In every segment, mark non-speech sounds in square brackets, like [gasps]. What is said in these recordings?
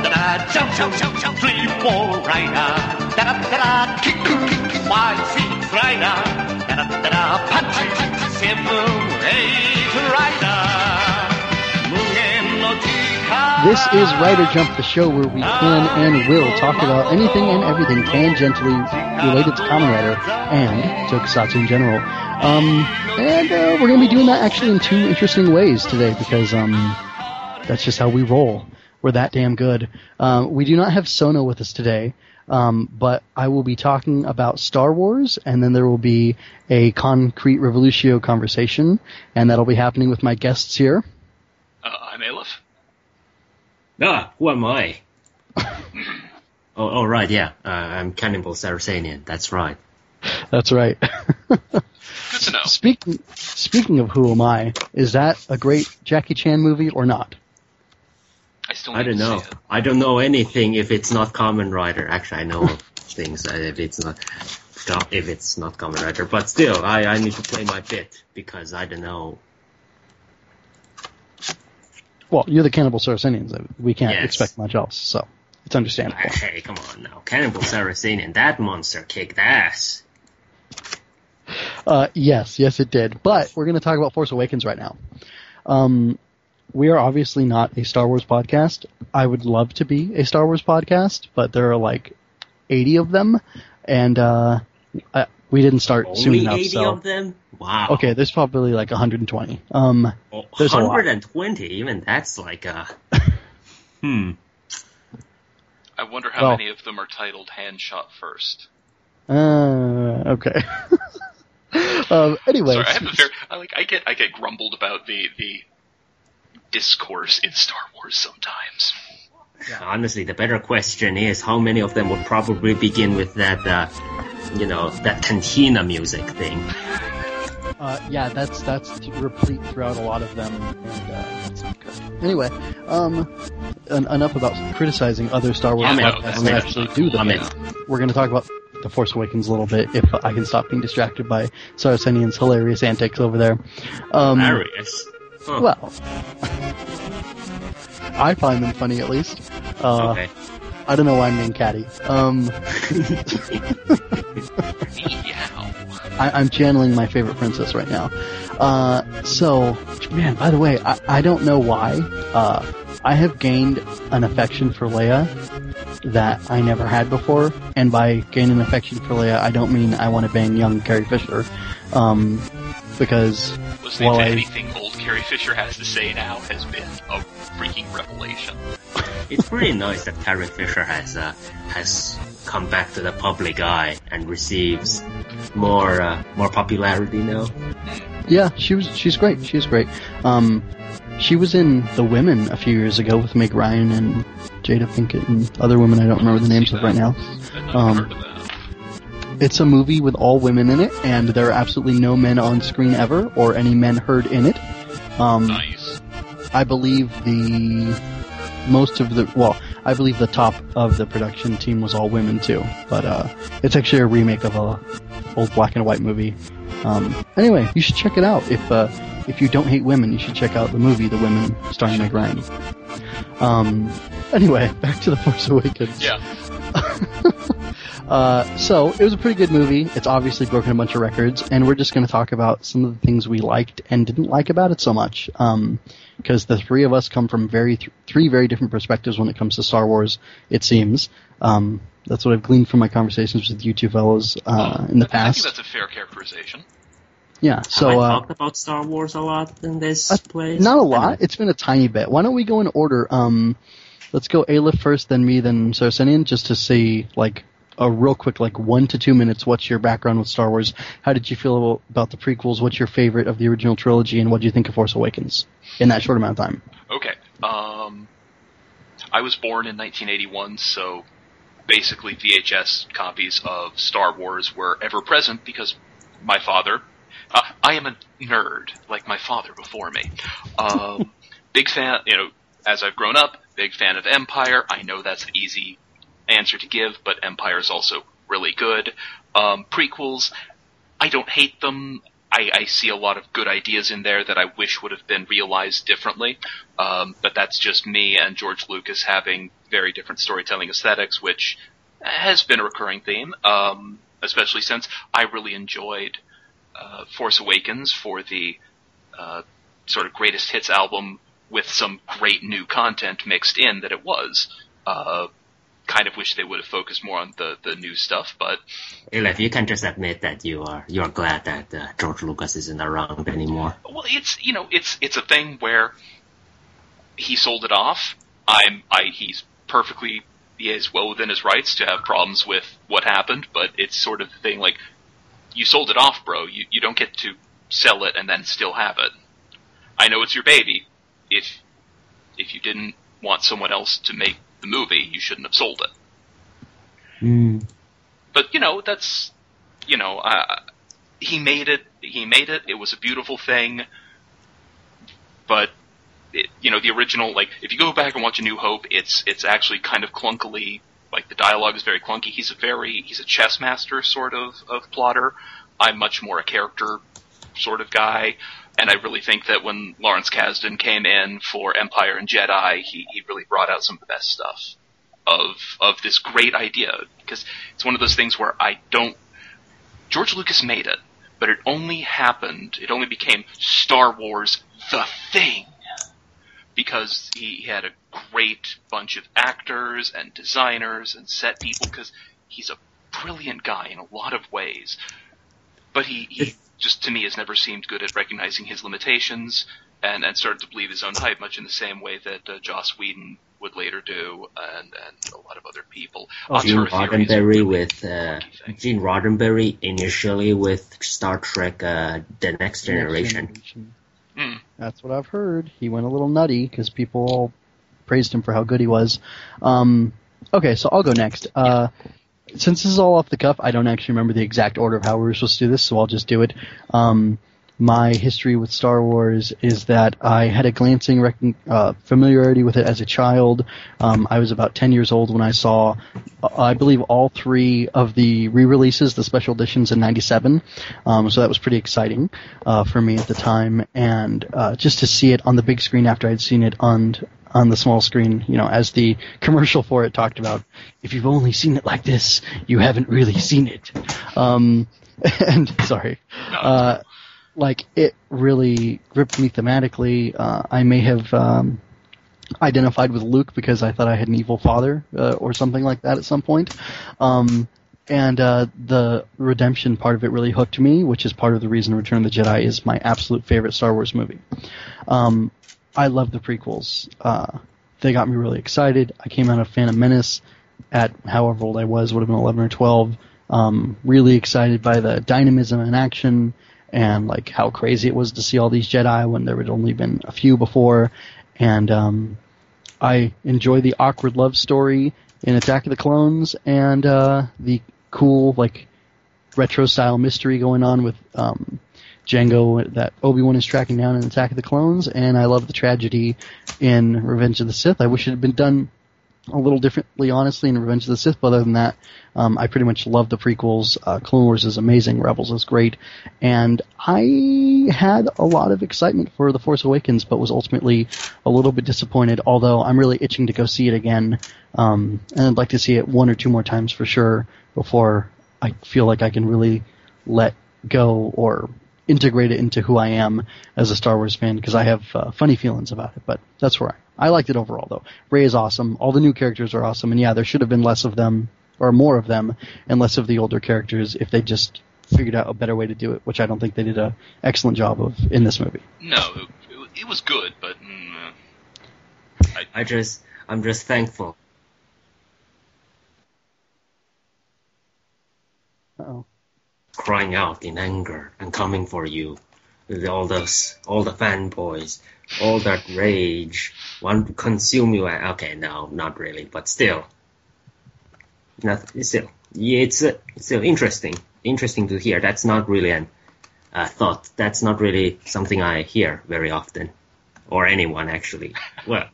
Jump, jump, jump, three, four, rider. Da-da-da-da, kick, kick, kick, five, six, rider. Da-da-da-da, punch, seven, eight, rider. This is Rider Jump, the show where we can and will talk about anything and everything tangentially related to Kamen Rider and Tokusatsu in general. Um, and uh, we're going to be doing that actually in two interesting ways today because um, that's just how we roll. We're that damn good. Um, we do not have Sono with us today, um, but I will be talking about Star Wars, and then there will be a Concrete Revolutio conversation, and that'll be happening with my guests here. Uh, I'm Aleph. Ah, who am I? [laughs] oh, oh, right, yeah. Uh, I'm Cannibal Saracenian. That's right. That's right. [laughs] Good to know. Speaking speaking of Who Am I, is that a great Jackie Chan movie or not? I still I don't to know. see it. I don't know anything if it's not Kamen Rider. Actually, I know of things if it's not if it's not Kamen Rider. But still, I, I need to play my bit because I don't know. Well, you're the Cannibal Saracenians. We can't Yes. expect much else, so it's understandable. Hey, come on now. Cannibal Saracenian, that monster kicked ass. Uh, yes, yes, it did. But we're going to talk about Force Awakens right now. Um, we are obviously not a Star Wars podcast. I would love to be a Star Wars podcast, but there are like 80 of them, and uh, uh, we didn't start soon Only enough. 80 so of them? Wow. okay, there's probably like 120. Um, Oh, there's a lot. 120, even that's like a. [laughs] hmm. I wonder how Well- many of them are titled Han Shot First. uh, okay. [laughs] um, anyway, Sorry, I have a very I like I get I get grumbled about the the discourse in Star Wars sometimes. Honestly, the better question is how many of them would probably begin with that, uh, you know, that cantina music thing. Uh, yeah, that's that's replete throughout a lot of them, and uh, that's good. Anyway, um, en- enough about criticizing other Star Wars Yeah, no, podcasts that's that actually do them. We're going to talk about the Force Awakens a little bit if I can stop being distracted by Saracenian's hilarious antics over there. Um, Arius. Huh. well, I find them funny at least. Uh, okay. I don't know why I'm being catty. Um, [laughs] I, I'm channeling my favorite princess right now. Uh, so, man, by the way, I, I don't know why. Uh, I have gained an affection for Leia that I never had before, and by gain an affection for Leia, I don't mean I want to bang young Carrie Fisher, um, because Listening Well, to I- anything old Carrie Fisher has to say now has been a freaking revelation. It's pretty nice that Carrie Fisher has uh, has come back to the public eye and receives more uh, more popularity now. yeah, she was she's great. She's great. Um, she was in The Women a few years ago with Meg Ryan and Jada Pinkett and other women I don't remember the names of right now. Um, heard of that. It's a movie with all women in it, and there are absolutely no men on screen ever, or any men heard in it. Um, Nice. I believe the most of the well, I believe the top of the production team was all women too. But uh, it's actually a remake of a old black and white movie. Um, anyway, you should check it out. If uh, if you don't hate women, you should check out the movie The Women, starring Meg Ryan. Um, anyway, [laughs] back to the Force Awakens. Yeah. [laughs] Uh, so it was a pretty good movie. It's obviously broken a bunch of records, and we're just going to talk about some of the things we liked and didn't like about it so much. Because the three of us come from very th- three very different perspectives when it comes to Star Wars. It seems. Um, that's what I've gleaned from my conversations with you two fellows uh, in the I think past. that's a fair characterization. Yeah. So Have I uh, talked about Star Wars a lot in this uh, place? not a lot. It's been a tiny bit. Why don't we go in order? Um, let's go Aleph first, then me, then Saracenian, just to see like a real quick, like one to two minutes. What's your background with Star Wars? How did you feel about the prequels? What's your favorite of the original trilogy, and what do you think of Force Awakens in that short amount of time? Okay. Um, I was born in 1981, so basically VHS copies of Star Wars were ever present because my father. Uh, I am a nerd, like my father before me. Um, [laughs] big fan, you know, as I've grown up, big fan of Empire. I know that's an easy answer to give, but Empire is also really good. Um, prequels, I don't hate them. I, I see a lot of good ideas in there that I wish would have been realized differently. Um, but that's just me and George Lucas having very different storytelling aesthetics, which has been a recurring theme. Um, especially since I really enjoyed uh, Force Awakens for the uh, sort of greatest hits album with some great new content mixed in that it was. Uh, kind of wish they would have focused more on the, the new stuff, but If you can just admit that you are you are glad that uh, George Lucas isn't around anymore. well, it's you know it's it's a thing where he sold it off. I'm I he's perfectly he is well within his rights to have problems with what happened, but it's sort of the thing like you sold it off, bro. You you don't get to sell it and then still have it. I know it's your baby. If if you didn't want someone else to make the movie, you shouldn't have sold it. Mm. But you know that's you know uh, he made it. He made it. It was a beautiful thing. But it, you know the original like if you go back and watch A New Hope, it's it's actually kind of clunkily like the dialogue is very clunky. He's a very he's a chess master sort of of plotter. I'm much more a character sort of guy. And I really think that when Lawrence Kasdan came in for Empire and Jedi, he, he really brought out some of the best stuff of of this great idea because it's one of those things where I don't. George Lucas made it, but it only happened. It only became Star Wars the thing because he had a great bunch of actors and designers and set people because he's a brilliant guy in a lot of ways. But he, he just to me has never seemed good at recognizing his limitations and, and started to believe his own hype, much in the same way that uh, Joss Whedon would later do, and, and a lot of other people. Gene Auteur theory is a Roddenberry really with uh. Gene Roddenberry initially with Star Trek: uh, The Next Next Generation. Generation. Mm. That's what I've heard. He went a little nutty because people all praised him for how good he was. Um, okay, so I'll go next. Uh, since this is all off the cuff, I don't actually remember the exact order of how we were supposed to do this, so I'll just do it. Um, my history with Star Wars is that I had a glancing recon- uh, familiarity with it as a child. Um, I was about 10 years old when I saw, uh, I believe, all three of the re-releases, the special editions in '97. Um, so that was pretty exciting uh, for me at the time, and uh, just to see it on the big screen after I'd seen it on on the small screen, you know, as the commercial for it talked about, if you've only seen it like this, you haven't really seen it. Um, [laughs] and sorry, uh, like it really gripped me thematically. Uh, I may have um, identified with Luke because I thought I had an evil father uh, or something like that at some point. Um, and uh, the redemption part of it really hooked me, which is part of the reason Return of the Jedi is my absolute favorite Star Wars movie. Um, I love the prequels. Uh, they got me really excited. I came out of Phantom Menace at however old I was, would have been 11 or 12. Um, really excited by the dynamism and action and like how crazy it was to see all these Jedi when there had only been a few before. And um, I enjoy the awkward love story in Attack of the Clones and uh, the cool like retro style mystery going on with um, Jango that Obi Wan is tracking down in Attack of the Clones, and I love the tragedy in Revenge of the Sith. I wish it had been done a little differently, honestly, in Revenge of the Sith. But other than that, um, I pretty much love the prequels. Uh, Clone Wars is amazing. Rebels is great, and I had a lot of excitement for The Force Awakens, but was ultimately a little bit disappointed. Although I'm really itching to go see it again, um, and I'd like to see it one or two more times for sure before I feel like I can really let go or integrate it into who I am as a Star Wars fan because I have uh, funny feelings about it. But that's where I, I liked it overall though. Rey is awesome. All the new characters are awesome, and yeah, there should have been less of them or more of them and less of the older characters if they just figured out a better way to do it, which I don't think they did a excellent job of in this movie. No, it, it was good, but mm, uh, I just, I'm just thankful. Uh-oh. Crying out in anger and coming for you, all those, all the fanboys, all that rage, want to consume you. Okay, no, not really, but still, still, yeah, it's uh, still interesting, interesting to hear. That's not really an uh, thought. That's not really something I hear very often, or anyone actually. Well,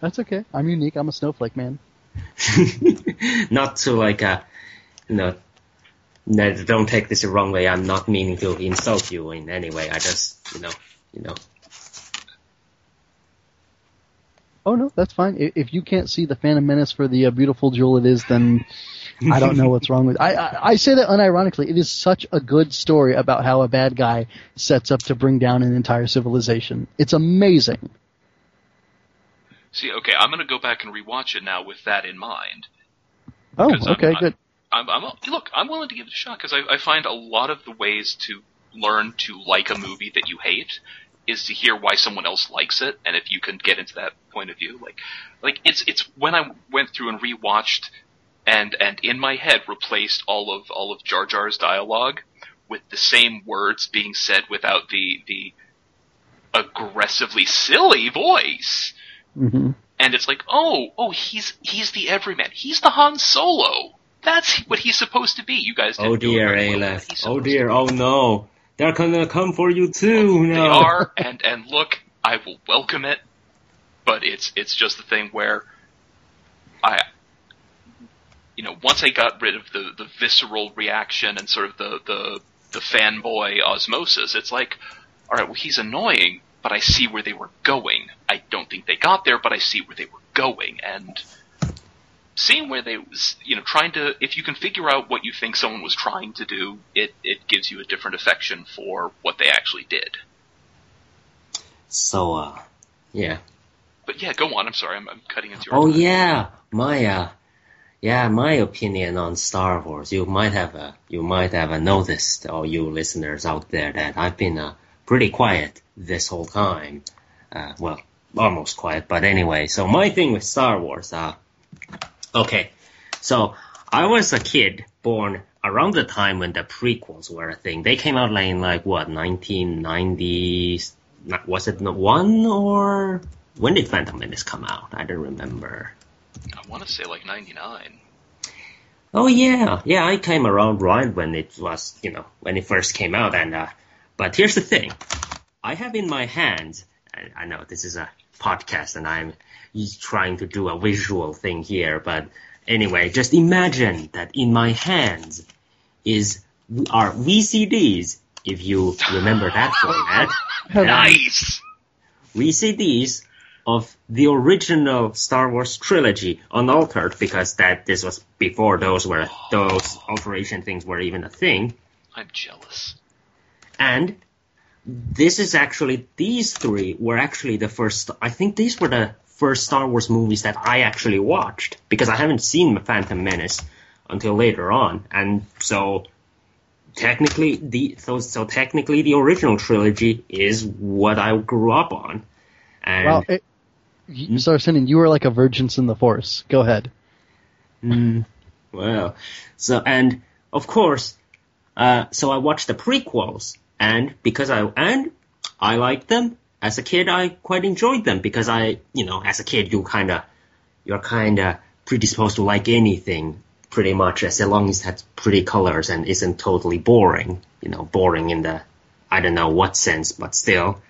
That's okay. I'm unique. I'm a snowflake man. [laughs] not to like uh you know no, don't take this the wrong way. I'm not meaning to insult you in any way. I just, you know, you know. Oh no, that's fine. If you can't see the Phantom Menace for the uh, beautiful jewel it is, then I don't know what's wrong with. I, I I say that unironically. It is such a good story about how a bad guy sets up to bring down an entire civilization. It's amazing. See, okay, I'm gonna go back and rewatch it now with that in mind. Oh, I'm- okay, I- good. I'm, I'm look, I'm willing to give it a shot because I, I find a lot of the ways to learn to like a movie that you hate is to hear why someone else likes it, and if you can get into that point of view, like, like it's it's when I went through and rewatched and and in my head replaced all of all of Jar Jar's dialogue with the same words being said without the the aggressively silly voice hmm and it's like, oh, oh, he's he's the everyman. He's the Han Solo. That's what he's supposed to be. You guys. Didn't Oh dear, very well, Aleph. Oh dear, oh no. They're gonna come for you too be. now. They are, [laughs] and and look, I will welcome it, but it's it's just the thing where I, you know, once I got rid of the the visceral reaction and sort of the the the fanboy osmosis, it's like, all right, well, he's annoying, but I see where they were going. I don't think they got there, but I see where they were going, and seeing where they, was- you know, trying to, if you can figure out what you think someone was trying to do, it it gives you a different affection for what they actually did. So, uh, yeah. But yeah, go on. I'm sorry, I'm, I'm cutting into your. Oh time. yeah, my uh, yeah, my opinion on Star Wars. You might have uh, you might have uh, noticed, all you listeners out there, that I've been uh, pretty quiet this whole time. Uh, well, almost quiet, but anyway. So my thing with Star Wars, uh, okay, so I was a kid born around the time when the prequels were a thing. They came out like in like what 1990s? Was it one or when did Phantom Menace come out? I don't remember. I want to say like '99. Oh yeah, yeah, I came around right when it was, you know, when it first came out, and uh, but here's the thing, I have in my hands, I, I know this is a podcast and I'm trying to do a visual thing here, but anyway, just imagine that in my hands is are VCDs, if you remember that format. [laughs] Nice. VCDs of the original Star Wars trilogy, unaltered, because that this was before those were those alteration things were even a thing. I'm jealous. And this is actually these three were actually the first. I think these were the first Star Wars movies that I actually watched because I haven't seen Phantom Menace until later on, and so technically the so, so technically the original trilogy is what I grew up on. And Well, it, you, sorry, Sinan, you were like a virgin in the Force. Go ahead. Mm, well, so and of course, uh, so I watched the prequels, and because I and I liked them as a kid, I quite enjoyed them because I, you know, as a kid, you kind of, you're kind of predisposed to like anything pretty much as long as it has pretty colors and isn't totally boring. You know, boring in the, I don't know what sense, but still.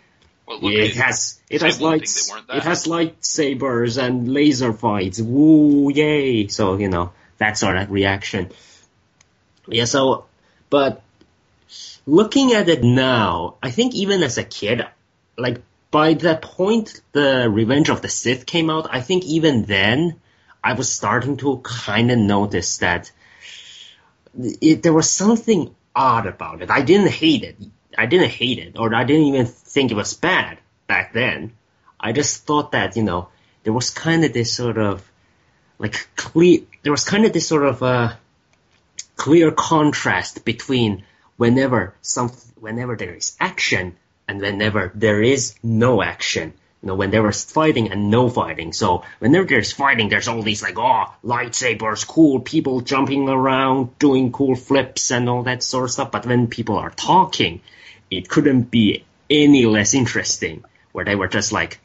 Well, look, it they- has it has one light thing, they weren't that. it has lightsabers and laser fights. Woo yay! So you know that sort of reaction. Yeah. So, but looking at it now, I think even as a kid, like by the point the Revenge of the Sith came out, I think even then I was starting to kind of notice that it, there was something odd about it. I didn't hate it. I didn't hate it, or I didn't even think it was bad back then. I just thought that you know there was kind of this sort of like clear. There was kind of this sort of uh, clear contrast between whenever some whenever there is action and whenever there is no action. You know, when there was fighting and no fighting. So whenever there's fighting, there's all these like, oh, lightsabers, cool people jumping around, doing cool flips and all that sort of stuff. But when people are talking, it couldn't be any less interesting. Where they were just like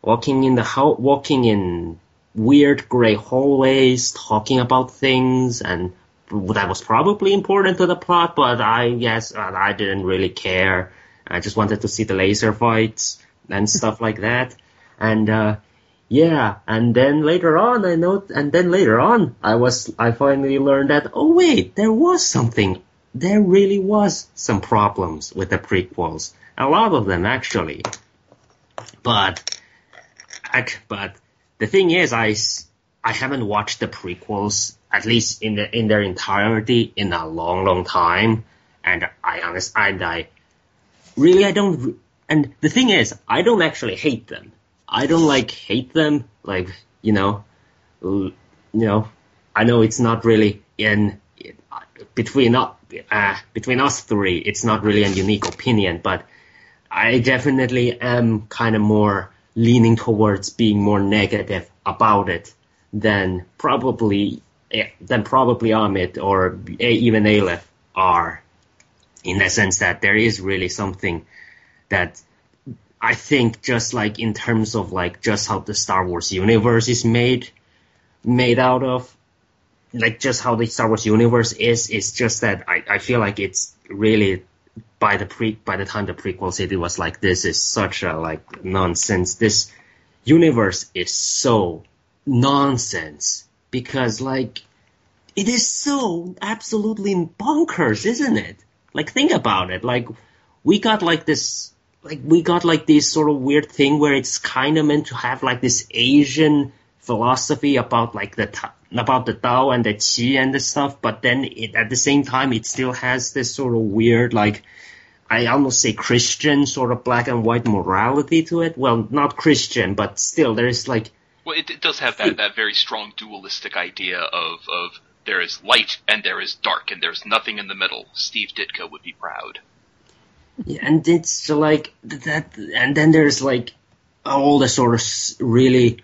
walking in the ho- walking in weird gray hallways, talking about things, and that was probably important to the plot. But I guess uh, I didn't really care. I just wanted to see the laser fights and [laughs] stuff like that. And uh, yeah, and then later on, I know, and then later on, I was, I finally learned that, oh wait, there was something, there really was some problems with the prequels. A lot of them, actually. But, but the thing is, I, I haven't watched the prequels, at least in the, in their entirety, in a long, long time. And I honest, and I, really, I don't, and the thing is, I don't actually hate them I don't like hate them. Like you know, you know, I know it's not really in between uh, between us three. It's not really a unique opinion, but I definitely am kind of more leaning towards being more negative about it than probably than probably Amit or even Aleph are, in the sense that there is really something that I think just like in terms of like just how the Star Wars universe is made, made out of, like just how the Star Wars universe is, it's just that I, I feel like it's really by the pre by the time the prequels hit, it was like this is such a like nonsense. This universe is so nonsense because like it is so absolutely bonkers, isn't it? Like think about it. Like we got like this like we got like this sort of weird thing where it's kind of meant to have like this Asian philosophy about like the ta- about the Tao and the Qi and the stuff, but then it, at the same time it still has this sort of weird like I almost say Christian sort of black and white morality to it. Well, not Christian, but still there is like well, it, it does have that that very strong dualistic idea of of there is light and there is dark and there's nothing in the middle. Steve Ditko would be proud. Yeah, and it's like that, and then there's like all the sort of really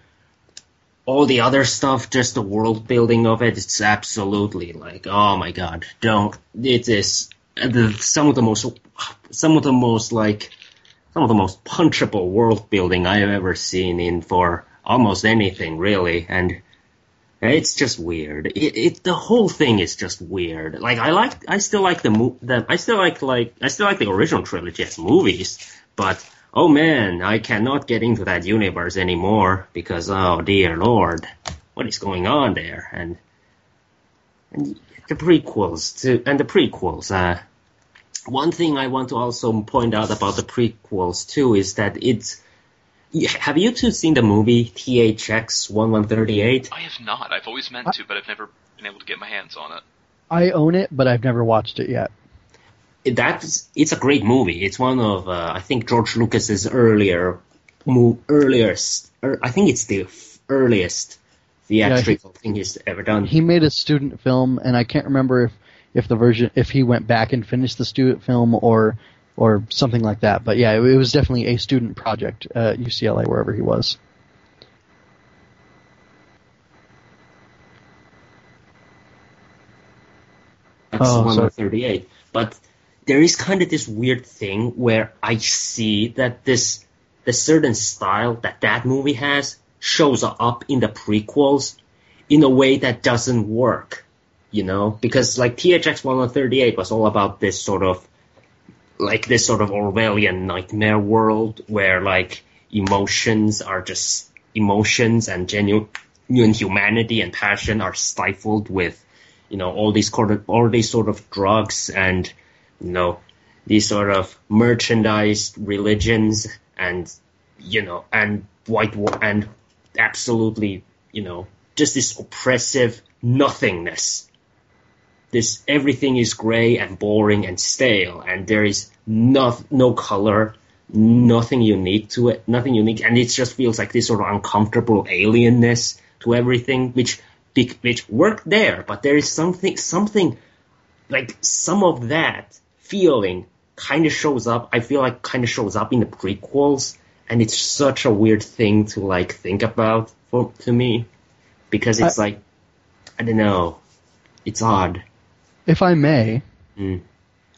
all the other stuff, just the world building of it. It's absolutely like, oh my god, don't. It is the, some of the most, some of the most like, some of the most punchable world building I have ever seen in for almost anything really, and it's just weird. It, it the whole thing is just weird. Like I like I still like the mo- the I still like like I still like the original trilogy as movies, but oh man, I cannot get into that universe anymore because oh dear lord, what is going on there? And and the prequels to and the prequels. Uh, one thing I want to also point out about the prequels too is that it's have you two seen the movie THX 1138? I have not. I've always meant to, but I've never been able to get my hands on it. I own it, but I've never watched it yet. That's it's a great movie. It's one of uh, I think George Lucas's earlier, mo- earliest. Er, I think it's the earliest theatrical yeah, he, thing he's ever done. He made a student film, and I can't remember if if the version if he went back and finished the student film or or something like that. But yeah, it, it was definitely a student project at UCLA, wherever he was. That's oh, 138. But there is kind of this weird thing where I see that this the certain style that that movie has shows up in the prequels in a way that doesn't work, you know, because like THX 138 was all about this sort of like this sort of Orwellian nightmare world where like emotions are just emotions and genuine humanity and passion are stifled with you know all these sort of all these sort of drugs and you know these sort of merchandised religions and you know and white and absolutely you know just this oppressive nothingness this everything is gray and boring and stale, and there is no no color, nothing unique to it, nothing unique, and it just feels like this sort of uncomfortable alienness to everything, which which worked there, but there is something something like some of that feeling kind of shows up. I feel like kind of shows up in the prequels, and it's such a weird thing to like think about for to me because it's I, like I don't know, it's odd if I may, mm.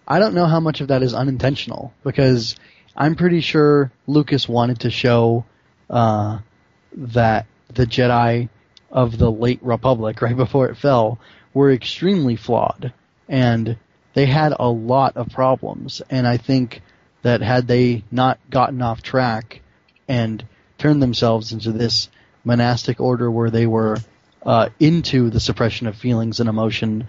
I don't know how much of that is unintentional because I'm pretty sure Lucas wanted to show uh, that the Jedi of the late Republic, [laughs] right before it fell, were extremely flawed and they had a lot of problems. And I think that had they not gotten off track and turned themselves into this monastic order where they were uh, into the suppression of feelings and emotion,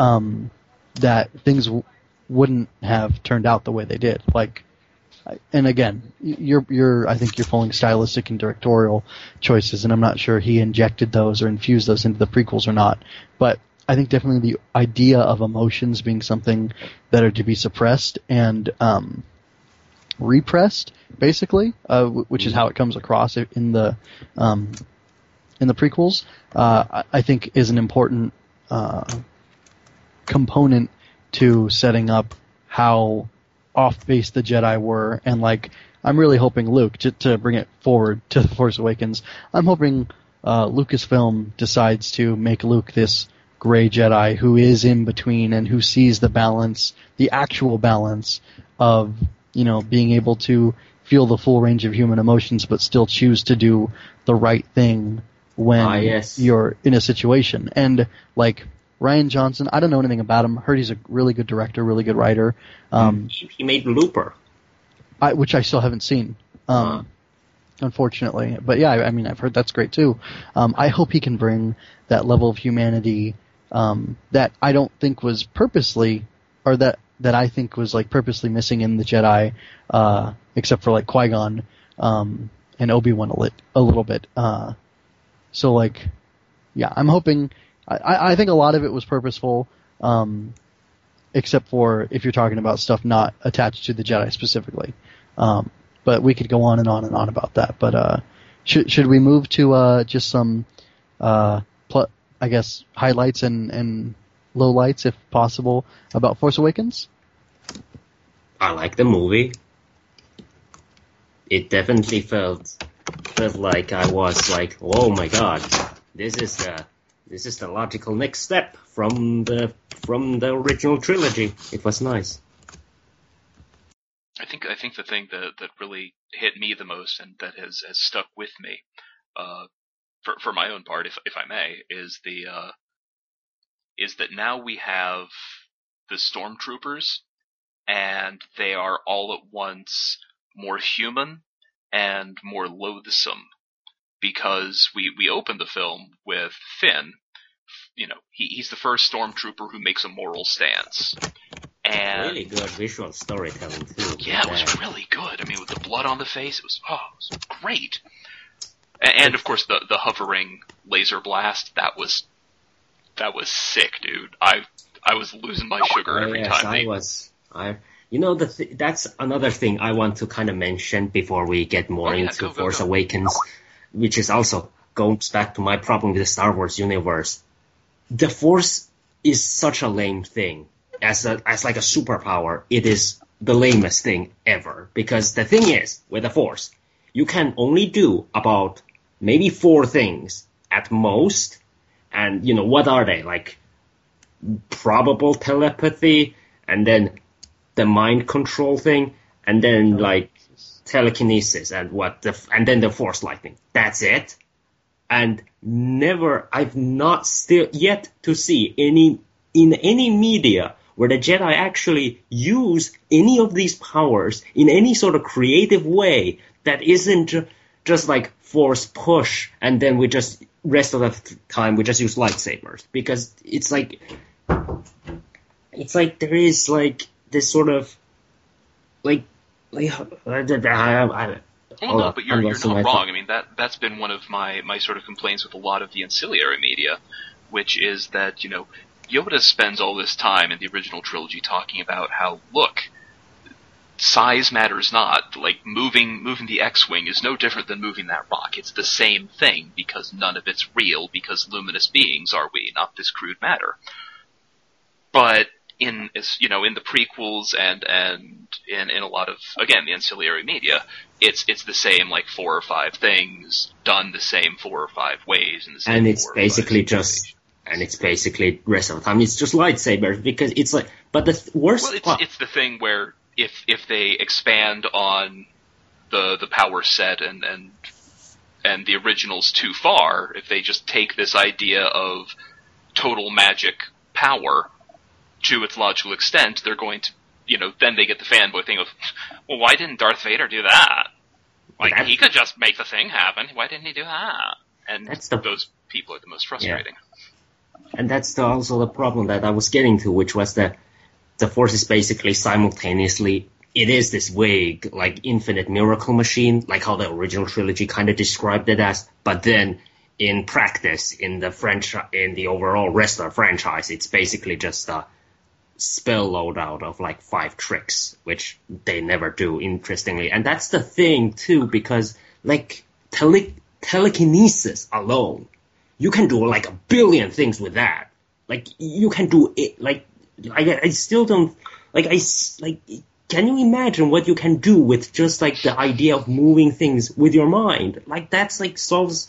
um, that things w- wouldn't have turned out the way they did. Like, and again, you're you're I think you're pulling stylistic and directorial choices, and I'm not sure he injected those or infused those into the prequels or not. But I think definitely the idea of emotions being something that are to be suppressed and um, repressed, basically, uh, w- which is how it comes across in the um, in the prequels, uh, I, think is an important uh, component to setting up how off base the Jedi were, and like I'm really hoping Luke to, to bring it forward to the Force Awakens. I'm hoping uh, Lucasfilm decides to make Luke this gray Jedi who is in between and who sees the balance, the actual balance of you know being able to feel the full range of human emotions, but still choose to do the right thing when Ah, yes. you're in a situation. And like Rian Johnson, I don't know anything about him. Heard he's a really good director, really good writer, um, He made Looper. I, which I still haven't seen. Um, Unfortunately, but yeah, I, I mean, I've heard that's great too. Um, I hope he can bring that level of humanity um, that I don't think was purposely, or that that I think was like purposely missing in the Jedi, uh, except for like Qui Gon um, and Obi Wan a, lit, a little bit. Uh, so like, yeah, I'm hoping. I- I, think a lot of it was purposeful, um, except for if you're talking about stuff not attached to the Jedi specifically. Um, but we could go on and on and on about that. But uh, should should we move to uh, just some, uh, pl- I guess, highlights and and lowlights, if possible, about Force Awakens? I like the movie. It definitely felt felt like I was like, oh my god, this is the this is the logical next step from the from the original trilogy. It was nice. I think I think the thing that that really hit me the most and that has has stuck with me, uh, for for my own part, if if I may, is the uh, is that now we have the stormtroopers, and they are all at once more human and more loathsome because we we open the film with Finn. You know, he, he's the first stormtrooper who makes a moral stance. And Really good visual storytelling too. yeah, it was really good. I mean, with the blood on the face, it was oh, it was great. And, and of course, the the hovering laser blast that was that was sick, dude. I I was losing my sugar Oh, every yes, time I was. I, you know, the th- that's another thing I want to kind of mention before we get more Oh, yeah, into go, go, Force go. Awakens, which is also goes back to my problem with the Star Wars universe. The Force is such a lame thing as a as like a superpower. It is the lamest thing ever because the thing is with the Force, you can only do about maybe four things at most, and you know what are they like? probable telepathy, and then the mind control thing, and then like telekinesis and what the and then the force lightning. That's it. And never, I've not still yet to see any in any media where the Jedi actually use any of these powers in any sort of creative way that isn't ju- just like force push and then we just rest of the time we just use lightsabers because it's like it's like there is like this sort of like like I, Well, no, but you're you're not wrong. I mean that that's been one of my my sort of complaints with a lot of the ancillary media, which is that you know Yoda spends all this time in the original trilogy talking about how look, size matters not. Like moving moving the X-wing is no different than moving that rock. It's the same thing because none of it's real because luminous beings are we, not this crude matter. But in you know in the prequels and and in in a lot of again the ancillary media, it's it's the same like four or five things done the same four or five ways in the same and it's basically just and it's basically rest of the time. It's just lightsabers because it's like but the th- worst Well, it's part- it's the thing where if if they expand on the the power set and and and the originals too far, if they just take this idea of total magic power to its logical extent, they're going to you know then they get the fanboy thing of well why didn't Darth Vader do that? Like That- he could just make the thing happen. Why didn't he do that? and That's the- those people are the most frustrating. And that's the, also the problem that I was getting to, which was that the Force is basically simultaneously, it is this vague, like infinite miracle machine, like how the original trilogy kind of described it as, but then in practice, in the French, in the overall rest of the franchise, it's basically just a spell loadout of like five tricks, which they never do, interestingly. And that's the thing too, because like tele- telekinesis alone, you can do like a billion things with that. Like you can do it. Like I, I still don't like I like. Can you imagine what you can do with just like the idea of moving things with your mind? Like that's like solves.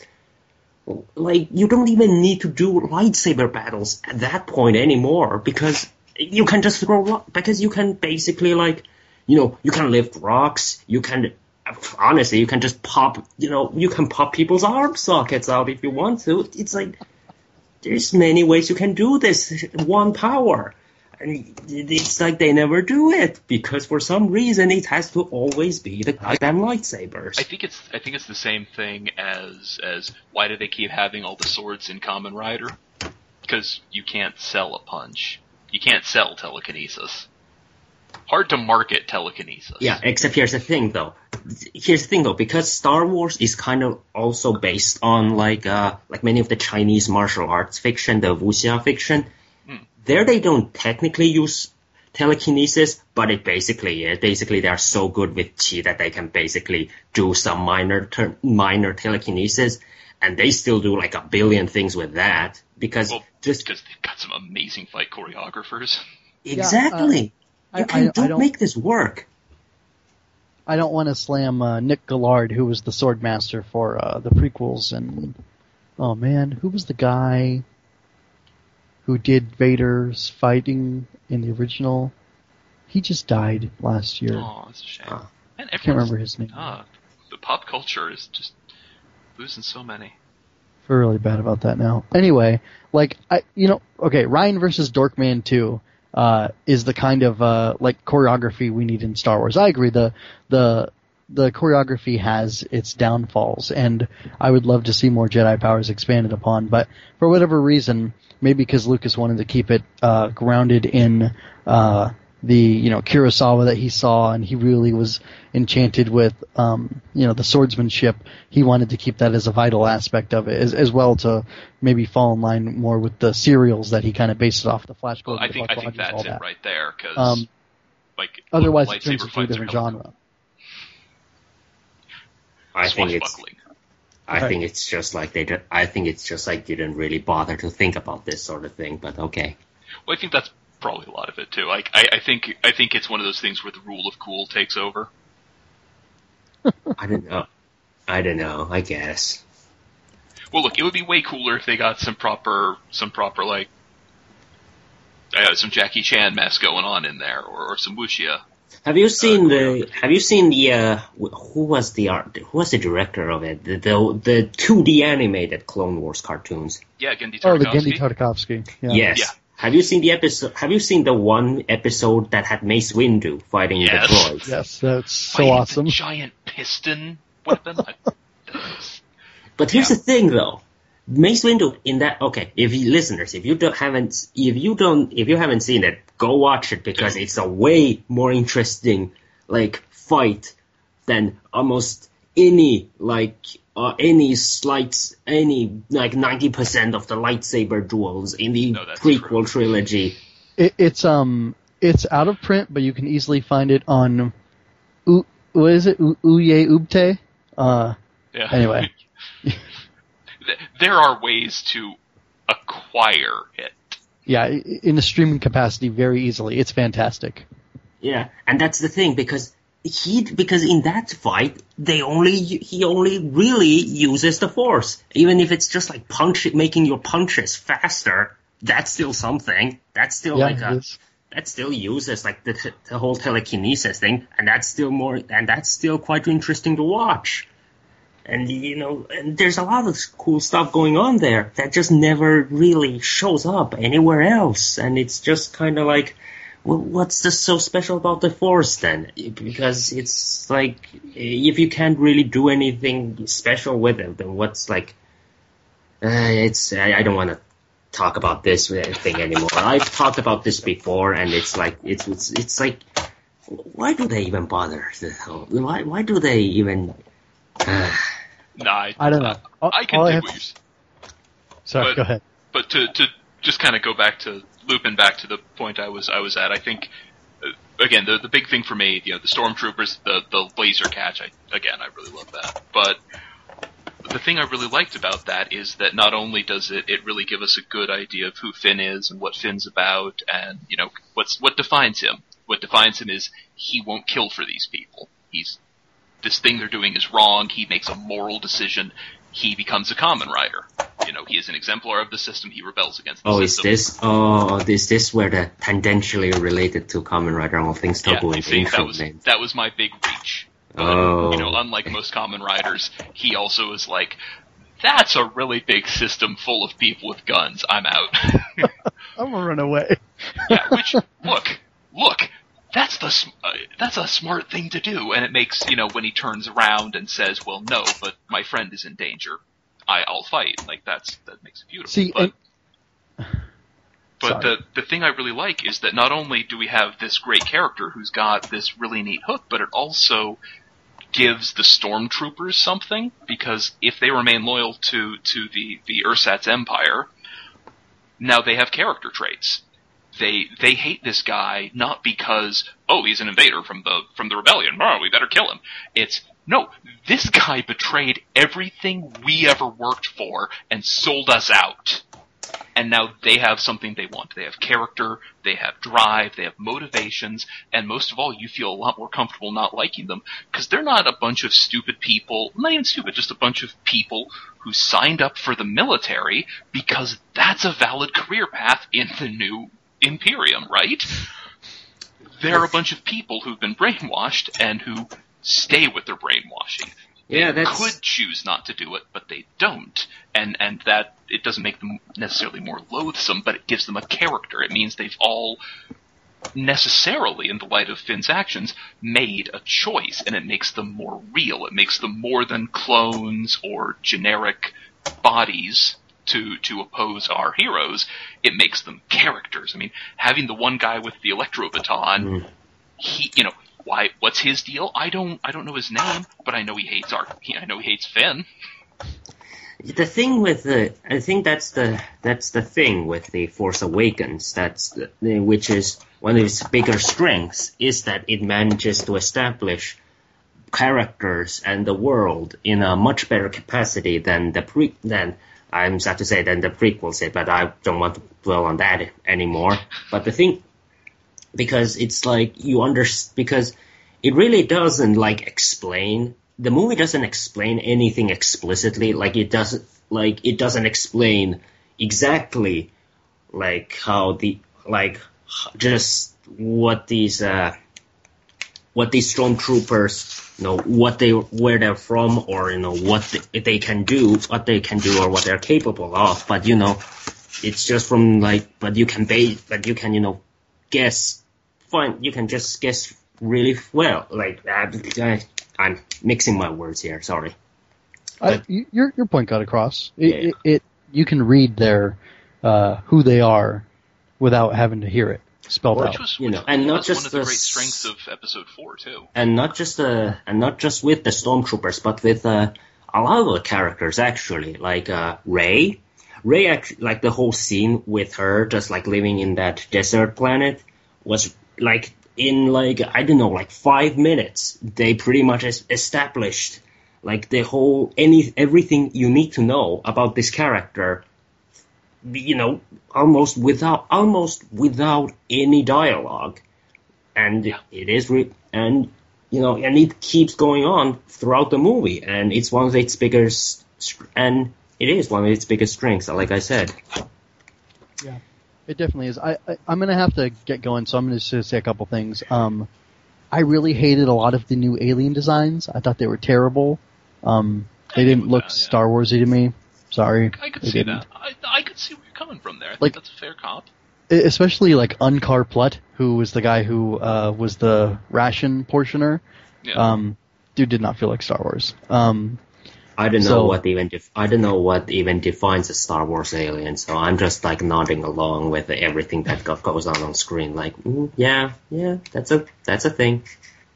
Like you don't even need to do lightsaber battles at that point anymore because you can just throw ro- because you can basically like you know you can lift rocks you can honestly you can just pop you know you can pop people's arm sockets out if you want to it's like there's many ways you can do this one power and it's like they never do it because for some reason it has to always be the goddamn lightsabers I think it's I think it's the same thing as as why do they keep having all the swords in Kamen Rider? Because you can't sell a punch. You can't sell telekinesis. Hard to market telekinesis. Yeah, except here's the thing though. Here's the thing though, because Star Wars is kind of also based on like uh like many of the Chinese martial arts fiction, the wuxia fiction. There they don't technically use telekinesis, but it basically is. Basically, they are so good with chi that they can basically do some minor ter- minor telekinesis, and they still do like a billion things with that because Well, just because they've got some amazing fight choreographers. exactly. I- you can I- I don't don't- make this work. I don't want to slam uh, Nick Gillard, who was the sword master for uh, the prequels, and oh man, who was the guy who did Vader's fighting in the original? He just died last year. Oh, it's a shame. Oh. And I can't remember his name. Ah, the pop culture is just losing so many. feel really bad about that now. Anyway, like I, you know, okay, Ryan versus Dorkman two uh, is the kind of uh, like choreography we need in Star Wars. I agree. The the the choreography has its downfalls, and I would love to see more Jedi powers expanded upon. But for whatever reason, maybe because Lucas wanted to keep it uh, grounded in uh, the you know Kurosawa that he saw, and he really was enchanted with um, you know the swordsmanship. He wanted to keep that as a vital aspect of it, as, as well to maybe fall in line more with the serials that he kind of based it off the Flash Well, Gordon, I think I think that's it that. right there. Because Um, like Otherwise, it turns into a different held genre. I think it's. I Right. think it's just like they. Did, I think it's just like you didn't really bother to think about this sort of thing. But okay, Well, I think that's probably a lot of it too. Like I, I think I think it's one of those things where the rule of cool takes over. I don't know. I don't know. I guess. Well, look, it would be way cooler if they got some proper some proper like uh, some Jackie Chan mess going on in there, or, or some wuxia. Have you seen the? choreography. Have you seen the? Uh, who was the art? Who was the director of it? The the the two D animated Clone Wars cartoons. Yeah, Genndy Oh, the Genndy Tartakovsky. Yeah. Yes. Yeah. Have you seen the episode? Have you seen the one episode that had Mace Windu fighting Yes. the droids? Yes, that's so Fighting awesome. The giant piston weapon. [laughs] But here's Yeah. the thing, though. Mace Windu in that okay. If you listeners, if you don't haven't, if you don't, if you haven't seen it, go watch it because mm-hmm. it's a way more interesting like fight than almost any like uh, any slight any like ninety percent of the lightsaber duels in the No, that's prequel trilogy. It, it's um, it's out of print, but you can easily find it on. U, what is it? U, Uye Ubte. Uh, yeah. Anyway. [laughs] There are ways to acquire it. yeah, in a streaming capacity, very easily. It's fantastic. Yeah, and that's the thing because he because in that fight they only he only really uses the force, even if it's just like punch making your punches faster. That's still something. That's still Yeah, like a that still uses like the the whole telekinesis thing, and that's still more and that's still quite interesting to watch. And you know, and there's a lot of cool stuff going on there that just never really shows up anywhere else, and it's just kind of like, well, what's just so special about the Force then? Because it's like, if you can't really do anything special with it, then what's like, Uh, it's I, I don't want to talk about this thing anymore. I've talked about this before, and it's like it's it's, it's like why do they even bother? Why why do they even? Uh, No, I, I don't know. All- I can all I dig have what to- you're s- Sorry, But- go ahead. but to to just kind of go back to looping back to the point I was I was at, I think uh, again the the big thing for me, you know, the stormtroopers, the the laser catch. I again, I really love that, but. The thing I really liked about that is that not only does it, it really give us a good idea of who Finn is and what Finn's about and, you know, what's, what defines him. What defines him is he won't kill for these people. He's, this thing they're doing is wrong. He makes a moral decision. He becomes a Kamen Rider. You know, he is an exemplar of the system. He rebels against the oh, is this oh is this where the tangentially related to Kamen Rider all things Yeah, Tobu I and think that was name? that was my big reach. But Oh. you know, oh. unlike most Kamen Riders, he also is like, that's a really big system full of people with guns. I'm out. [laughs] I'm gonna run away. yeah, which look, look, that's the uh, that's a smart thing to do, and it makes you know when he turns around and says, "Well, no, but my friend is in danger. I, I'll fight." Like that's that makes it beautiful. See, but, and- but the the thing I really like is that not only do we have this great character who's got this really neat hook, but it also gives the stormtroopers something because if they remain loyal to to the the Ursat's empire, now they have character traits. They they hate this guy not because oh he's an invader from the from the rebellion oh we better kill him. It's no this guy betrayed everything we ever worked for and sold us out. And now they have something they want. They have character, they have drive, they have motivations, and most of all, you feel a lot more comfortable not liking them because they're not a bunch of stupid people, not even stupid, just a bunch of people who signed up for the military because that's a valid career path in the new Imperium, right? They're a bunch of people who've been brainwashed and who stay with their brainwashing. Yeah, They that's could choose not to do it, but they don't. And and that it doesn't make them necessarily more loathsome, but it gives them a character. It means they've all necessarily, in the light of Finn's actions, made a choice, and it makes them more real. It makes them more than clones or generic bodies to to oppose our heroes. It makes them characters. I mean, having the one guy with the electro baton, Mm. he, you know, why? What's his deal? I don't, I don't know his name, but I know he hates our, he, I know he hates Finn. the thing with the I think that's the that's the thing with the Force Awakens that's the, the, which is one of its bigger strengths is that it manages to establish characters and the world in a much better capacity than the pre than I'm sad to say than the prequels did, but I don't want to dwell on that anymore. But the thing because it's like you under because it really doesn't like explain the movie doesn't explain anything explicitly like it doesn't like it doesn't explain exactly like how the like just what these uh what these stormtroopers you know what they where they're from or you know what they, they can do what they can do or what they're capable of but you know it's just from like but you can base but you can you know guess fine you can just guess really well like I, i'm mixing my words here sorry But- y- your your point got across. It, Yeah. it, it you can read their uh, who they are without having to hear it spelled Well, out. Which was, You which know, and not just one of the the great s- strengths of episode four too. and not just uh and not just with the stormtroopers but with uh, a lot of the characters actually like uh Rey Rey actually like the whole scene with her just like living in that desert planet was like in like i don't know like five minutes they pretty much established like the whole any everything you need to know about this character you know almost without almost without any dialogue and it is re- and you know and it keeps going on throughout the movie and it's one of its biggest and it is one of its biggest strengths like i said yeah, It definitely is. I, I I'm gonna have to get going, so I'm gonna just say a couple things. Um, I really hated a lot of the new alien designs. I thought they were terrible. Um, they didn't look that, yeah. Star Warsy to me. Sorry. I could see didn't. that. I, I could see where you're coming from there. I think Like- that's a fair comp. E- Especially like Unkar Plutt, who was the guy who uh, was the ration portioner. Yeah. Um, dude did not feel like Star Wars. Um, I don't know So- what even def- I don't know what even defines a Star Wars alien. So I'm just like nodding along with everything that goes on on screen. Like, mm, yeah, yeah, that's a that's a thing.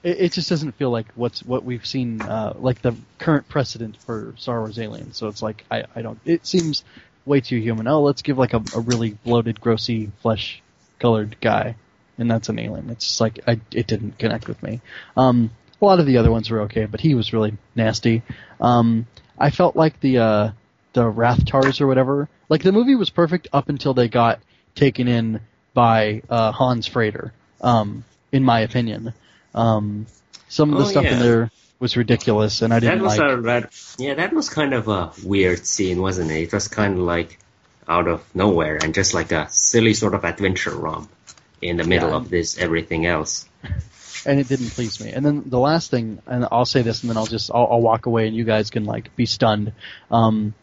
It, it just doesn't feel like what's what we've seen, uh, like the current precedent for Star Wars aliens. So it's like I, I don't. It seems way too human. Oh, let's give like a, a really bloated, grossy, flesh colored guy, and that's an alien. It's just like I, it didn't connect with me. Um, a lot of the other ones were okay, but he was really nasty. Um, I felt like the uh, the Rathtars or whatever. Like the movie was perfect up until they got taken in by uh, Han's freighter. Um, in my opinion, um, some of the Oh, stuff in there was ridiculous, and I didn't was like. a red, yeah, that was kind of a weird scene, wasn't it? It was kind of like out of nowhere and just like a silly sort of adventure romp in the middle Yeah. of this everything else. [laughs] and it didn't please me. And then the last thing, and I'll say this, and then I'll just I'll, I'll walk away, and you guys can like be stunned. Um,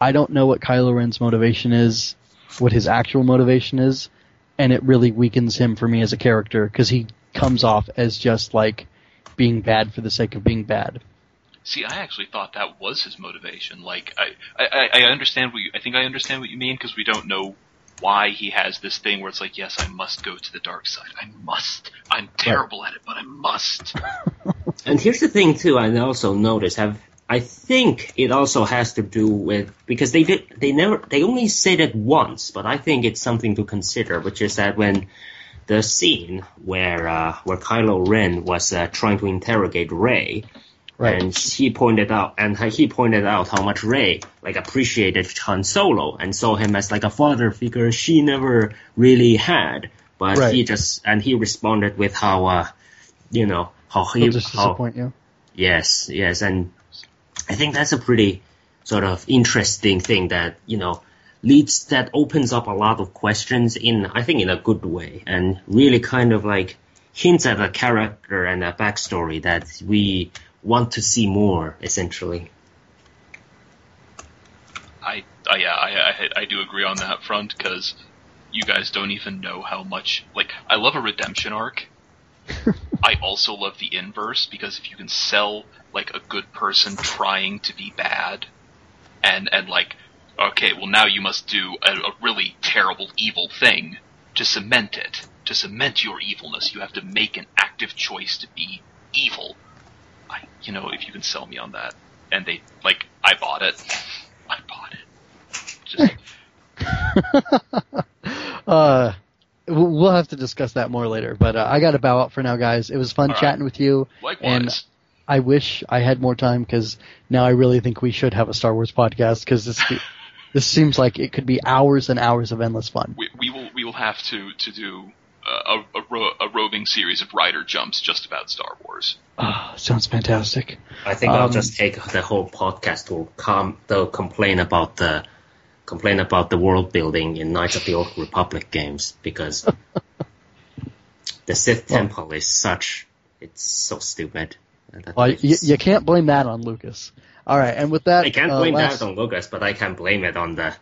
I don't know what Kylo Ren's motivation is, what his actual motivation is, and it really weakens him for me as a character because he comes off as just like being bad for the sake of being bad. See, I actually thought that was his motivation. Like, I, I, I understand what you, I think I understand what you mean because we don't know why he has this thing where it's like, yes, I must go to the dark side. I must. I'm terrible at it, but I must. [laughs] And here's the thing too, I also noticed have I think it also has to do with because they did they never they only said it once, but I think it's something to consider, which is that when the scene where uh, where Kylo Ren was uh, trying to interrogate Rey, Right. and he pointed out and he pointed out how much Rey like appreciated Han Solo and saw him as like a father figure she never really had, but Right. he just and he responded with how uh, you know how he He'll just how, disappoint you. Yes, yes, and I think that's a pretty sort of interesting thing that you know leads that opens up a lot of questions in I think in a good way and really kind of like hints at a character and a backstory that we want to see more essentially. I, I yeah, I, I, I do agree on that front because you guys don't even know how much. Like, I love a redemption arc. [laughs] I also love the inverse because if you can sell like a good person trying to be bad, and and like, okay, well now you must do a, a really terrible evil thing to cement it, to cement your evilness. You have to make an active choice to be evil. I, you know, if you can sell me on that, and they like, I bought it. I bought it. Just [laughs] Uh, we'll we'll have to discuss that more later. But uh, I got to bow out for now, guys. It was fun All right. chatting with you. likewise. And I wish I had more time because now I really think we should have a Star Wars podcast because this [laughs] this seems like it could be hours and hours of endless fun. we, we will we will have to to do uh, a, a, ro- a roving series of rider jumps just about Star Wars. Ah, sounds fantastic. I think I'll Um, just take the whole podcast to com to complain about the complain about the world building in Knights of the Old Republic games because [laughs] the Sith Temple is such it's so stupid. Well, you, you can't blame that on Lucas. All right, and with that, I can't uh, blame last- that on Lucas, but I can blame it on the,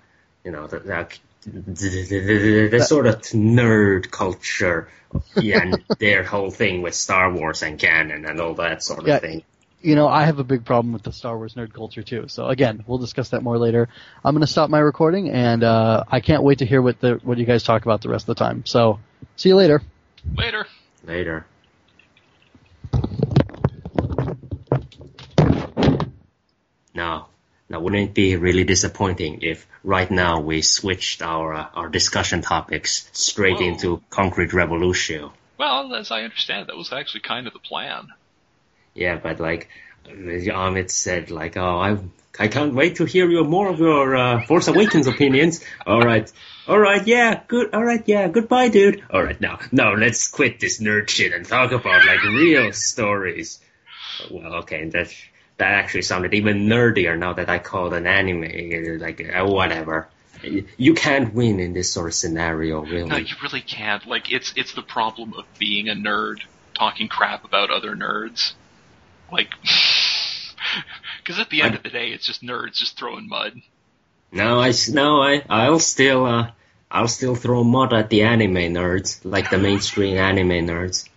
you know, the, the, the, the, the sort of nerd culture and [laughs] their whole thing with Star Wars and canon and all that sort of Yeah. thing. you know, I have a big problem with the Star Wars nerd culture too. So again, we'll discuss that more later. I'm going to stop my recording, and uh, I can't wait to hear what the what you guys talk about the rest of the time. So, see you later. Later. Later. Now, now wouldn't it be really disappointing if right now we switched our uh, our discussion topics straight Whoa. into Concrete Revolution? Well, as I understand, that was actually kind of the plan. Yeah, but like Amit said, like, oh, I I can't wait to hear your more of your uh, Force Awakens [laughs] opinions. All right, all right, yeah, good, all right, yeah, goodbye, dude. All right, now, now let's quit this nerd shit and talk about like real stories. Well, okay, that that actually sounded even nerdier now that I called an anime like uh, whatever. You can't win in this sort of scenario, really. No, you really can't. Like, it's it's the problem of being a nerd, talking crap about other nerds. Like, [laughs] because at the end of the day, it's just nerds just throwing mud. No, I s- no, I I'll still uh I'll still throw mud at the anime nerds, like the mainstream anime nerds.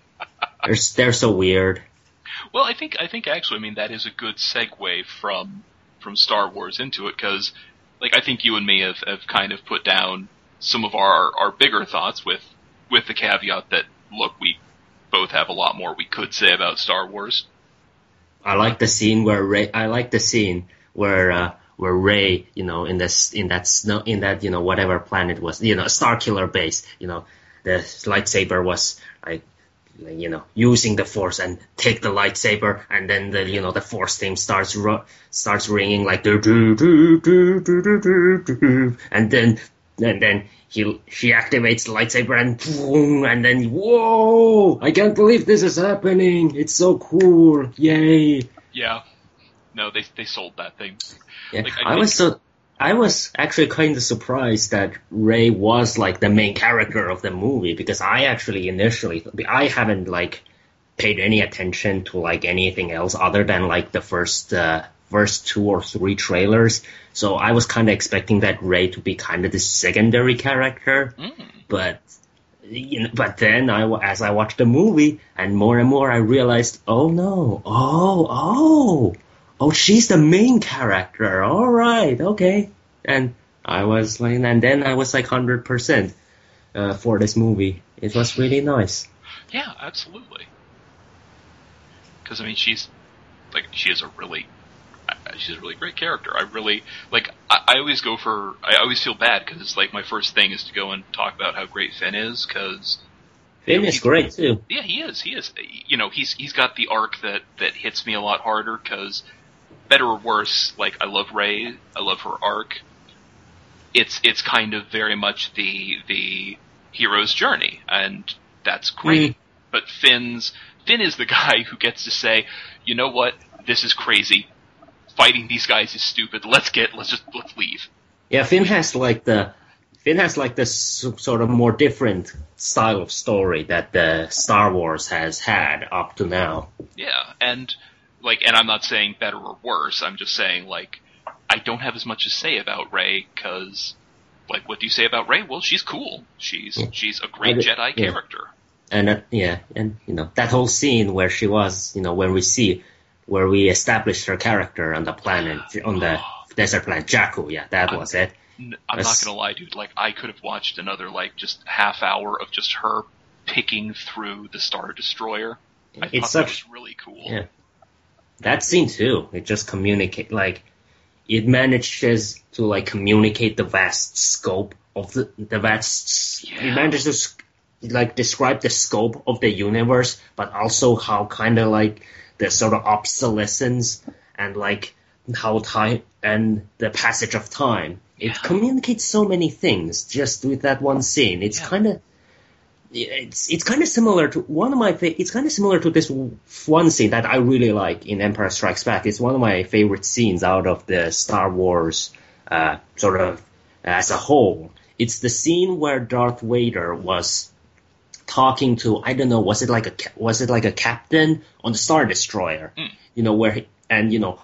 They're they're so weird. Well, I think I think actually, I mean that is a good segue from from Star Wars into it because, like, I think you and me have, have kind of put down some of our our bigger thoughts with with the caveat that look, we both have a lot more we could say about Star Wars. I like the scene where Rey. I like the scene where uh, where Rey, you know, in this in that snow in that you know whatever planet was, you know, Starkiller base, you know, the lightsaber was like you know, using the force and take the lightsaber, and then the you know the force theme starts ru- starts ringing like do do do do do do do, and then and then he she activates the lightsaber and boom, and then whoa! I can't believe this is happening. It's so cool! Yay! Yeah. No, they they sold that thing. Yeah. Like, I, I think... was so I was actually kind of surprised that Rey was like the main character of the movie because I actually initially I haven't like paid any attention to like anything else other than like the first uh, first two or three trailers. So I was kind of expecting that Rey to be kind of the secondary character, but you know, but then I, as I watched the movie and more and more I realized, oh no, oh, oh, oh, she's the main character. All right, okay. And I was like, and then I was like hundred percent uh, for this movie. It was really nice. Yeah, absolutely. Because I mean, she's like she is a really she's a really great character. I really like. I, I always go for. I always feel bad because it's like my first thing is to go and talk about how great Finn is because Finn is great too. yeah, he is. He is. You know, he's he's got the arc that that hits me a lot harder because better or worse, like I love Rey. I love her arc. It's it's kind of very much the the hero's journey, and that's great. Mm. But Finn's Finn is the [laughs] guy who gets to say, you know what, this is crazy. Fighting these guys is stupid. Let's get let's just let's leave. Yeah, Finn has like the Finn has like this sort of more different style of story that the Star Wars has had up to now. Yeah, and like, and I'm not saying better or worse. I'm just saying like, I don't have as much to say about Rey because, like, what do you say about Rey? Well, she's cool. She's Yeah. she's a great I Jedi yeah. character. And uh, yeah, and you know that whole scene where she was, you know, when we see where we established her character on the planet on the [sighs] desert planet Jakku. Yeah, that was it. I'm not gonna lie, dude. Like, I could have watched another like just half hour of just her picking through the Star Destroyer. I It's thought that such- was really cool. Yeah. That scene too. It just communicate like it manages to like communicate the vast scope of the the vast. Yeah. It manages to like describe the scope of the universe, but also how kind of like the sort of obsolescence and like how time and the passage of time. It Yeah. communicates so many things just with that one scene. It's Yeah. kind of it's it's kind of similar to one of my fa- it's kind of similar to this one scene that I really like in Empire Strikes Back. It's one of my favorite scenes out of the Star Wars uh, sort of as a whole. It's the scene where Darth Vader was talking to I don't know was it like a was it like a captain on the Star Destroyer, you know where he, and you know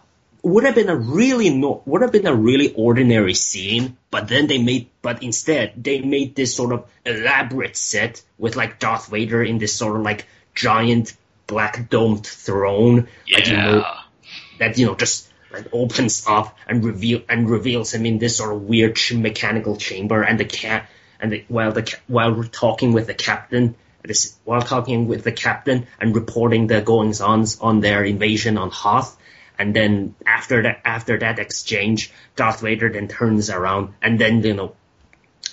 would have been a really no, would have been a really ordinary scene, but then they made but instead they made this sort of elaborate set with like Darth Vader in this sort of like giant black domed throne, like, you know, Yeah. that you know just like opens up and reveal and reveals him in this sort of weird ch- mechanical chamber, and the cat and the, while the while we're talking with the captain. This, while talking with the captain and reporting the goings ons on their invasion on Hoth, and then after that after that exchange, Darth Vader then turns around and then you know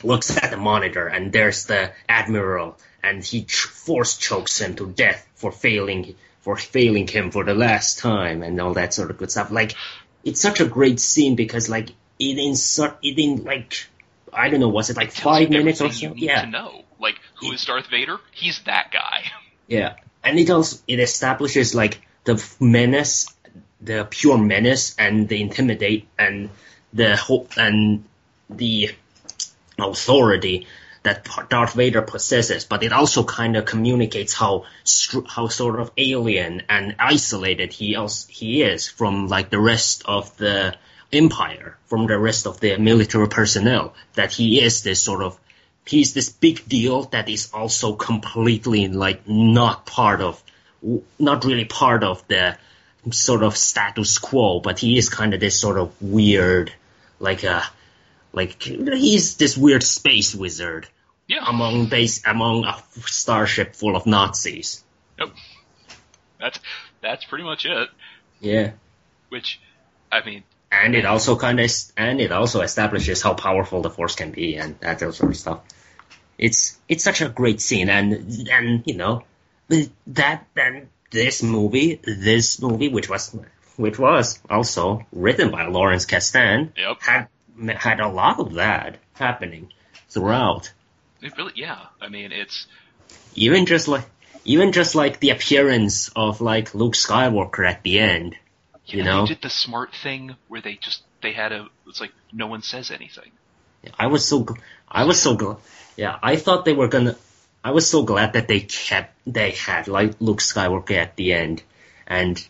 looks at the monitor and there's the admiral and he ch- force chokes him to death for failing for failing him for the last time and all that sort of good stuff. Like it's such a great scene because like it insert it in like I don't know was it like Tells five minutes or so? Yeah, to know. Like, who is Darth Vader? He's that guy. [laughs] Yeah, and it also it establishes like the menace, the pure menace, and the intimidate, and the hope and the authority that Darth Vader possesses. But it also kind of communicates how how sort of alien and isolated he else he is from like the rest of the empire, from the rest of the military personnel. That he is this sort of he's this big deal that is also completely like not part of not really part of the sort of status quo, but he is kind of this sort of weird, like a, like he's this weird space wizard Yeah. among base among a starship full of Nazis. Yep. That's that's pretty much it. Yeah. Which, I mean, and it also kind of and it also establishes how powerful the force can be and that sort of stuff. It's it's such a great scene and and you know that and this movie this movie which was which was also written by Lawrence Kasdan Yep. had had a lot of that happening throughout. it really, yeah. I mean, it's Even just like even just like the appearance of like Luke Skywalker at the end. you, You know, know? they did the smart thing where they just they had a. It's like no one says anything. I was so I was so glad. Yeah, I thought they were gonna. I was so glad that they kept they had like Luke Skywalker at the end, and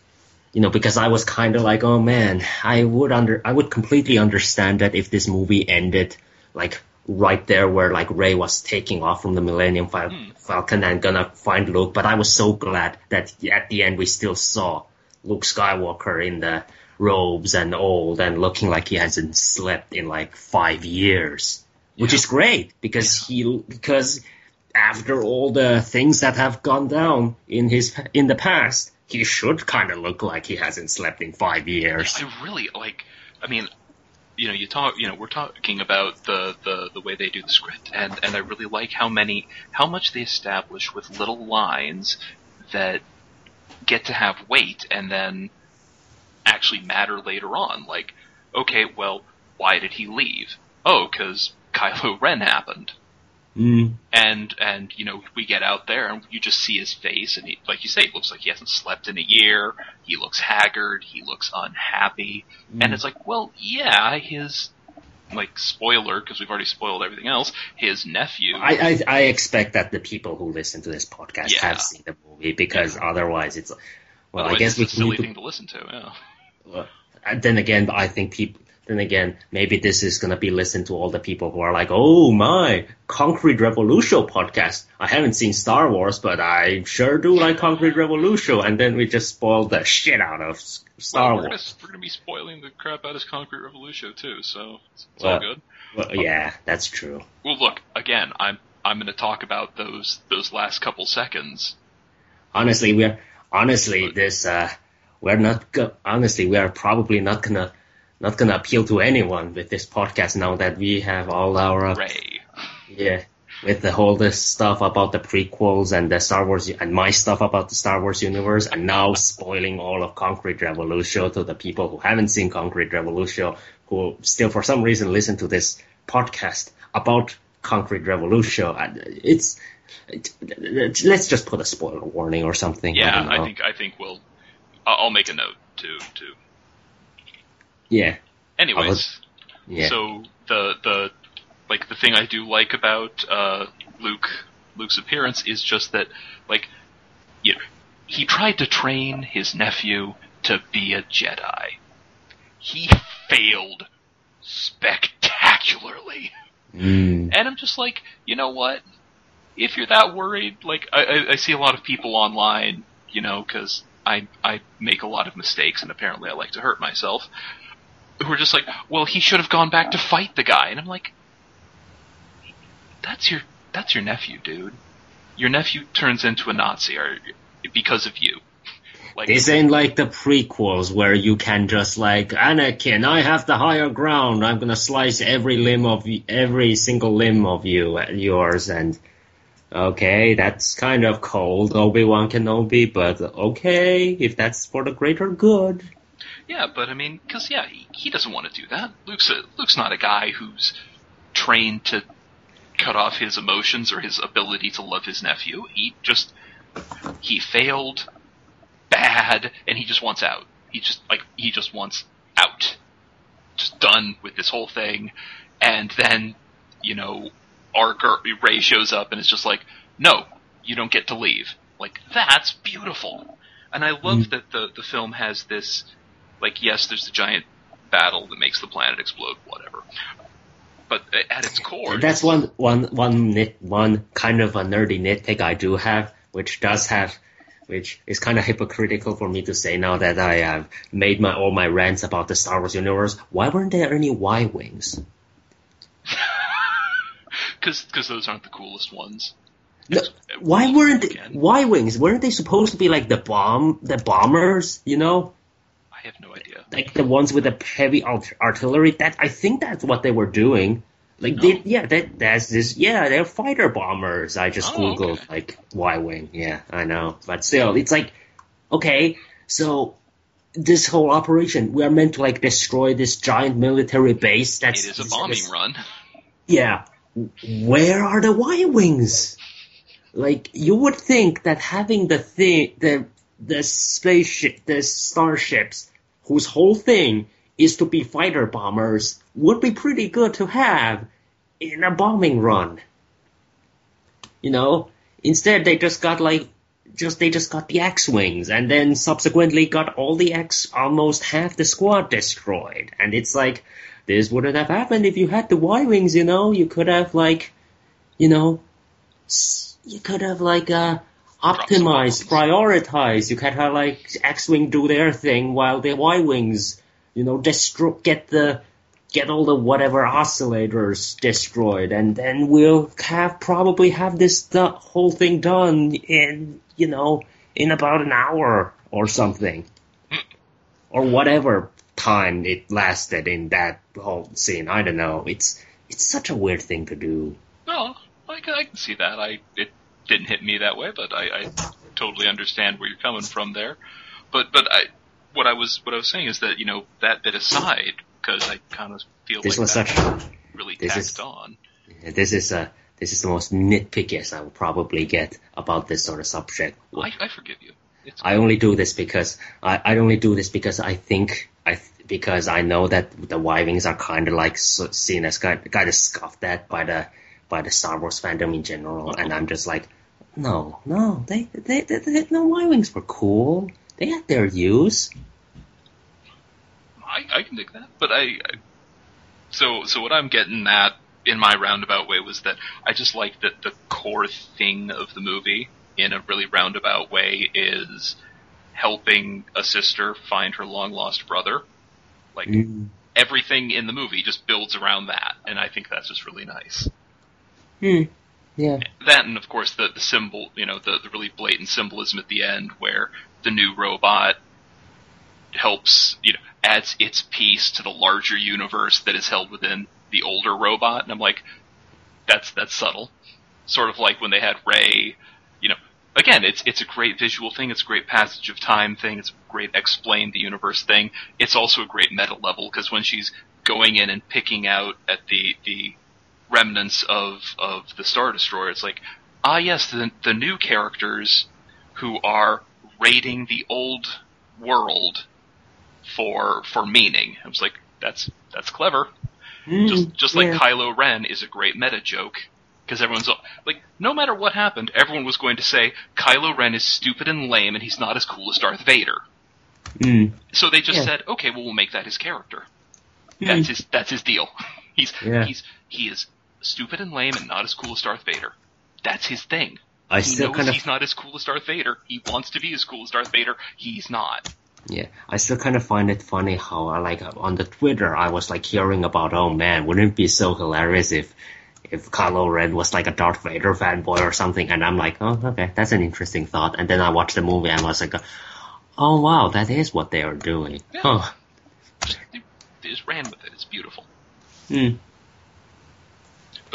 you know because I was kind of like, oh man, I would under I would completely understand that if this movie ended like right there where like Ray was taking off from the Millennium Fal- hmm. Falcon and gonna find Luke, but I was so glad that at the end we still saw Luke Skywalker in the robes and old and looking like he hasn't slept in like five years, which is great because he because after all the things that have gone down in his in the past, he should kind of look like he hasn't slept in five years. I really like. I mean, you know, you talk. You know, we're talking about the the the way they do the script, and and I really like how many how much they establish with little lines that get to have weight and then actually matter later on. Like, okay, well, why did he leave? Oh, because Kylo Ren happened. Mm. and and you know we get out there and you just see his face and he, like you say it looks like he hasn't slept in a year he looks haggard he looks unhappy and it's like well yeah his like spoiler because we've already spoiled everything else his nephew I, I I expect that the people who listen to this podcast Yeah. have seen the movie because otherwise it's well I otherwise guess we a silly need to thing to listen to yeah Well, and then again, I think people. Then again, maybe this is gonna be listened to all the people who are like, "Oh my, Concrete Revolution podcast." I haven't seen Star Wars, but I sure do like Concrete Revolution. And then we just spoiled the shit out of Star well, we're, gonna, Wars. we're gonna be spoiling the crap out of concrete revolution too so it's, it's Well- all good Well, yeah, that's true. well look again i'm i'm gonna talk about those those last couple seconds Honestly, we're honestly this. uh We're not. Go- honestly, we are probably not gonna not gonna appeal to anyone with this podcast now that we have all our uh, ray Yeah, with the whole this stuff about the prequels and the Star Wars and my stuff about the Star Wars universe, and now spoiling all of Concrete Revolution to the people who haven't seen Concrete Revolution, who still for some reason listen to this podcast about Concrete Revolution. And It's it, let's just put a spoiler warning or something. Yeah, don't I, think I think we'll. I'll I'll make a note to to. Yeah, Anyways, yeah. so the the like the thing I do like about uh, Luke Luke's appearance is just that like you know, he tried to train his nephew to be a Jedi. He failed spectacularly. Mm, And I'm just like, you know what? If you're that worried, like I, I, I see a lot of people online, you know, because I I make a lot of mistakes and apparently I like to hurt myself. Who are just like, well, he should have gone back to fight the guy, and I'm like, that's your that's your nephew, dude. Your nephew turns into a Nazi or because of you. Like, This ain't like the prequels where you can just like Anakin, I have the higher ground. I'm gonna slice every limb of every single limb of you, yours, and okay, that's kind of cold, Obi Wan Kenobi, but okay, if that's for the greater good. Yeah, but I mean, because yeah, he, he doesn't want to do that. Luke's a, Luke's not a guy who's trained to cut off his emotions or his ability to love his nephew. He just he failed bad, and he just wants out. He just like he just wants out, just done with this whole thing. And then you know, our girl, Rey shows up and it's just like, no, you don't get to leave. Like that's beautiful. And I love mm. that the the film has this like yes, there's the giant battle that makes the planet explode, whatever. But at its core, That's one one one nit one kind of a nerdy nitpick I do have, which does have which is kind of hypocritical for me to say now that I have made my all my rants about the Star Wars universe. Why weren't there any Y wings? Because [laughs] those aren't the coolest ones. No, why weren't Y wings? Weren't they supposed to be like the bomb, the bombers? You know, have no idea. like the ones with the heavy art- artillery. That I think that's what they were doing. Like they, Oh. yeah, that that's this. Yeah, they're fighter bombers. I just Oh, googled okay. like Y wing. Yeah, I know, but still, it's like okay, so. This whole operation, we are meant to like destroy this giant military base. That's It is a bombing run. yeah. Where are the Y wings? Like you would think that having the thing, the the spaceship, the starships, whose whole thing is to be fighter bombers, would be pretty good to have in a bombing run. You know, instead they just got like just they just got the X wings and then subsequently got all the X almost half the squad destroyed. And it's like this wouldn't have happened if you had the Y wings, you know, you could have like you know you could have like uh optimized, prioritize. You could have like X wing do their thing while the Y wings, you know, destroy get the get all the whatever oscillators destroyed, and then we'll have probably have this the whole thing done in you know in about an hour or something, or whatever time it lasted in that whole scene. I don't know. It's it's such a weird thing to do. No, I can, I can see that. I it didn't hit me that way, but I, I totally understand where you're coming from there. But but I what I was what I was saying is that you know that bit aside because I kind of feel This like was that's such really this tacked is- on. this is uh this is the most nitpickiest I will probably get about this sort of subject. I, I forgive you. It's I only do this because I, I only do this because I think I th- because I know that the Y-wings are kind of like seen as kind kind of scoffed at by the by the Star Wars fandom in general, and I'm just like, no, no, they they, they, they no Y-wings were cool. They had their use. I, I can dig that, but I, I so so what I'm getting at in my roundabout way was that I just like that the core thing of the movie in a really roundabout way is helping a sister find her long lost brother. Like Mm. everything in the movie just builds around that, and I think that's just really nice. Hmm. Yeah. That and of course the the symbol, you know, the the really blatant symbolism at the end where the new robot helps, you know, adds its piece to the larger universe that is held within the older robot, and I'm like, that's that's subtle. Sort of like when they had Rey, you know. Again, it's it's a great visual thing. It's a great passage of time thing. It's a great explain the universe thing. It's also a great meta level because when she's going in and picking out at the the remnants of of the Star Destroyer, it's like, ah, yes, the the new characters who are raiding the old world for for meaning. I was like, that's that's clever. Mm, Just just like yeah. Kylo Ren is a great meta joke because everyone's like, no matter what happened, everyone was going to say Kylo Ren is stupid and lame and he's not as cool as Darth Vader. Mm. So they just Yeah. said, okay, well we'll make that his character. Hmm. That's his that's his deal. [laughs] He's Yeah. he's he is stupid and lame and not as cool as Darth Vader. That's his thing. I he still knows kind of he's not as cool as Darth Vader. He wants to be as cool as Darth Vader. He's not. Yeah, I still kind of find it funny how I like on the Twitter I was like hearing about oh man wouldn't it be so hilarious if if Kylo Ren was like a Darth Vader fanboy or something and I'm like oh okay that's an interesting thought and then I watched the movie and I was like oh wow that is what they are doing Yeah. huh they, they just ran with it. It's beautiful. Hmm.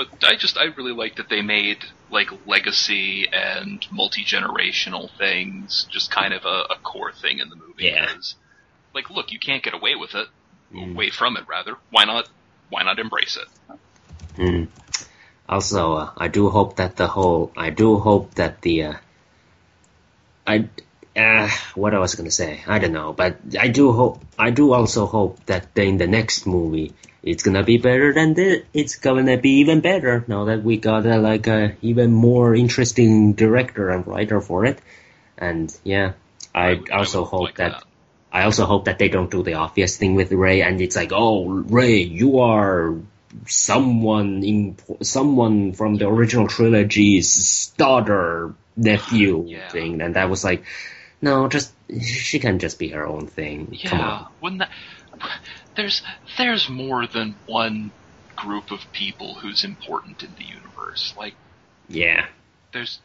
But I just I really like that they made like legacy and multi generational things just kind of a, a core thing in the movie. Yeah. Because, like, look, you can't get away with it. Mm. Away from it, rather. Why not? Why not embrace it? Hmm. Also, uh, I do hope that the whole, I do hope that the, uh, I, uh, what I was gonna say, I don't know, but I do hope, I do also hope that in the next movie, it's gonna be better than this, it's gonna be even better now that we got like a even more interesting director and writer for it. And yeah, I, would- also would hope like that I also hope that they don't do the obvious thing with Rey, and it's like, oh, Rey, you are someone in someone from the original trilogy's daughter, nephew [sighs] Yeah. thing, and that was like, no, just she can just be her own thing. Come Yeah, on. wouldn't that? There's there's more than one group of people who's important in the universe. Like Yeah. there's,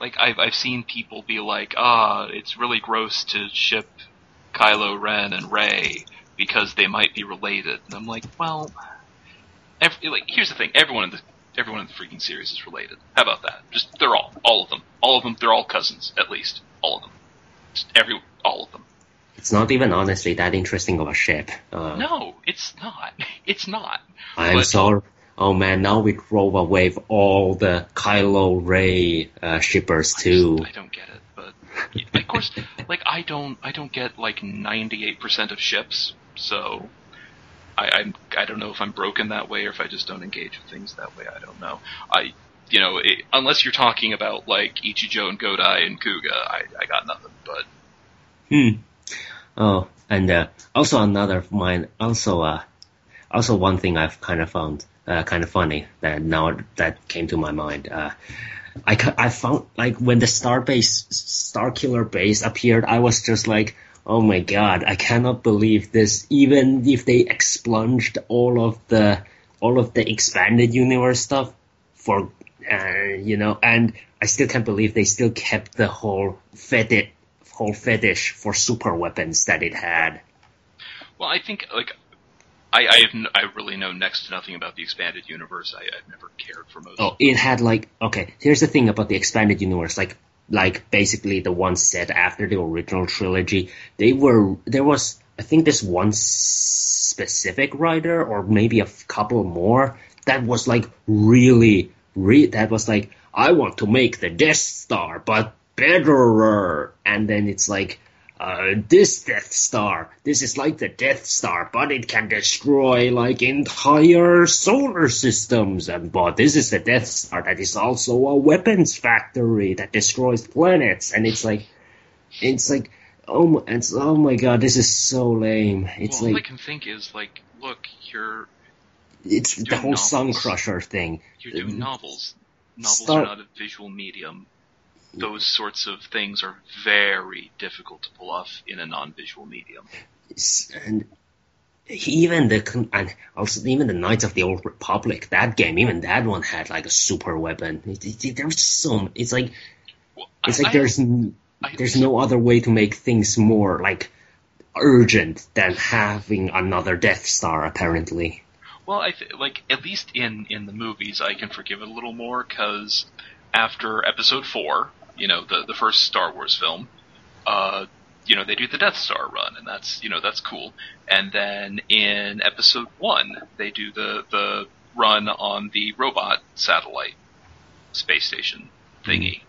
like I've I've seen people be like, ah, it's really gross to ship Kylo Ren and Rey because they might be related, and I'm like, well, every, like here's the thing, everyone in the everyone in the freaking series is related. How about that? Just they're all, all of them, all of them, they're all cousins at least, all of them, just every, all of them. It's not even honestly that interesting of a ship. Uh, No, it's not. [laughs] It's not. I'm but- sorry. Oh man, now we drove away with all the Kylo Ray uh, shippers too. I don't get it, but of course, [laughs] like I don't, I don't get like ninety-eight percent of ships, so I, I'm, I don't know if I'm broken that way or if I just don't engage with things that way. I don't know. I, you know, it, unless you're talking about like Ichijo and Godai and Kuuga, I, I got nothing. But Hmm. Oh, and uh, also another of mine. Also, uh, also one thing I've kind of found uh, kind of funny that now that came to my mind. Uh, I I found like when the Star Base Starkiller base appeared, I was just like, oh my god, I cannot believe this. Even if they expunged all of the all of the expanded universe stuff for uh, you know, and I still can't believe they still kept the whole fetish whole fetish for super weapons that it had. well, I think like. I, I have n- I really know next to nothing about the expanded universe. I, I've never cared for most. Oh, it had like okay. Here's the thing about the expanded universe, like like basically the ones set after the original trilogy. They were there was I think this one specific writer or maybe a f- couple more that was like really re that was like I want to make the Death Star but betterer, and then it's like. Uh, this Death Star, this is like the Death Star, but it can destroy like entire solar systems. And but this is the Death Star that is also a weapons factory that destroys planets. And it's like, it's like, oh my, it's oh my god, this is so lame. It's well, all I can think is like, look, you're it's the doing whole Sun. Crusher thing. You're doing novels. Novels Star- are not a visual medium. Those sorts of things are very difficult to pull off in a non-visual medium. And even the and also even the Knights of the Old Republic, that game, even that one had like a super weapon. There's so it's like it's like I- there's I- there's no other way to make things more like urgent than having another Death Star. Apparently, Well, I th- like at least in in the movies, I can forgive it a little more because after Episode Four, you know, the the first Star Wars film, uh, you know, they do the Death Star run, and that's you know that's cool. And then in Episode One, they do the the run on the robot satellite space station thingy.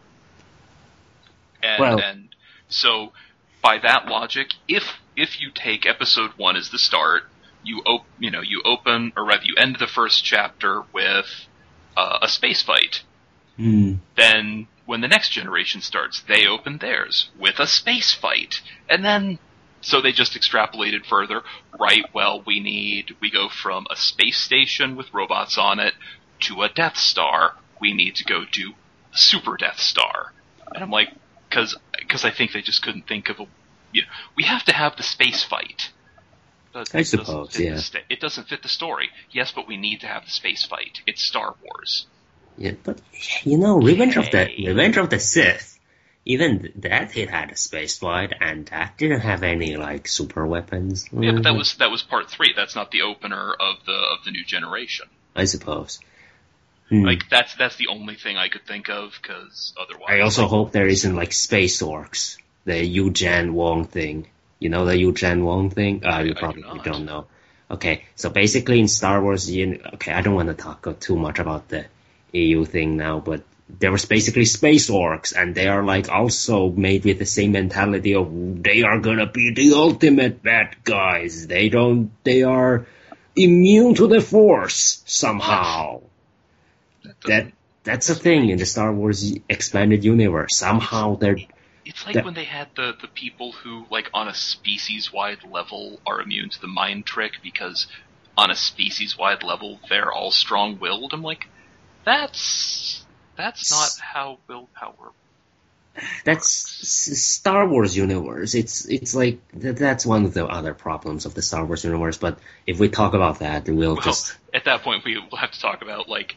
And Well- and so by that logic, if if you take Episode One as the start, you op- you know you open or rather you end the first chapter with uh, a space fight. Hmm. Then when the next generation starts, they open theirs with a space fight, and then so they just extrapolated further. Right? Well, we need we go from a space station with robots on it to a Death Star. We need to go do a Super Death Star, and I'm like, because because I think they just couldn't think of a. You know, we have to have the space fight. But I suppose, the yeah. it doesn't fit the story. Yes, but we need to have the space fight. It's Star Wars. Yeah, but you know, Revenge of the Revenge of the Sith, even that it had a space fight, and that didn't have any like super weapons. Yeah, but that Mhm. was that was part three. That's not the opener of the of the new generation. I suppose. Hmm. Like that's that's the only thing I could think of because otherwise. I also hope there isn't like space orcs, the Yuuzhan Vong thing. You know the Yuuzhan Vong thing? Uh, I you do probably not. don't know. Okay, so basically in Star Wars, you, okay, I don't want to talk too much about the EU thing now, but there was basically space orcs, and they are like also made with the same mentality of they are gonna be the ultimate bad guys. They don't, they are immune to the Force somehow. That That that's a thing in the Star Wars expanded universe. Somehow they're It's like that- when they had the, the people who, like, on a species wide level are immune to the mind trick because on a species wide level they're all strong willed. I'm like, that's that's not how willpower that's S- Star Wars universe. It's it's like th- that's one of the other problems of the Star Wars universe. But if we talk about that, we'll Well, just at that point, we will have to talk about like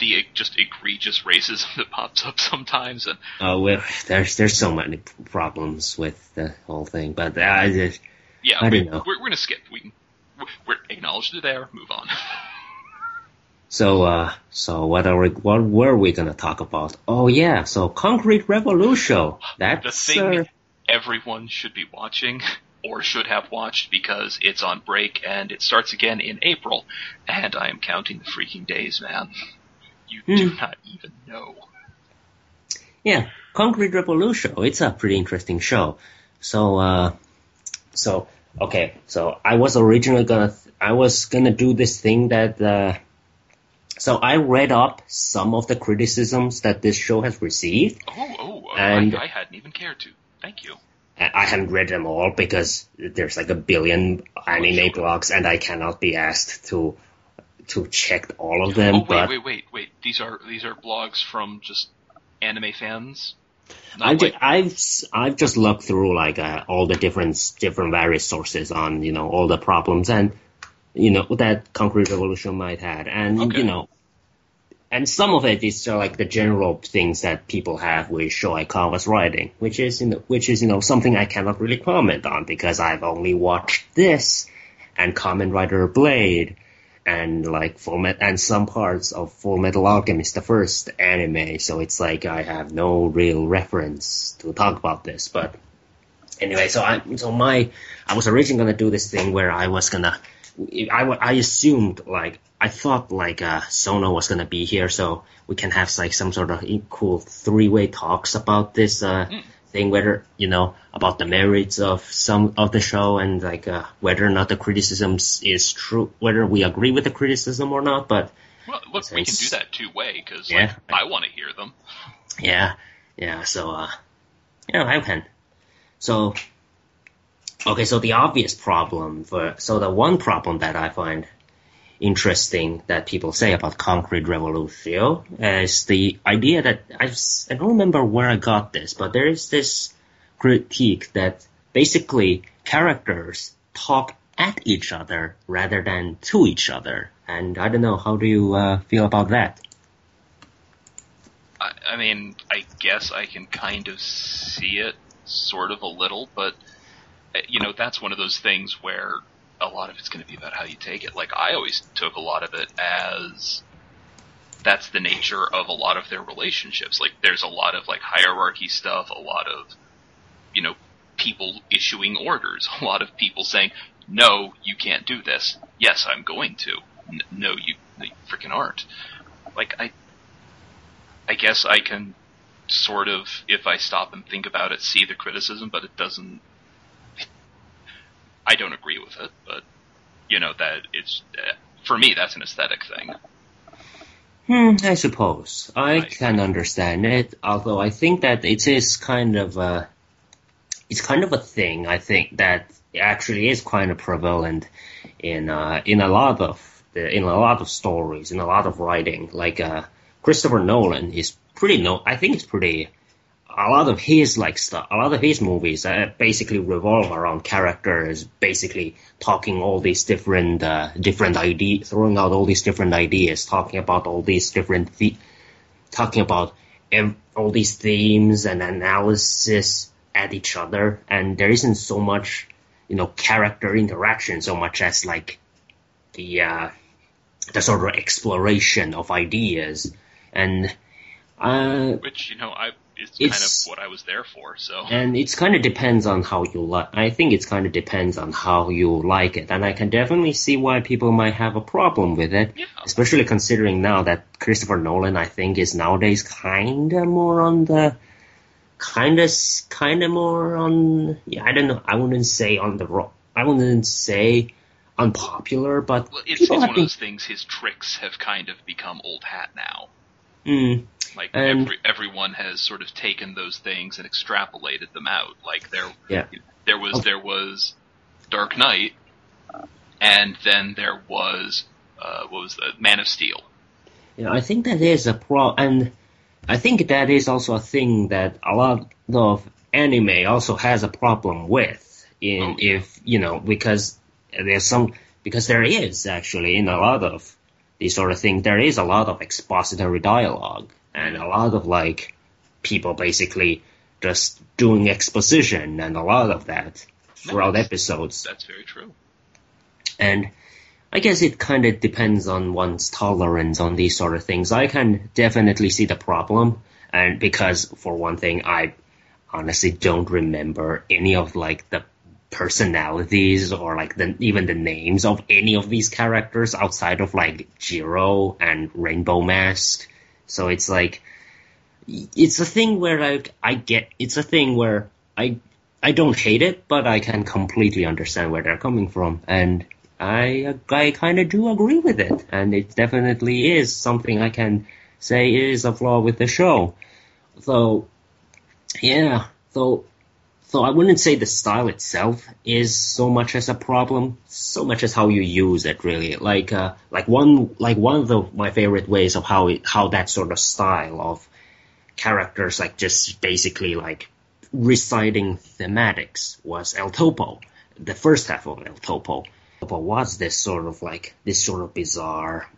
the just egregious racism [laughs] that pops up sometimes, and uh, well, there's there's so many problems with the whole thing. But I just yeah, I we, don't know. We're, we're gonna skip. We we're, we're acknowledged it there. Move on. [laughs] so uh so what are we what were we gonna talk about? Oh yeah, so Concrete Revolution. That's the thing uh, everyone should be watching [laughs] or should have watched because it's on break and it starts again in April, and I am counting the freaking days, man. You do Hmm. not even know. Yeah, Concrete Revolution. It's a pretty interesting show. So, uh, so okay. So I was originally gonna, I was gonna do this thing that, uh, so I read up some of the criticisms that this show has received. Oh, oh, oh And- I, I hadn't even cared to. Thank you. I haven't read them all because there's like a billion anime blogs, and I cannot be asked to to check all of them. oh, wait, but wait, wait, wait. These are these are blogs from just anime fans. I ju- like- I've I've just looked through like uh, all the different different various sources on you know all the problems and you know that Concrete Revolution might had and Okay. you know and some of it is like the general things that people have with Sho Aikawa's writing, which is you know which is you know something I cannot really comment on because I've only watched this and Kamen Rider Blade and like Full Met and some parts of Full Metal Alchemist, the first anime. So it's like I have no real reference to talk about this. But anyway, so I so my I was originally gonna do this thing where I was gonna I, I assumed like I thought like uh, Sono was gonna be here, so we can have like some sort of equal three way talks about this uh, thing, whether you know about the merits of some of the show and like uh, whether or not the criticisms is true, whether we agree with the criticism or not. But well, look, we can do that two way because Yeah. like, I want to hear them. Yeah, yeah. So, uh, yeah, I can. So, okay. So the obvious problem for so the one problem that I find interesting that people say about Concrete Revolution is the idea that I've, I don't remember where I got this, but there is this critique that basically characters talk at each other rather than to each other. And I don't know, how do you uh, feel about that? I, I mean, I guess I can kind of see it, sort of a little, but Uh, you know, that's one of those things where a lot of it's going to be about how you take it. Like I always took a lot of it as that's the nature of a lot of their relationships. Like there's a lot of like hierarchy stuff, a lot of you know people issuing orders, [laughs] a lot of people saying, "No, you can't do this." Yes, I'm going to. N- no, you, you freaking aren't. Like I I guess I can sort of, if I stop and think about it, see the criticism, but it doesn't. I don't agree with it, but you know that it's for me that's an aesthetic thing. Hmm, I suppose. I Right. can understand it, although I think that it is kind of a, it's kind of a thing, I think, that actually is kind of prevalent in, uh, in a lot of, the, in a lot of stories, in a lot of writing, like, uh, Christopher Nolan is pretty no, I think it's pretty, a lot of his like stuff, a lot of his movies uh, basically revolve around characters basically talking all these different, uh, different ideas, throwing out all these different ideas, talking about all these different, the- talking about all these themes and analysis at each other, and there isn't so much, you know, character interaction so much as like the, uh, the sort of exploration of ideas, and, uh, Which you know, I it's, It's- kind of what I was there for. So and it's kind of depends on how you like. I think it's kind of depends on how you like it, and I can definitely see why people might have a problem with it, yeah, especially considering now that Christopher Nolan, I think, is nowadays kind of more on the, kind of, kind of more on. Yeah, I don't know. I wouldn't say on the ro I wouldn't say unpopular, but well, it's, it's one of those things. His tricks have kind of become old hat now. Mm, Like And- every, everyone has sort of taken those things and extrapolated them out. Like there, Yeah. there was Oh. there was Dark Knight, and then there was uh, what was the Man of Steel. Yeah, I think that is a pro, and I think that is also a thing that a lot of anime also has a problem with. In Oh, yeah. if you know because there's some because there is actually in a lot of these sort of thing there is a lot of expository dialogue and a lot of like people basically just doing exposition and a lot of that throughout Nice. episodes That's very true. and I guess it kind of depends on one's tolerance on these sort of things. I can definitely see the problem, and because for one thing, I honestly don't remember any of like the personalities or like the even the names of any of these characters outside of like Jiro and Rainbow Mask. So it's like it's a thing where I I get it's a thing where I I don't hate it, but I can completely understand where they're coming from, and I I kind of do agree with it, and it definitely is something I can say is a flaw with the show. So, yeah, so so I wouldn't say the style itself is so much as a problem, so much as how you use it really. Like uh, like one like one of the my favorite ways of how it how that sort of style of characters like just basically like reciting thematics was El Topo, the first half of El Topo. Topo was this sort of like this sort of bizarre,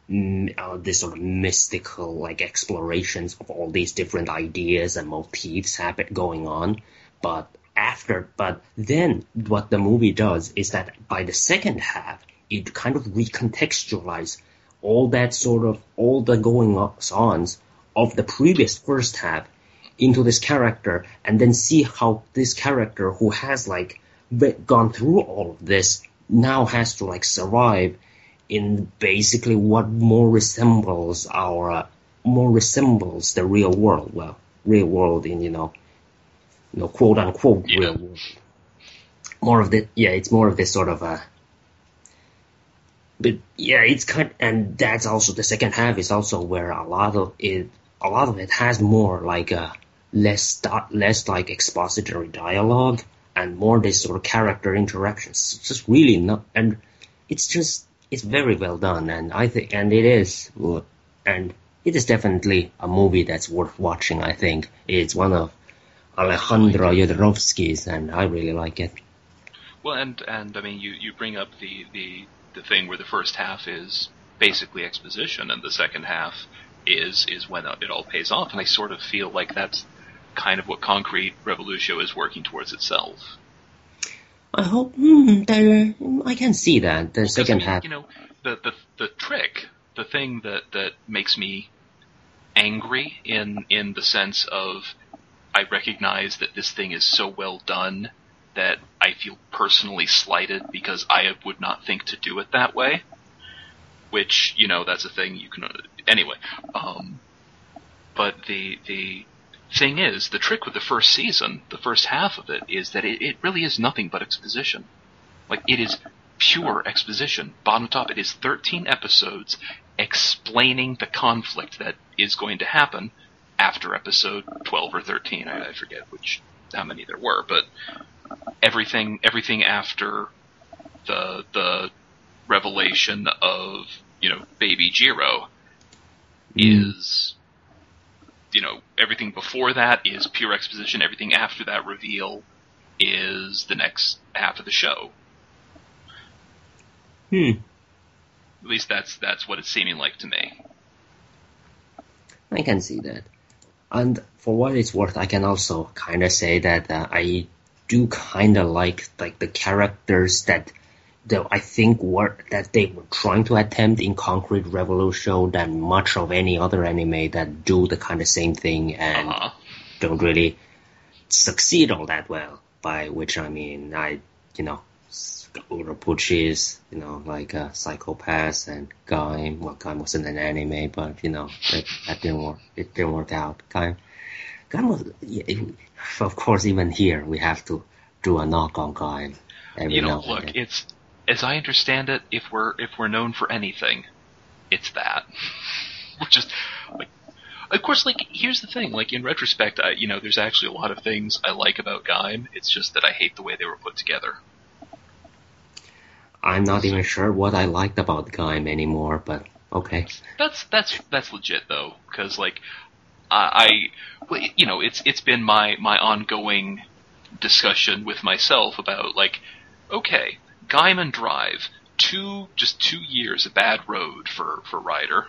uh, this sort of mystical like explorations of all these different ideas and motifs happen going on, but after, but then what the movie does is that by the second half, it kind of recontextualize all that sort of all the going ons of the previous first half into this character and then see how this character who has like gone through all of this now has to like survive in basically what more resembles our uh, more resembles the real world well real world in you know you know quote unquote Yeah. real world more of the yeah it's more of this sort of a but yeah it's kind and that's also the second half is also where a lot of it a lot of it has more like a less di- less like expository dialogue and more this sort of character interactions. It's just really not, and it's just it's very well done, and I think and it is, and it is definitely a movie that's worth watching. I think it's one of Alejandro Jodorowsky's, and I really like it. Well, and and I mean, you you bring up the the the thing where the first half is basically exposition, and the second half is is when it all pays off, and I sort of feel like that's kind of what Concrete Revolution is working towards itself. I hope hmm, there, I can see that the 'Cause, second I mean, half. you know, the the the trick, the thing that that makes me angry in in the sense of I recognize that this thing is so well done that I feel personally slighted because I would not think to do it that way. Which you know that's a thing you can anyway. Um, but the the thing is, the trick with the first season, the first half of it, is that it, it really is nothing but exposition. Like it is pure exposition. Bottom to top, it is 13 episodes explaining the conflict that is going to happen after episode 12 or 13. I, I forget which how many there were, but everything everything after the the revelation of you know baby Jiro is you know everything before that is pure exposition. Everything after that reveal is the next half of the show. Hmm. At least that's that's what it's seeming like to me. I can see that. And for what it's worth, I can also kind of say that uh, I do kind of like like the characters that though I think were that they were trying to attempt in Concrete Revolution than much of any other anime that do the kind of same thing and Uh-huh. don't really succeed all that well. By which I mean, I you know, Urobuchi's, you know, like uh, Psycho-Pass and Gaim. Well, Gaim wasn't an anime, but you know, that, that didn't work. It didn't work out. Gaim, Gaim was, yeah, it- of course, even here we have to do a knock on Gaim. You know, now look, then. it's as I understand it, if we're if we're known for anything, it's that. [laughs] we're just like of course, like here's the thing. Like in retrospect, I, you know, there's actually a lot of things I like about Gaim. It's just that I hate the way they were put together. I'm not even sure what I liked about Gaim anymore, but okay. That's that's that's legit though, because like I, well, you know, it's it's been my my ongoing discussion with myself about like, okay, Gaim and Drive, two just two years a bad road for for Rider.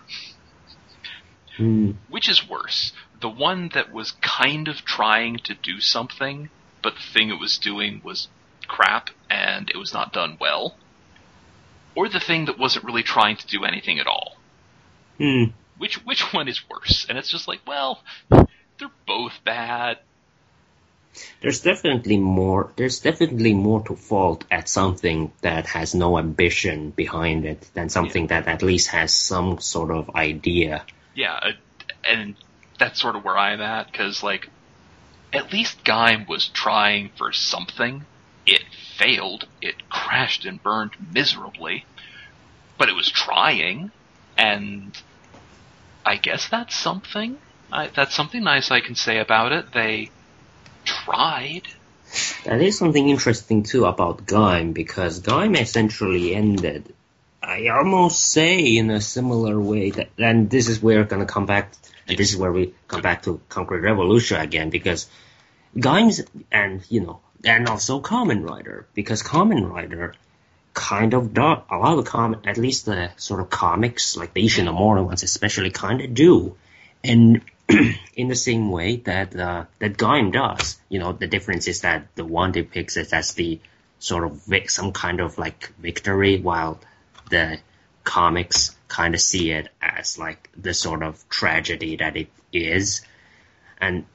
Hmm. Which is worse, the one that was kind of trying to do something, but the thing it was doing was crap and it was not done well, or the thing that wasn't really trying to do anything at all? Hmm. Which which one is worse? And it's just like, well, they're both bad. There's definitely more. There's definitely more to fault at something that has no ambition behind it than something that at least has some sort of idea. Yeah, uh, and that's sort of where I'm at because like, at least Gaim was trying for something. It failed. It crashed and burned miserably, but it was trying, and I guess that's something. I, that's something nice I can say about it. They tried. That is something interesting too about Gaim because Gaim essentially ended. I almost say in a similar way that, and this is where we're gonna come back. This is where we come back to Concrete Revolution again because Gaim's and you know and also Kamen Rider because Kamen Rider kind of do a lot of com at least the sort of comics like the Ishinomori ones especially kind of do and [clears throat] in the same way that uh, that Gaim does. You know, the difference is that the one depicts it as the sort of some kind of like victory, while the comics kind of see it as like the sort of tragedy that it is, and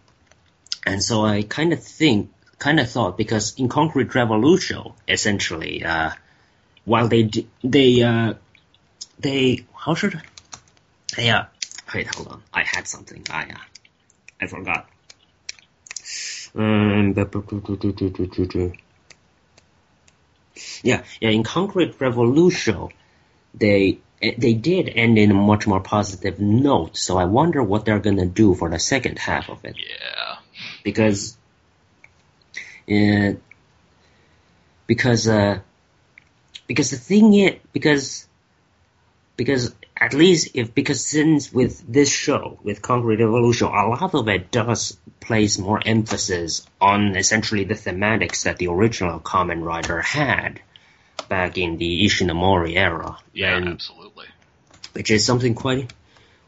and so I kind of think, kind of thought because in Concrete Revolution, essentially, uh, while they d- they uh, they how should I, uh Wait, hold on. I had something. I uh, I forgot. Um, yeah, yeah. In Concrete Revolution, they they did end in a much more positive note. So I wonder what they're gonna do for the second half of it. Yeah. Because, uh, because uh, because the thing is because because at least if because since with this show with Concrete Revolution, a lot of it does place more emphasis on essentially the thematics that the original Kamen Rider had back in the Ishinomori era. Yeah, And- absolutely. which is something quite,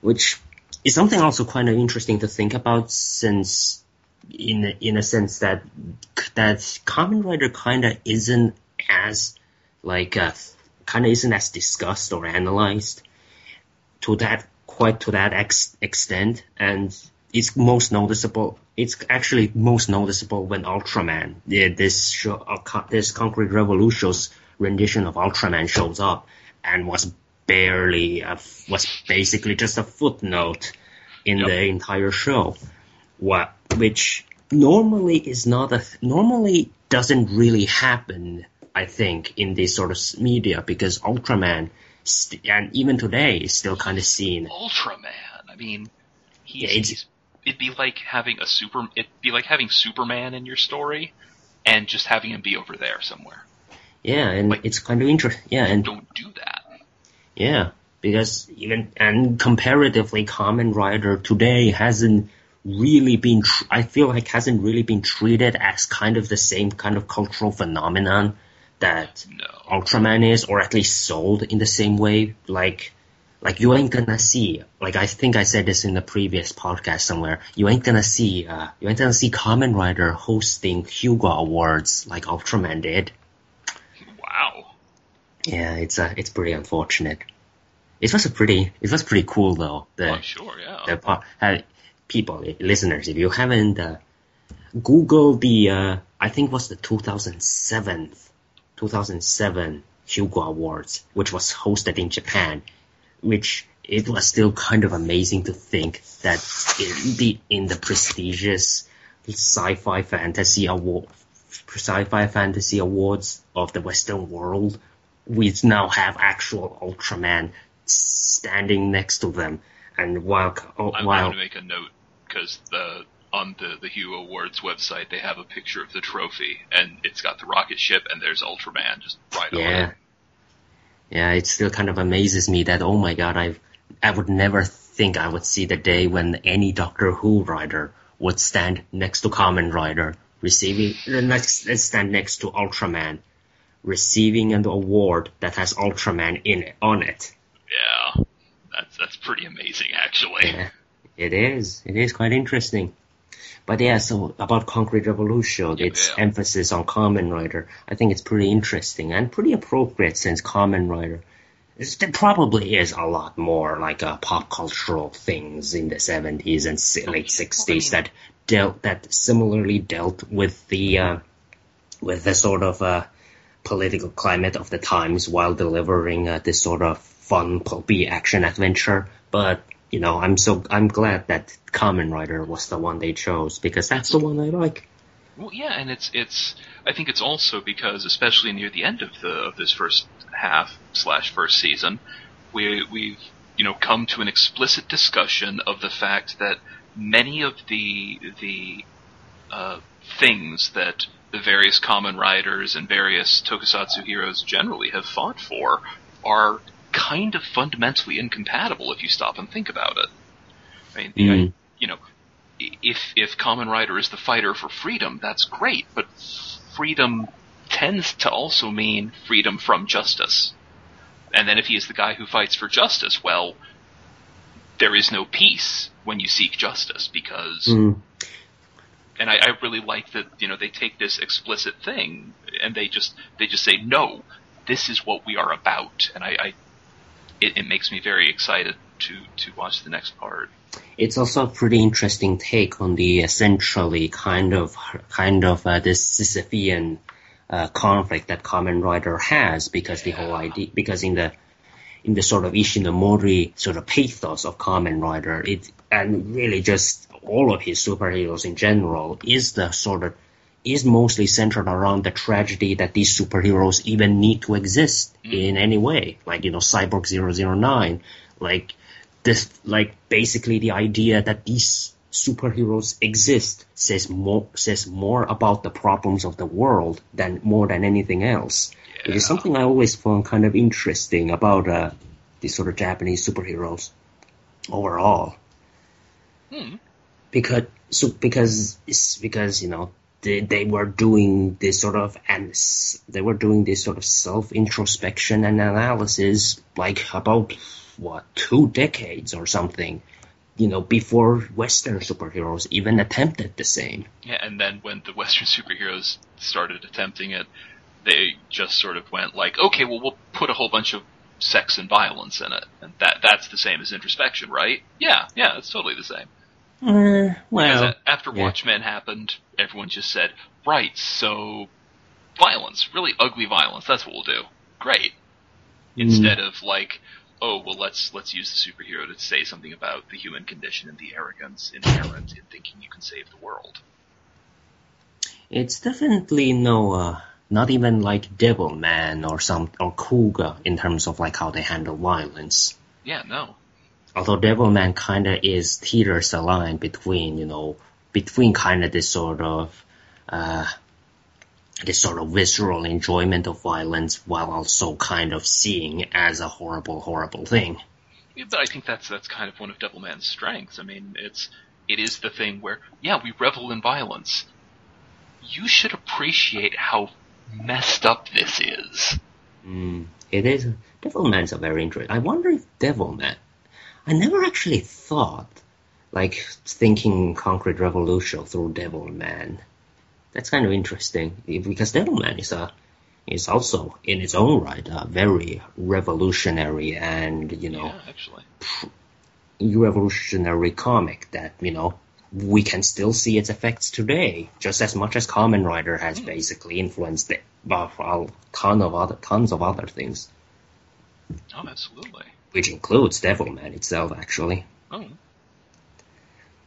which is something also kind of interesting to think about since, in a- in a sense that that Kamen Rider kind of isn't as like uh, kind of isn't as discussed or analyzed to that quite to that ex- extent, and it's most noticeable. It's actually most noticeable when Ultraman, yeah, this show, uh, this Concrete Revolution's rendition of Ultraman shows up and was barely a, was basically just a footnote in Yep. the entire show. What which normally is not a normally doesn't really happen. I think in this sort of media because Ultraman st- and even today is still kind of seen. Ultraman. I mean, he's, Yeah, he's it'd be like having a super. It'd be like having Superman in your story, and just having him be over there somewhere. Yeah, and Like- it's kind of interesting. Yeah, and Don't do that. Yeah, because even and comparatively, Kamen Rider today hasn't really been. Tr- I feel like hasn't really been treated as kind of the same kind of cultural phenomenon that No. Ultraman is, or at least sold in the same way. Like, like you ain't gonna see. Like I think I said this in the previous podcast somewhere. You ain't gonna see. Uh, you ain't gonna see Kamen Rider hosting Hugo Awards like Ultraman did. Wow. Yeah, it's uh, it's pretty unfortunate. It was a pretty, it was pretty cool though. The Oh, sure. Yeah. the part, uh, people, listeners, if you haven't uh, Google the, uh, I think it was the 2007, 2007 Hugo Awards, which was hosted in Japan, which it was still kind of amazing to think that in the in the prestigious sci-fi fantasy award, sci-fi fantasy awards of the Western world, we now have actual Ultraman standing next to them, and while oh, I'm while going to make a note because the on the the Hugo Awards website they have a picture of the trophy and it's got the rocket ship and there's Ultraman just right on Yeah. it. Yeah, it still kind of amazes me that oh my god, I I would never think I would see the day when any Doctor Who writer would stand next to Kamen Rider, receiving uh, next stand next to Ultraman, receiving an award that has Ultraman in it, on it. Yeah, that's that's pretty amazing, actually. Yeah, it is. It is quite interesting. But yeah, so about Concrete Revolution, its yeah. emphasis on Kamen Rider, I think it's pretty interesting and pretty appropriate since Kamen Rider is, there probably is a lot more like uh, pop cultural things in the 70s and late 60s that dealt that similarly dealt with the uh, with the sort of uh, political climate of the times while delivering uh, this sort of fun pulpy action adventure. But you know, I'm so I'm glad that Kamen Rider was the one they chose because that's the one I like. Well, yeah, and it's it's. I think it's also because, especially near the end of the of this first half slash first season, we we've you know come to an explicit discussion of the fact that many of the the uh, things that the various Kamen Riders and various tokusatsu heroes generally have fought for are kind of fundamentally incompatible if you stop and think about it. I mean, the, Mm. you know, if if Kamen Rider is the fighter for freedom, that's great, but freedom tends to also mean freedom from justice. And then if he is the guy who fights for justice, well, there is no peace when you seek justice because Mm. and I, I really like that you know they take this explicit thing and they just they just say no this is what we are about and I, I it, it makes me very excited to to watch the next part. It's also a pretty interesting take on the essentially kind of kind of uh, this Sisyphean uh, conflict that Kamen Rider has because the whole idea because in the in the sort of Ishinomori sort of pathos of Kamen Rider, it and really just all of his superheroes in general is the sort of is mostly centered around the tragedy that these superheroes even need to exist in any way. Like, you know, Cyborg 009, like this, like basically the idea that these superheroes exist says more, says more about the problems of the world than more than anything else. It is Yeah. something I always found kind of interesting about, uh, these sort of Japanese superheroes overall hmm. because so because it's because you know they they were doing this sort of and they were doing this sort of self introspection and analysis like about what two decades or something you know before western superheroes even attempted the same. Yeah and then when the western superheroes started attempting it they just sort of went like okay well we'll put a whole bunch of sex and violence in it. And that that's the same as introspection right? Yeah yeah it's totally the same uh, well after yeah. Watchmen happened, everyone just said, right, so violence, really ugly violence, that's what we'll do. Great. Mm. Instead of like, oh, well let's let's use the superhero to say something about the human condition and the arrogance inherent in thinking you can save the world. it's definitely no uh not even like Devilman or some or Kuuga in terms of like how they handle violence Yeah, no. Although Devilman kind of is teeters the line between, you know, between kind of this sort of, uh, this sort of visceral enjoyment of violence while also kind of seeing as a horrible, horrible thing. Yeah, but I think that's that's kind of one of Devilman's strengths. I mean, it's it is the thing where yeah, we revel in violence. You should appreciate how messed up this is. Mm, it is, Devilman's a very interesting, I wonder if Devilman, I never actually thought, like, thinking Concrete Revolution through Devilman. That's kind of interesting, because Devilman is a, is also, in its own right, a very revolutionary and, you know, Yeah, actually. revolutionary comic that, you know, we can still see its effects today, just as much as Kamen Rider has hmm. basically influenced it, but a ton of other, tons of other things, Oh, absolutely. Which includes Devilman itself, actually. Oh,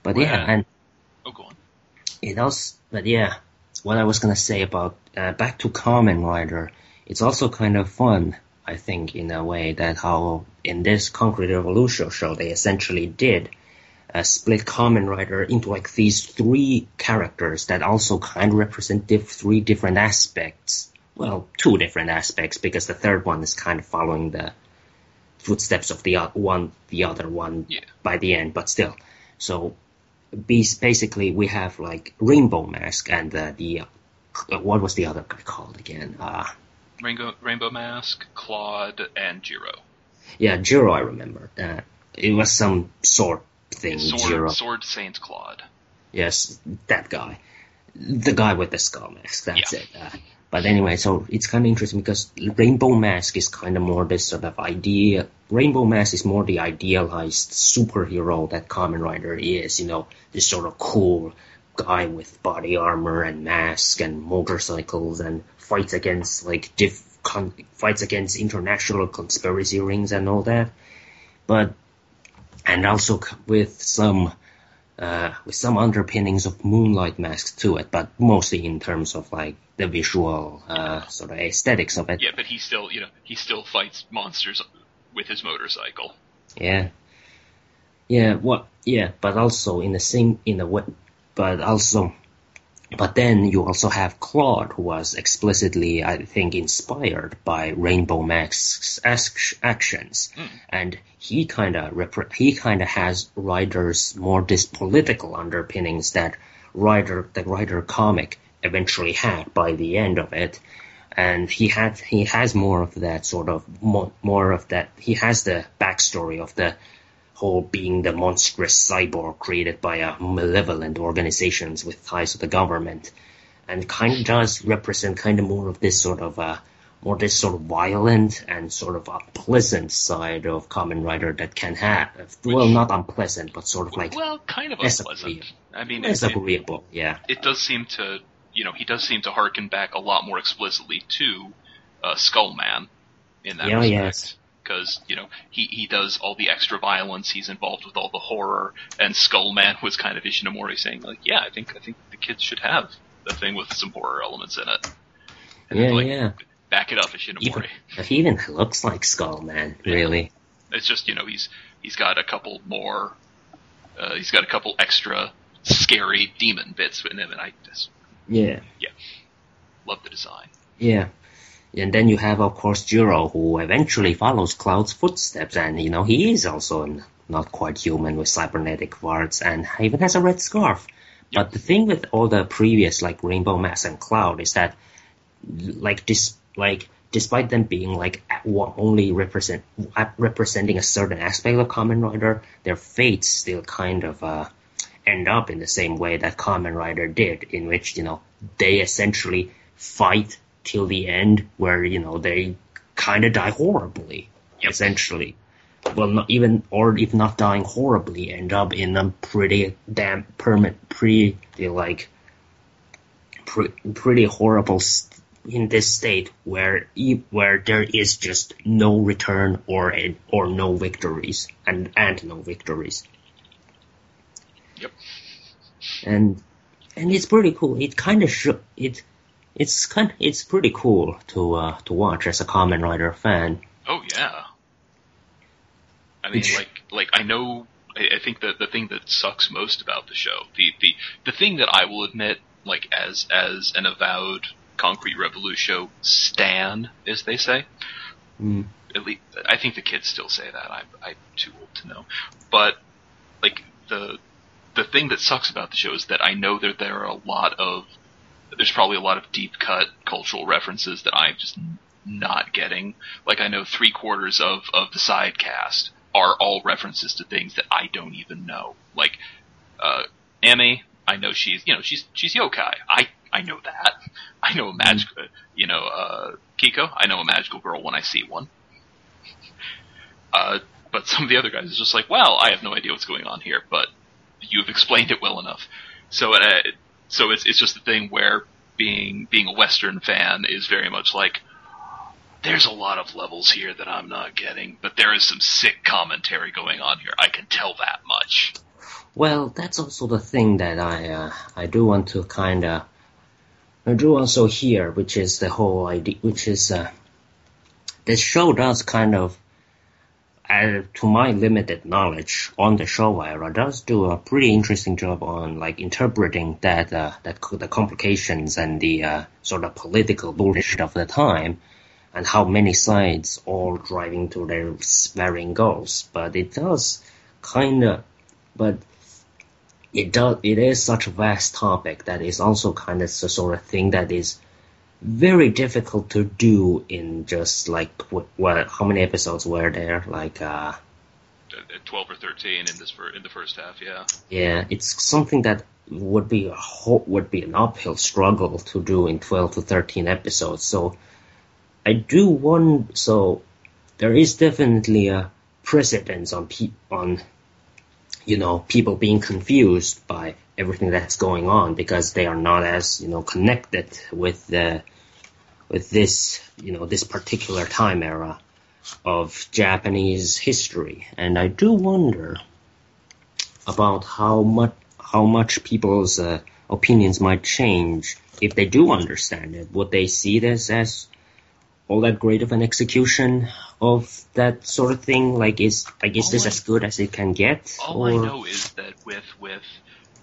But Well, yeah, and oh, go on. it also, but yeah, what I was gonna say about, uh, back to Kamen Rider, it's also kind of fun, I think, in a way that how in this Concrete Revolution show they essentially did uh, split Kamen Rider into like these three characters that also kind of represent diff- three different aspects. Well, two different aspects because the third one is kind of following the footsteps of the one, the other one Yeah. by the end, but still. So basically, we have like Rainbow Mask and uh, the uh, what was the other guy called again? Uh, Rainbow, Rainbow Mask, Claude, and Jiro. yeah, Jiro. I remember. Uh, it was some sword thing. Sword, Jiro. Sword Saint Claude. Yes, that guy. The guy with the skull mask, that's Yeah. it. But anyway, so it's kind of interesting because Rainbow Mask is kind of more this sort of idea. Rainbow Mask is more the idealized superhero that Kamen Rider is, you know, this sort of cool guy with body armor and mask and motorcycles and fights against like diff con- fights against international conspiracy rings and all that. But and also with some uh, with some underpinnings of Moonlight Masks to it, but mostly in terms of like the visual uh, sort of aesthetics of it. Yeah, but he still, you know, he still fights monsters with his motorcycle. Yeah. Yeah, what yeah, but also in the same in the way but also but then you also have Claude who was explicitly I think inspired by Rainbow Mask's ac- actions. Hmm. And he kind of repre- he kind of has Rider's more this political underpinnings that Rider the Ryder comic eventually had by the end of it. And he had he has more of that sort of more, more of that he has the backstory of the whole being the monstrous cyborg created by a malevolent organizations with ties to the government and kind of does represent kind of more of this sort of uh more this sort of violent and sort of unpleasant side of Kamen Rider that can have well not unpleasant but sort of like well, kind of unpleasant. agreeable. I mean, less it, it, agreeable yeah it does seem to, you know, he does seem to harken back a lot more explicitly to uh, Skullman in that Yeah, respect. yes. Because you know he he does all the extra violence, he's involved with all the horror, and Skullman was kind of Ishinomori saying like, yeah, I think I think the kids should have the thing with some horror elements in it. And Yeah, like, yeah. Back it up, Ishinomori. even he even looks like Skullman really It's just you know he's he's got a couple more, uh, he's got a couple extra scary demon bits in him, and I just yeah yeah love the design. Yeah. And then you have, of course, Jiro, who eventually follows Claude's footsteps, and, you know, he is also not quite human with cybernetic parts, and even has a red scarf. But the thing with all the previous, like, Rainbow Mask and Cloud is that, like, dis- like, despite them being, like, only represent, representing a certain aspect of Kamen Rider, their fates still kind of, uh, end up in the same way that Kamen Rider did, in which, you know, they essentially fight till the end where, you know, they kind of die horribly, essentially. Well, not even, or if not dying horribly, end up in a pretty damn permanent, pretty, like, pre- pretty horrible st- in this state where where there is just no return or or no victories and and no victories Yep. and and it's pretty cool. It kind of sh- it it's kind it's pretty cool to uh, to watch as a Kamen Rider fan. Oh yeah. I mean, like, like I know. I, I think that the thing that sucks most about the show, the the the thing that I will admit, like as as an avowed Concrete Revolution show stan, as they say, Mm. at least I think the kids still say that. I'm I'm too old to know, but like the the thing that sucks about the show is that I know that there are a lot of there's probably a lot of deep cut cultural references that I'm just not getting. Like I know three quarters of of the side cast are all references to things that I don't even know. Like uh Emmy, I know she's you know she's she's yokai. I I know that. [laughs] I know a magical you know uh Kiko. I know a magical girl when I see one. [laughs] Uh, but some of the other guys is just like, well, I have no idea what's going on here, but you've explained it well enough. So, uh, so it's it's just the thing where being being a Western fan is very much like, there's a lot of levels here that I'm not getting, but there is some sick commentary going on here. I can tell that much. Well, that's also the thing that I uh, I do want to kind of I do also hear, which is the whole idea, which is uh, this show does kind of, to my limited knowledge on the Showa era, does do a pretty interesting job on like interpreting that uh, that the complications and the uh, sort of political bullshit of the time and how many sides all driving to their varying goals. But it does kind of, but it does, it is such a vast topic that is also kind of the sort of thing that is very difficult to do in just like what, what how many episodes were there? Like, uh, Uh, Twelve or thirteen in this in the first half. Yeah. yeah, it's something that would be a whole, would be an uphill struggle to do in 12 to 13 episodes. So I do want, so there is definitely a precedence on pe- on, you know, people being confused by everything that's going on because they are not as, you know, connected with the, with this, you know, this particular time era of Japanese history. And I do wonder about how much how much people's uh, opinions might change if they do understand it. Would they see this as all that great of an execution of that sort of thing? Like, is like is this I- as good as it can get? All I know is that with with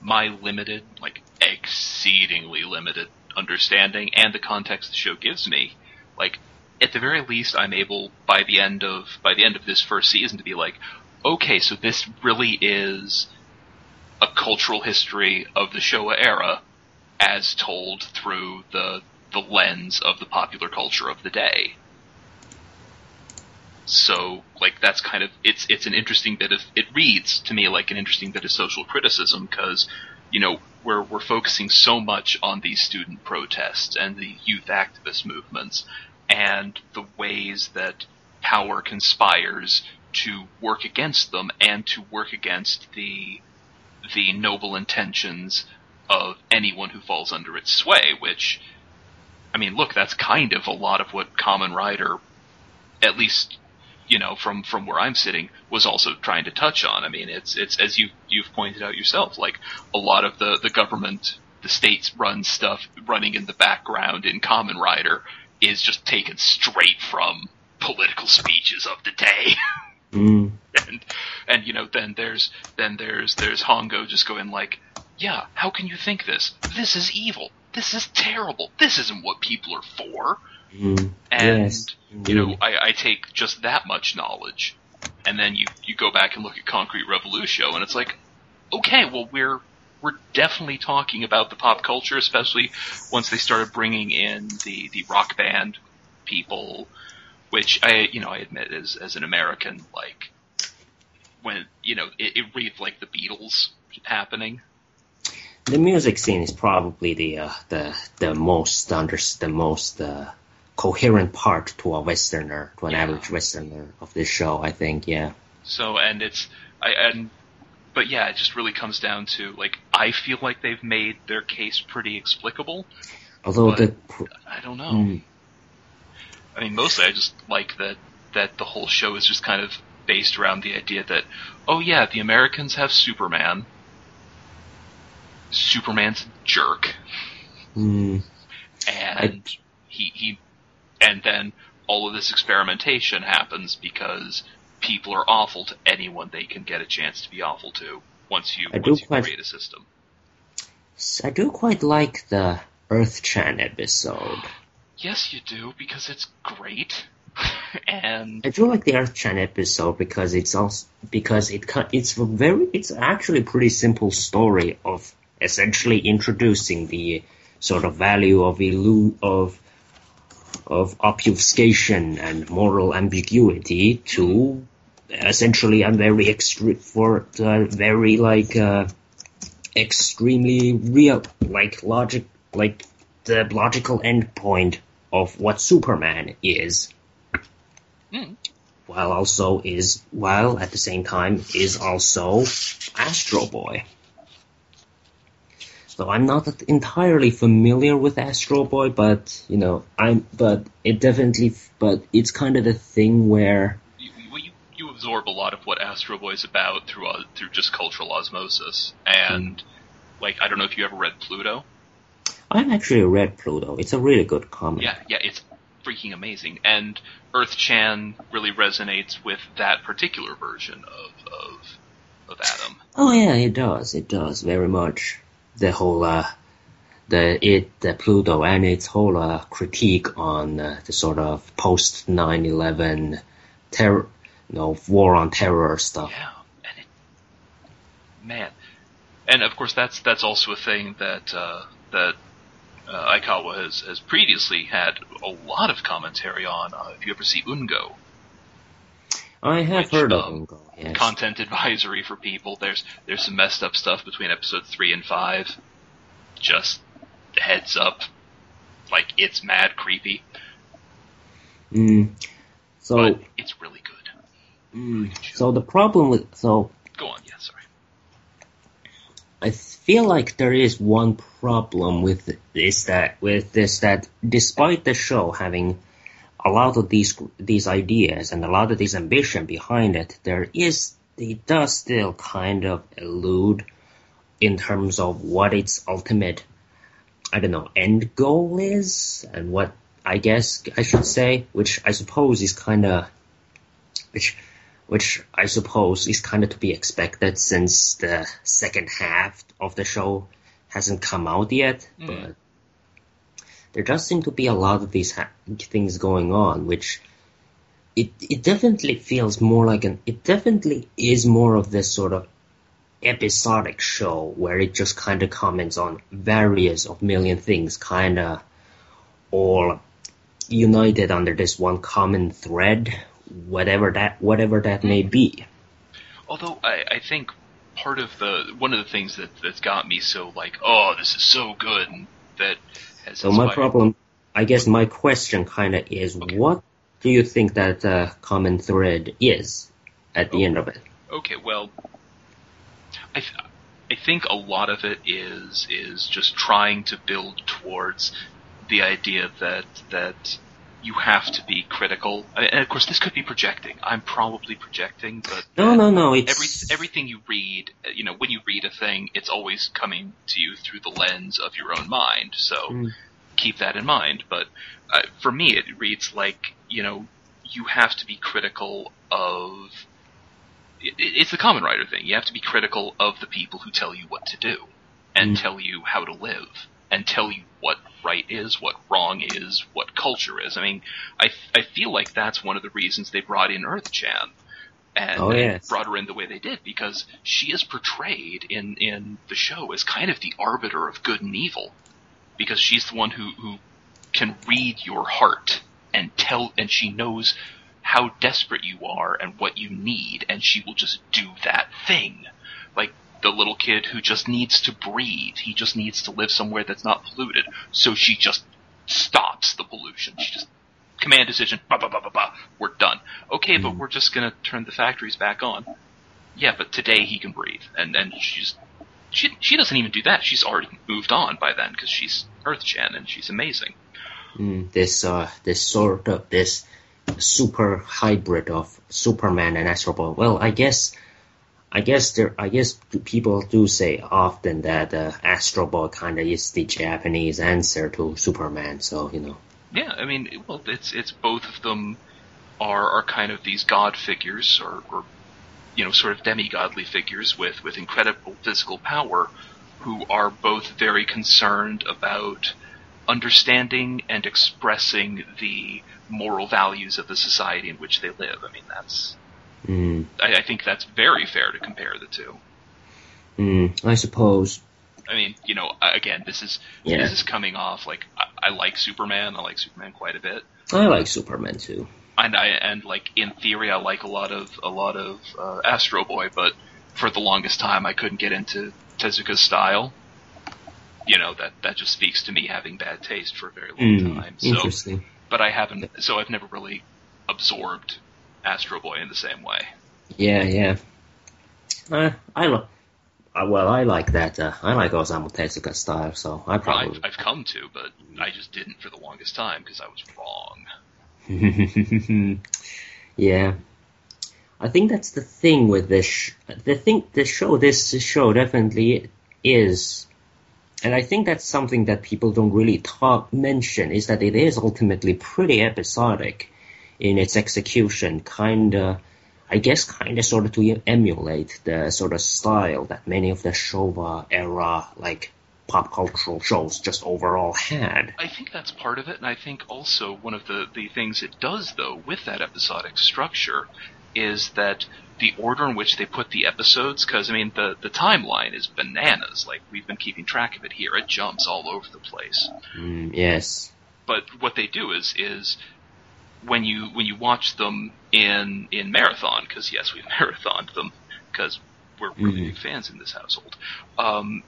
my limited, like exceedingly limited understanding and the context the show gives me, like at the very least I'm able by the end of by the end of this first season to be like, okay, so this really is a cultural history of the Showa era as told through the the lens of the popular culture of the day. So, like, that's kind of it's it's an interesting bit of it reads to me like an interesting bit of social criticism because, you know, we're we're focusing so much on these student protests and the youth activist movements and the ways that power conspires to work against them and to work against the the noble intentions of anyone who falls under its sway, which I mean, look, that's kind of a lot of what Kamen Rider, at least, you know, from from where I'm sitting, was also trying to touch on. I mean, it's it's as you you've pointed out yourself, like a lot of the the government, the states run stuff running in the background in Kamen Rider is just taken straight from political speeches of the day. [laughs] Mm, and and you know then there's then there's there's Hongo just going like, yeah, how can you think this? This is evil. This is terrible. This isn't what people are for. mm, And yes, you know. I, I take just that much knowledge, and then you you go back and look at Concrete Revolution, and it's like, okay, well we're we're definitely talking about the pop culture, especially once they started bringing in the the rock band people, which I you know I admit as as an American like when you know it, it reads like the Beatles happening. The music scene is probably the uh, the the most under the most uh, coherent part to a Westerner, to an Yeah. average Westerner of this show. I think, yeah. So and it's I and but yeah, it just really comes down to like I feel like they've made their case pretty explicable. Although the I don't know. mm, I mean, mostly I just like that that the whole show is just kind of based around the idea that oh yeah, the Americans have Superman. Superman's a jerk, mm, and he he, and then all of this experimentation happens because people are awful to anyone they can get a chance to be awful to once you I do once you quite- create a system. I do quite like the Earth Chan episode. Yes, you do because it's great, [laughs] and I do like the Earth Chan episode because it's also because it it's very it's actually a pretty simple story of essentially introducing the sort of value of illu- of of obfuscation and moral ambiguity to essentially a very extre- for a very like uh, extremely real like logic like the logical endpoint of what Superman is Hmm. while also is while at the same time is also Astro Boy. So I'm not entirely familiar with Astro Boy, but you know I'm but it definitely but it's kind of the thing where you, you, you absorb a lot of what Astro Boy is about through uh, through just cultural osmosis. And like, I don't know if you ever read Pluto. I've actually read Pluto. It's a really good comic. Yeah, yeah, it's freaking amazing. And Earth Chan really resonates with that particular version of of of Adam. Oh yeah, it does. It does very much. The whole uh, the it the Pluto and its whole uh, critique on uh, the sort of post 9/11 terror, you know, war on terror stuff. Yeah, and it, man, and of course that's that's also a thing that uh, that uh, Aikawa has has previously had a lot of commentary on. Uh, if you ever see Ungo, I have Which, heard of um. Yes. content advisory for people. There's there's some messed up stuff between episode three and five. Just heads up, like it's mad creepy, Mm. So but it's really good. mm, so the problem with so Go on, yeah, sorry. I feel like there is one problem with this that with this that despite the show having a lot of these these ideas and a lot of this ambition behind it, there is it does still kind of elude in terms of what its ultimate I don't know end goal is and what I guess I should say, which I suppose is kind of which which I suppose is kind of to be expected since the second half of the show hasn't come out yet. Mm. But there does seem to be a lot of these ha- things going on, which it it definitely feels more like an it definitely is more of this sort of episodic show where it just kind of comments on various of million things, kind of all united under this one common thread, whatever that whatever that may mm-hmm. be. Although I, I think part of the one of the things that that's got me so like, oh, this is so good, and that So my problem, I guess, my question kind of is, what do you think that uh, common thread is at the Oh. end of it? Okay, well, I th- I think a lot of it is is just trying to build towards the idea that that you have to be critical. And of course, this could be projecting. I'm probably projecting, but No, no, no. every everything you read, uh, you know, when you read a thing, it's always coming to you through the lens of your own mind. So Mm. keep that in mind. But uh, for me, it reads like you know you have to be critical of. It, it's the Kamen Rider thing. You have to be critical of the people who tell you what to do and Mm. tell you how to live and tell you what right is, what wrong is, what culture is. I mean, I I feel like that's one of the reasons they brought in Earth Chan and Oh, yes. brought her in the way they did because she is portrayed in in the show as kind of the arbiter of good and evil because she's the one who who can read your heart and tell and she knows how desperate you are and what you need and she will just do that thing like the little kid who just needs to breathe. He just needs to live somewhere that's not polluted. So she just stops the pollution. She just command decision bah, bah, bah, bah, bah, we're done. Okay but we're just going to turn the factories back on. Yeah but today he can breathe. And and she's she she doesn't even do that. She's already moved on by then because she's earth chan and she's amazing. Mm, this uh, this sort of this super hybrid of Superman and Astro Boy. Well, I guess. I guess there. I guess people do say often that uh, Astro Boy kind of is the Japanese answer to Superman. So you know. Yeah, I mean, well, it's it's both of them are are kind of these god figures, or, or you know, sort of demigodly figures with with incredible physical power, who are both very concerned about understanding and expressing the moral values of the society in which they live. I mean, that's Mm, I, I think that's very fair to compare the two. mm, I suppose. I mean, you know, again, this is Yeah. this is coming off like I, I like Superman. I like Superman quite a bit. I like Superman too. and I and like in theory, I like a lot of a lot of uh, Astro Boy, but for the longest time, I couldn't get into Tezuka's style. You know that that just speaks to me having bad taste for a very long Mm, time. So, interesting. but I haven't. So I've never really absorbed Astro Boy in the same way. Yeah, yeah. Uh, I lo- uh, well, I like that. Uh, I like Osamu Tezuka style, so I Well, probably. I've, I've come to, but I just didn't for the longest time because I was wrong. [laughs] yeah. I think that's the thing with this. Sh- the thing, the show, this show definitely is, and I think that's something that people don't really talk mention is that it is ultimately pretty episodic in its execution, kinda. I guess kinda sort of to emulate the sort of style that many of the Showa era like pop cultural shows just overall had. I think that's part of it, and I think also one of the, the things it does, though, with that episodic structure is that the order in which they put the episodes, because, I mean, the, the timeline is bananas. Like, we've been keeping track of it here. It jumps all over the place. Mm, yes. But what they do is, is when you, when you watch them in, in marathon, because yes, we've [laughs] marathoned them, because we're really Mhm. big fans in this household. Um,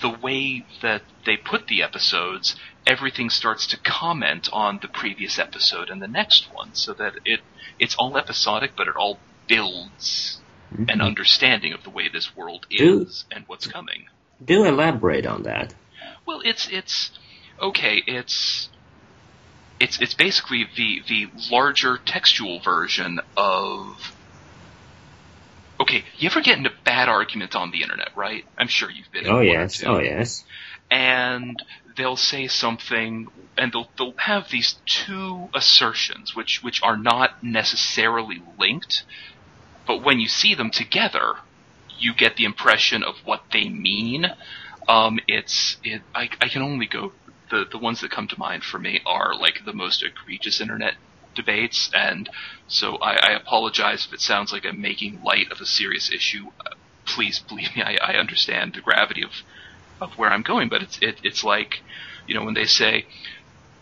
the way that they put the episodes, everything starts to comment on the previous episode and the next one, so that it it's all episodic, but it all builds an Mhm. understanding of the way this world Do- is and what's coming. Do elaborate on that. Well, it's it's okay. It's it's it's basically the the larger textual version of. Okay, you ever get into bad arguments on the internet, right? I'm sure you've been. Oh yes, oh yes. and they'll say something and they'll they'll have these two assertions which which are not necessarily linked but when you see them together you get the impression of what they mean um it's it I, I can only go the the ones that come to mind for me are like the most egregious internet debates and so I, I apologize if it sounds like I'm making light of a serious issue Uh, please believe me I, I understand the gravity of of where I'm going, but it's it, it's like, you know, when they say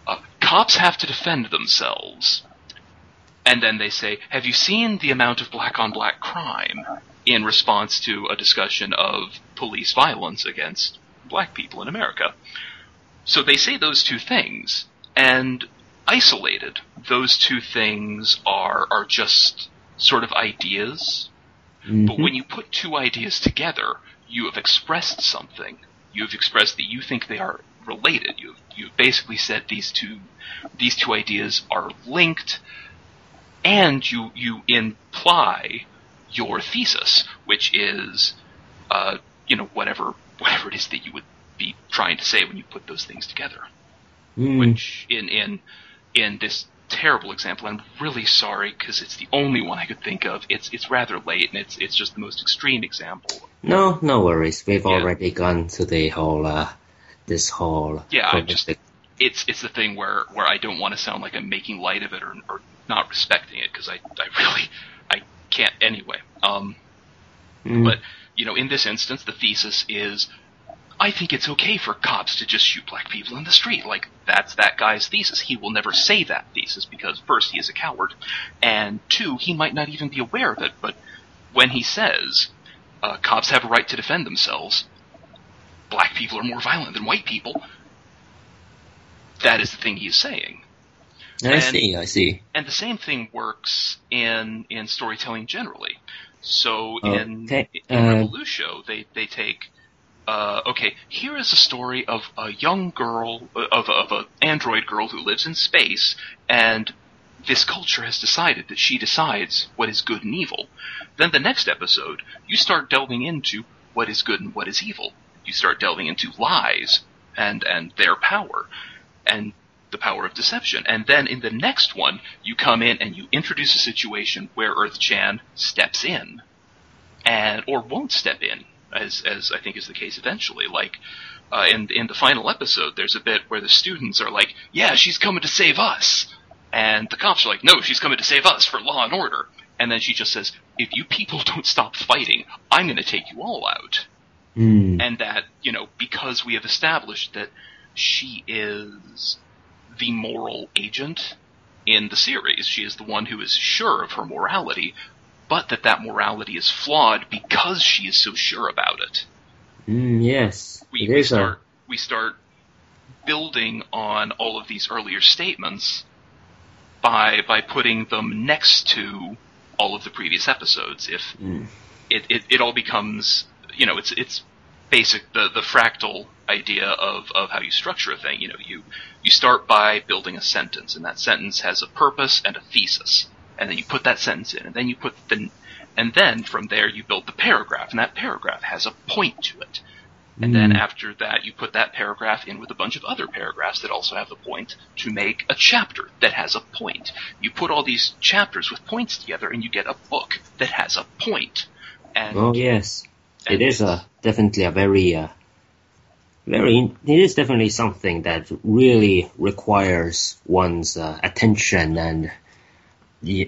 uh, cops have to defend themselves, and then they say, "Have you seen the amount of black on black crime?" In response to a discussion of police violence against black people in America. So they say those two things, and isolated, those two things are are just sort of ideas but Mhm. when you put two ideas together, you have expressed something. You have expressed that you think they are related. You you basically said these two these two ideas are linked, and you you imply your thesis, which is, uh, you know, whatever [laughs] whatever it is that you would be trying to say when you put those things together Mm. which in in in this terrible example, I'm really sorry because it's the only one I could think of. It's it's rather late and it's it's just the most extreme example. No, no worries. We've Yeah. already gone to the whole, uh, this whole. Yeah, I just- It's it's the thing where where I don't want to sound like I'm making light of it or or not respecting it because I I really I can't anyway. Um, Mm. but you know, in this instance, the thesis is. I think it's okay for cops to just shoot black people in the street. Like, that's that guy's thesis. He will never say that thesis because, first, he is a coward, and two, he might not even be aware of it, but when he says, uh, cops have a right to defend themselves, black people are more violent than white people, that is the thing he is saying. I and- see, I see. And the same thing works in, in storytelling generally. So in, Okay, in uh, Revolutio, they, they take, uh, okay, here is a story of a young girl, of, of an android girl who lives in space, and this culture has decided that she decides what is good and evil. Then the next episode, you start delving into what is good and what is evil. You start delving into lies and, and their power. And the power of deception. And then in the next one, you come in and you introduce a situation where Earth Chan steps in, and or won't step in, as as I think is the case eventually. Like uh, in in the final episode, there's a bit where the students are like, "Yeah, she's coming to save us," and the cops are like, "No, she's coming to save us for law and order." And then she just says, "If you people [laughs] don't stop fighting, I'm going to take you all out." Mm. and that you know because we have established that she is the moral agent in the series she is the one who is sure of her morality but that that morality is flawed because she is so sure about it Mm, yes. we, we start we start building on all of these earlier statements by by putting them next to all of the previous episodes if. Mm. it, it, it all becomes you know it's it's basic the the fractal idea of of how you structure a thing you know you you start by building a sentence and that sentence has a purpose and a thesis and then you put that sentence in and then you put the and then from there you build the paragraph and that paragraph has a point to it and then Mm. after that you put that paragraph in with a bunch of other paragraphs that also have a point to make a chapter that has a point you put all these chapters with points together and you get a book that has a point and Oh yes, it is a definitely a very uh, very. It is definitely something that really requires one's uh, attention and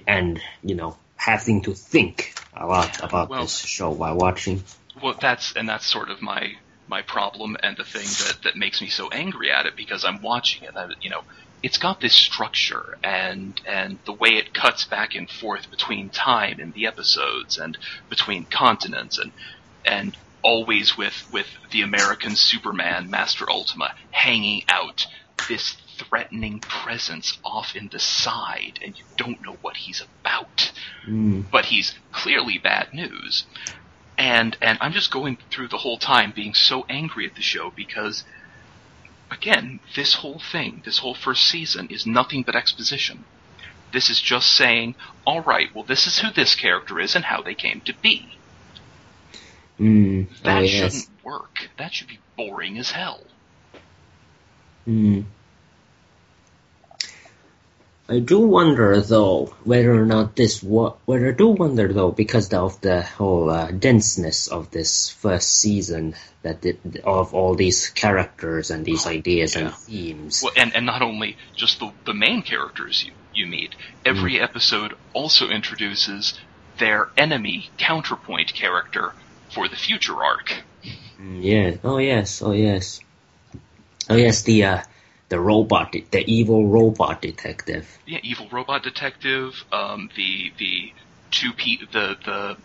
and you know having to think a lot about Well- this show while watching. Well, that's and that's sort of my my problem and the thing that that makes me so angry at it because I'm watching it. And, you know, it's got this structure and and the way it cuts back and forth between time and the episodes and between continents and and always with with the American Superman Master Ultima hanging out this threatening presence off in the side and you don't know what he's about Mm. but he's clearly bad news. And and I'm just going through the whole time being so angry at the show because again, this whole thing, this whole first season is nothing but exposition. This is just saying, all right, well this is who this character is and how they came to be. Mm. That oh yes. shouldn't work. That should be boring as hell. Mm. I do wonder though whether or not this wa- whether I do wonder though because of the whole uh, denseness of this first season that it, of all these characters and these ideas and themes. Well, and, and not only just the, the main characters you, you meet, every episode also introduces their enemy counterpoint character for the future arc. Mm, yeah. Oh yes. Oh yes. Oh yes. The uh, the robot, the evil robot detective. Yeah, evil robot detective, um, the the two pe- the the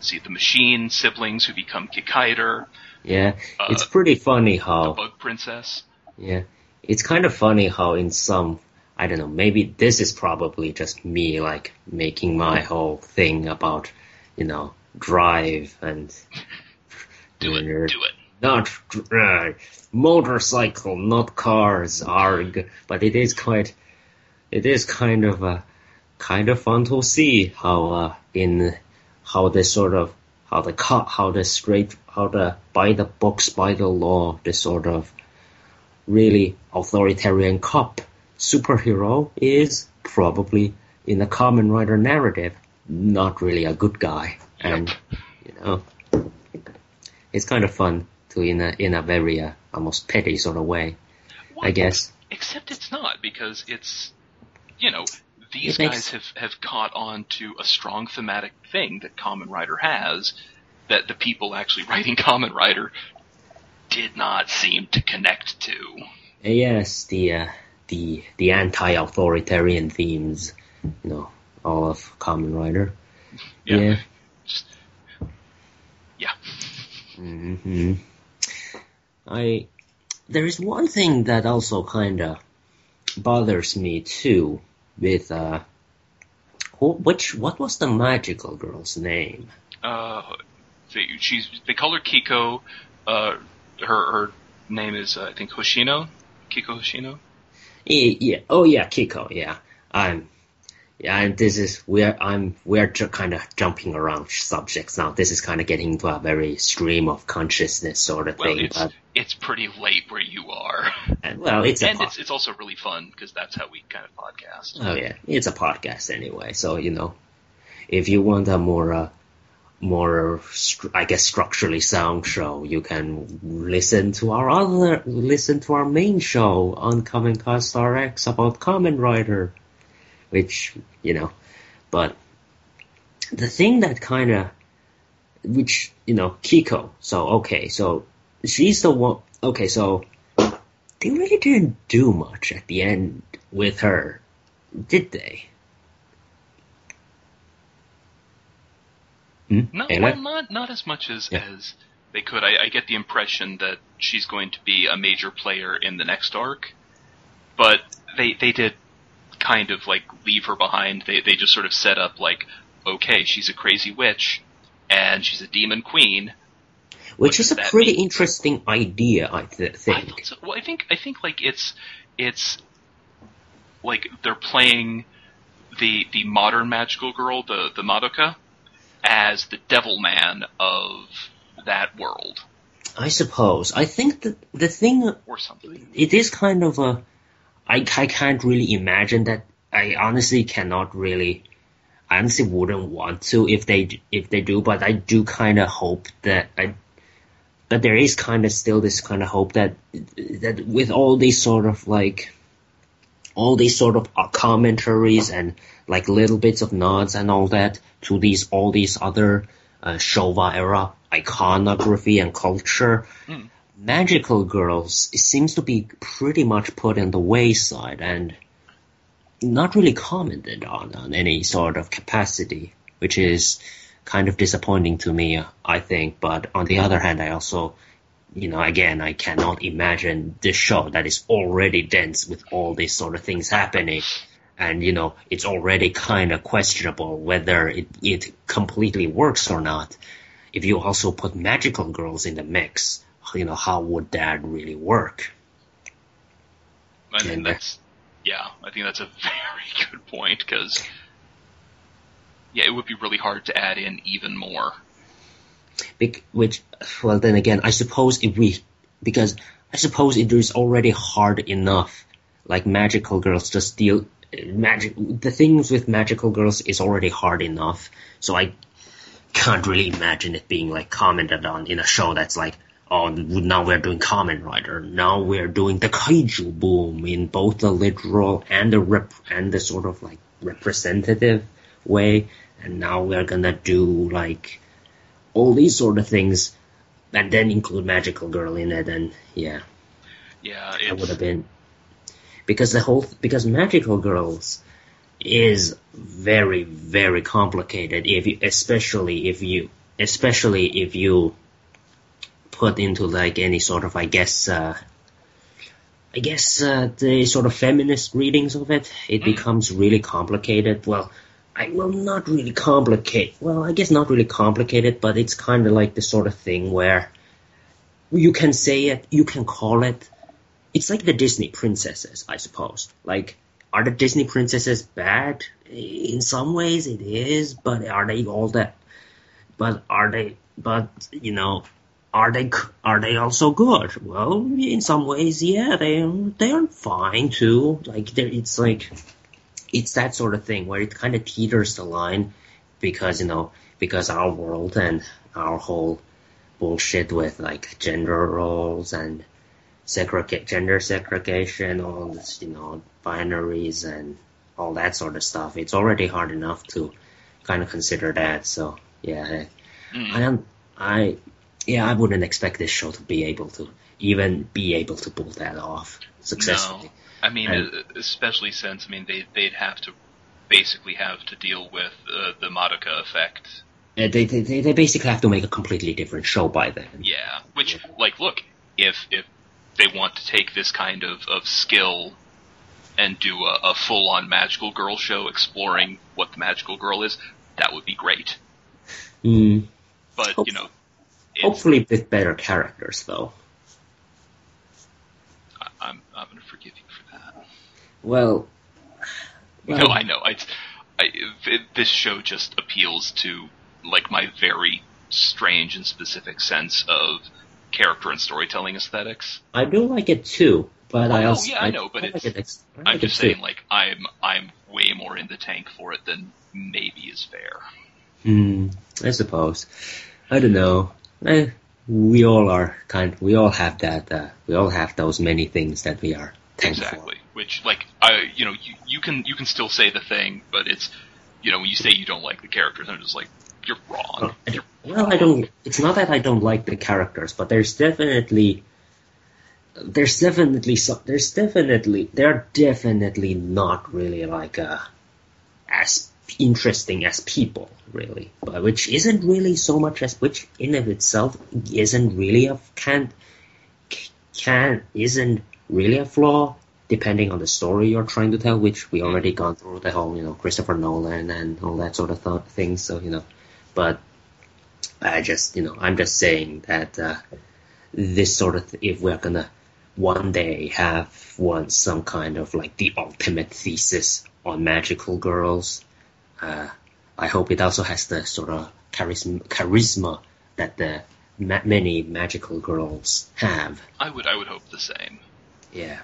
see the machine siblings who become Kikaider, Yeah. Uh, it's pretty funny how the bug princess. Yeah. It's kind of funny how in some, I don't know, maybe this is probably just me like making my whole thing about, you know, drive and [laughs] Do it, do it. Not uh, motorcycle, not cars, arg. But it is quite, it is kind of uh, kind of fun to see how uh, in how the sort of how the co- how the straight how the by the books by the law this sort of really authoritarian cop superhero is probably in the Kamen Rider narrative not really a good guy and you know it's kind of fun to in a in a very uh, almost petty sort of way I guess Except it's not because it's you know these It makes- guys have have caught on to a strong thematic thing that Kamen Rider has that the people actually writing [laughs] Kamen Rider did not seem to connect to. yes the uh, the the anti-authoritarian themes you know all of Kamen Rider Yeah. yeah Just yeah. hmm I there is one thing that also kind of bothers me too with uh which what was the magical girl's name? Uh, they, she's they call her Kiko. Uh, her her name is uh, I think Hoshino. Kiko Hoshino. Yeah, yeah. Oh yeah, Kiko. Yeah, I'm. Yeah, and this is we're I'm we're kind of jumping around subjects now. This is kind of getting into a very stream of consciousness sort of Well, thing. it's But it's pretty late where you are, [laughs] and, well, it's a and it's it's also really fun because that's how we kind of podcast. Oh yeah, it's a podcast anyway. So you know, if you want a more, uh, more, I guess, structurally sound show, you can listen to our other, listen to our main show on Common Cast RX about Kamen Rider, which you know, but the thing that kind of, which you know, Kiko. So okay, so she's the one. Okay, so they really didn't do much at the end with her, did they? Hmm? No, well, not not as much as Yeah. as they could. I, I get the impression that she's going to be a major player in the next arc, but they they did kind of like leave her behind. They they just sort of set up like, okay, she's a crazy witch, and she's a demon queen. Which is a pretty mean? interesting idea, I th- think. thought so. Well, I think I think like it's it's like they're playing the the modern magical girl, the the Madoka, as the devil man of that world I suppose. I think that the thing, or something. it is kind of a, I, I can't really imagine that. I honestly cannot really, I honestly wouldn't want to if they, if they do, but I do kind of hope that I, but there is kind of still this kind of hope that that with all these sort of like all these sort of uh, commentaries and like little bits of nods and all that to these all these other uh, Showa era iconography and culture. Mm. Magical girls it seems to be pretty much put in the wayside and not really commented on on any sort of capacity, which is kind of disappointing to me, I think. But on the other hand, I also, you know, again, I cannot imagine this show that is already dense with all these sort of things happening. And, you know, it's already kind of questionable whether it, it completely works or not. If you also put magical girls in the mix, you know, how would that really work? I think And- that's yeah. I think that's a [laughs] very good point because yeah, it would be really hard to add in even more. Which, well, then again, I suppose if we, because I suppose it is already hard enough, like magical girls just deal, magic, the things with magical girls is already hard enough, so I can't really imagine it being like commented on in a show that's like, oh, now we're doing Kamen Rider, now we're doing the kaiju boom in both the literal and the rep, and the sort of like representative way, and now we're gonna do like, all these sort of things, and then include Magical Girl in it, and yeah, Yeah, it would have been because the whole because Magical Girls is very very complicated if you, especially if you especially if you put into like any sort of I guess uh, I guess uh, the sort of feminist readings of it, it Mm. becomes really complicated. Well, I will not really complicate. Well, I guess not really complicated, but it's kind of like the sort of thing where you can say it, you can call it. It's like the Disney princesses, I suppose. Like, are the Disney princesses bad? In some ways, it is, but are they all that? But are they? But you know, are they? Are they also good? Well, in some ways, yeah, they they are fine too. Like, it's like it's that sort of thing where it kind of teeters the line because you know because our world and our whole bullshit with like gender roles and segregate gender segregation, all this you know binaries and all that sort of stuff. It's already hard enough to kind of consider that. So yeah, mm, I am I yeah I wouldn't expect this show to be able to even be able to pull that off successfully. I mean, And- especially since I mean they they'd have to basically have to deal with uh, the Madoka effect. They, they they basically have to make a completely different show by then. Yeah, which like look if if they want to take this kind of of skill and do a, a full on magical girl show exploring what the magical girl is, that would be great. Mm, But Hope- you know, it's, hopefully with better characters though. I, I'm I'm gonna forgive you for that. Well, [laughs] well no, I know. I, I it, this show just appeals to like my very strange and specific sense of character and storytelling aesthetics. I do like it too, but I Oh, also yeah, I know, but like it's- it ex- I I'm like just it too. saying, like I'm I'm way more in the tank for it than maybe is fair. Hmm, I suppose. I don't know. Eh, we all are kind. We all have that. Uh, we all have those many things that we are thankful. Exactly. Which, like, I, you know, you, you can you can still say the thing, but it's, you know, when you say you don't like the characters, I'm just like, you're wrong. You're Well, I don't. It's not that I don't like the characters, but there's definitely, there's definitely some. There's definitely they're definitely not really like uh, as interesting as people, really. But which isn't really so much as which in of itself isn't really a can can isn't really a flaw. Depending on the story you're trying to tell, which we already gone through the whole, you know, Christopher Nolan and all that sort of th- things. So you know, but I just, you know, I'm just saying that uh, this sort of, th- if we're gonna one day have one some kind of like the ultimate thesis on magical girls, uh, I hope it also has the sort of charisma, charisma that the ma- many magical girls have. I would I would hope the same. Yeah.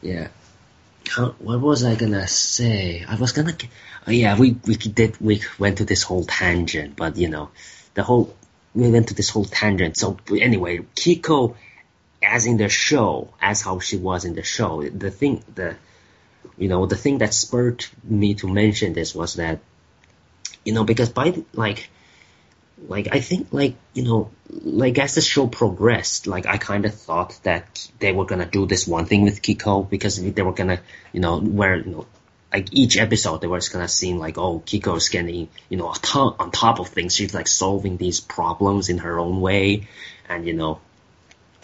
Yeah. How, what was I gonna say? I was gonna. Oh, yeah, we we did. We went to this whole tangent, but you know, the whole we went to this whole tangent. So anyway, Kiko, as in the show, as how she was in the show, the thing, the, you know, the thing that spurred me to mention this was that, you know, because by like, like I think like you know like as the show progressed, like I kind of thought that they were gonna do this one thing with Kiko because they were gonna you know where you know like each episode they were just gonna seem like oh Kiko's getting you know on top, on top of things. She's like solving these problems in her own way. And you know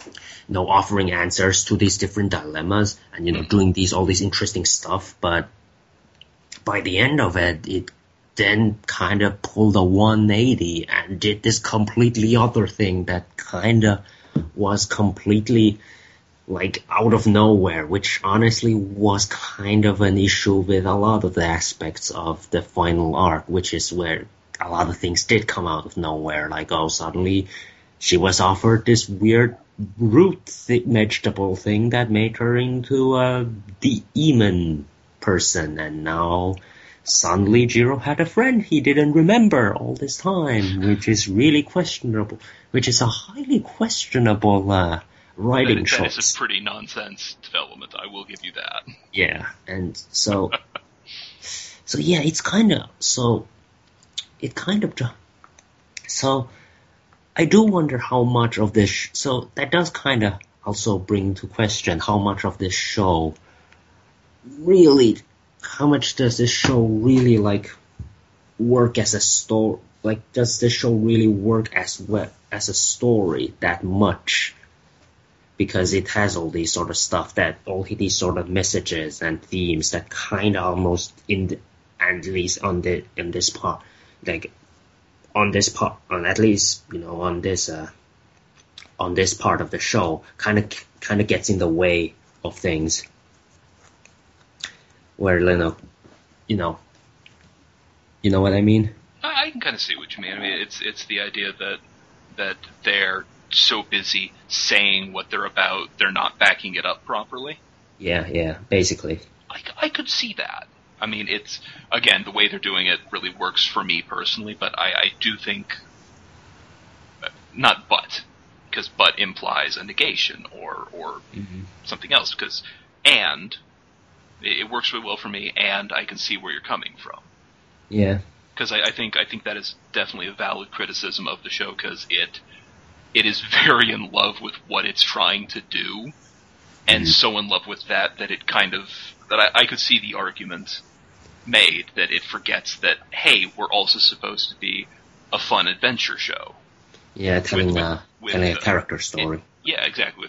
you know offering answers to these different dilemmas and you know mm-hmm. doing these all these interesting stuff but by the end of it it then kind of pulled a 180 and did this completely other thing that kind of was completely like out of nowhere, which honestly was kind of an issue with a lot of the aspects of the final arc, which is where a lot of things did come out of nowhere. Like, oh, suddenly she was offered this weird root vegetable thing that made her into a demon person, and now Suddenly Jiro had a friend he didn't remember all this time, which is really questionable, which is a highly questionable uh, writing that, choice. That is a pretty nonsense development, I will give you that. Yeah, and so, [laughs] so yeah, it's kind of, so, it kind of, so, I do wonder how much of this, so that does kind of also bring to question how much of this show really how much does this show really like work as a story? Like, does this show really work as well as a story that much? Because it has all these sort of stuff that all these sort of messages and themes that kind of almost in the, at least on the in this part, like on this part, on at least you know on this uh, on this part of the show, kind of kind of gets in the way of things where you know, you know, you know what I mean? I, I can kind of see what you mean. I mean, it's it's the idea that that they're so busy saying what they're about, they're not backing it up properly. Yeah, yeah, basically. I, I could see that. I mean, it's again the way they're doing it really works for me personally, but I, I do think uh, not but because but implies a negation or or mm-hmm. something else because and it, works really well for me, and I can see where you're coming from. Yeah. Because I, I think I think that is definitely a valid criticism of the show because it it is [laughs] very in love with what it's trying to do, and mm-hmm. so in love with that that it kind of that I, I could see the argument made that it forgets that hey, we're also supposed to be a fun adventure show. Yeah, telling with, a, with, telling a character story. It, yeah, exactly.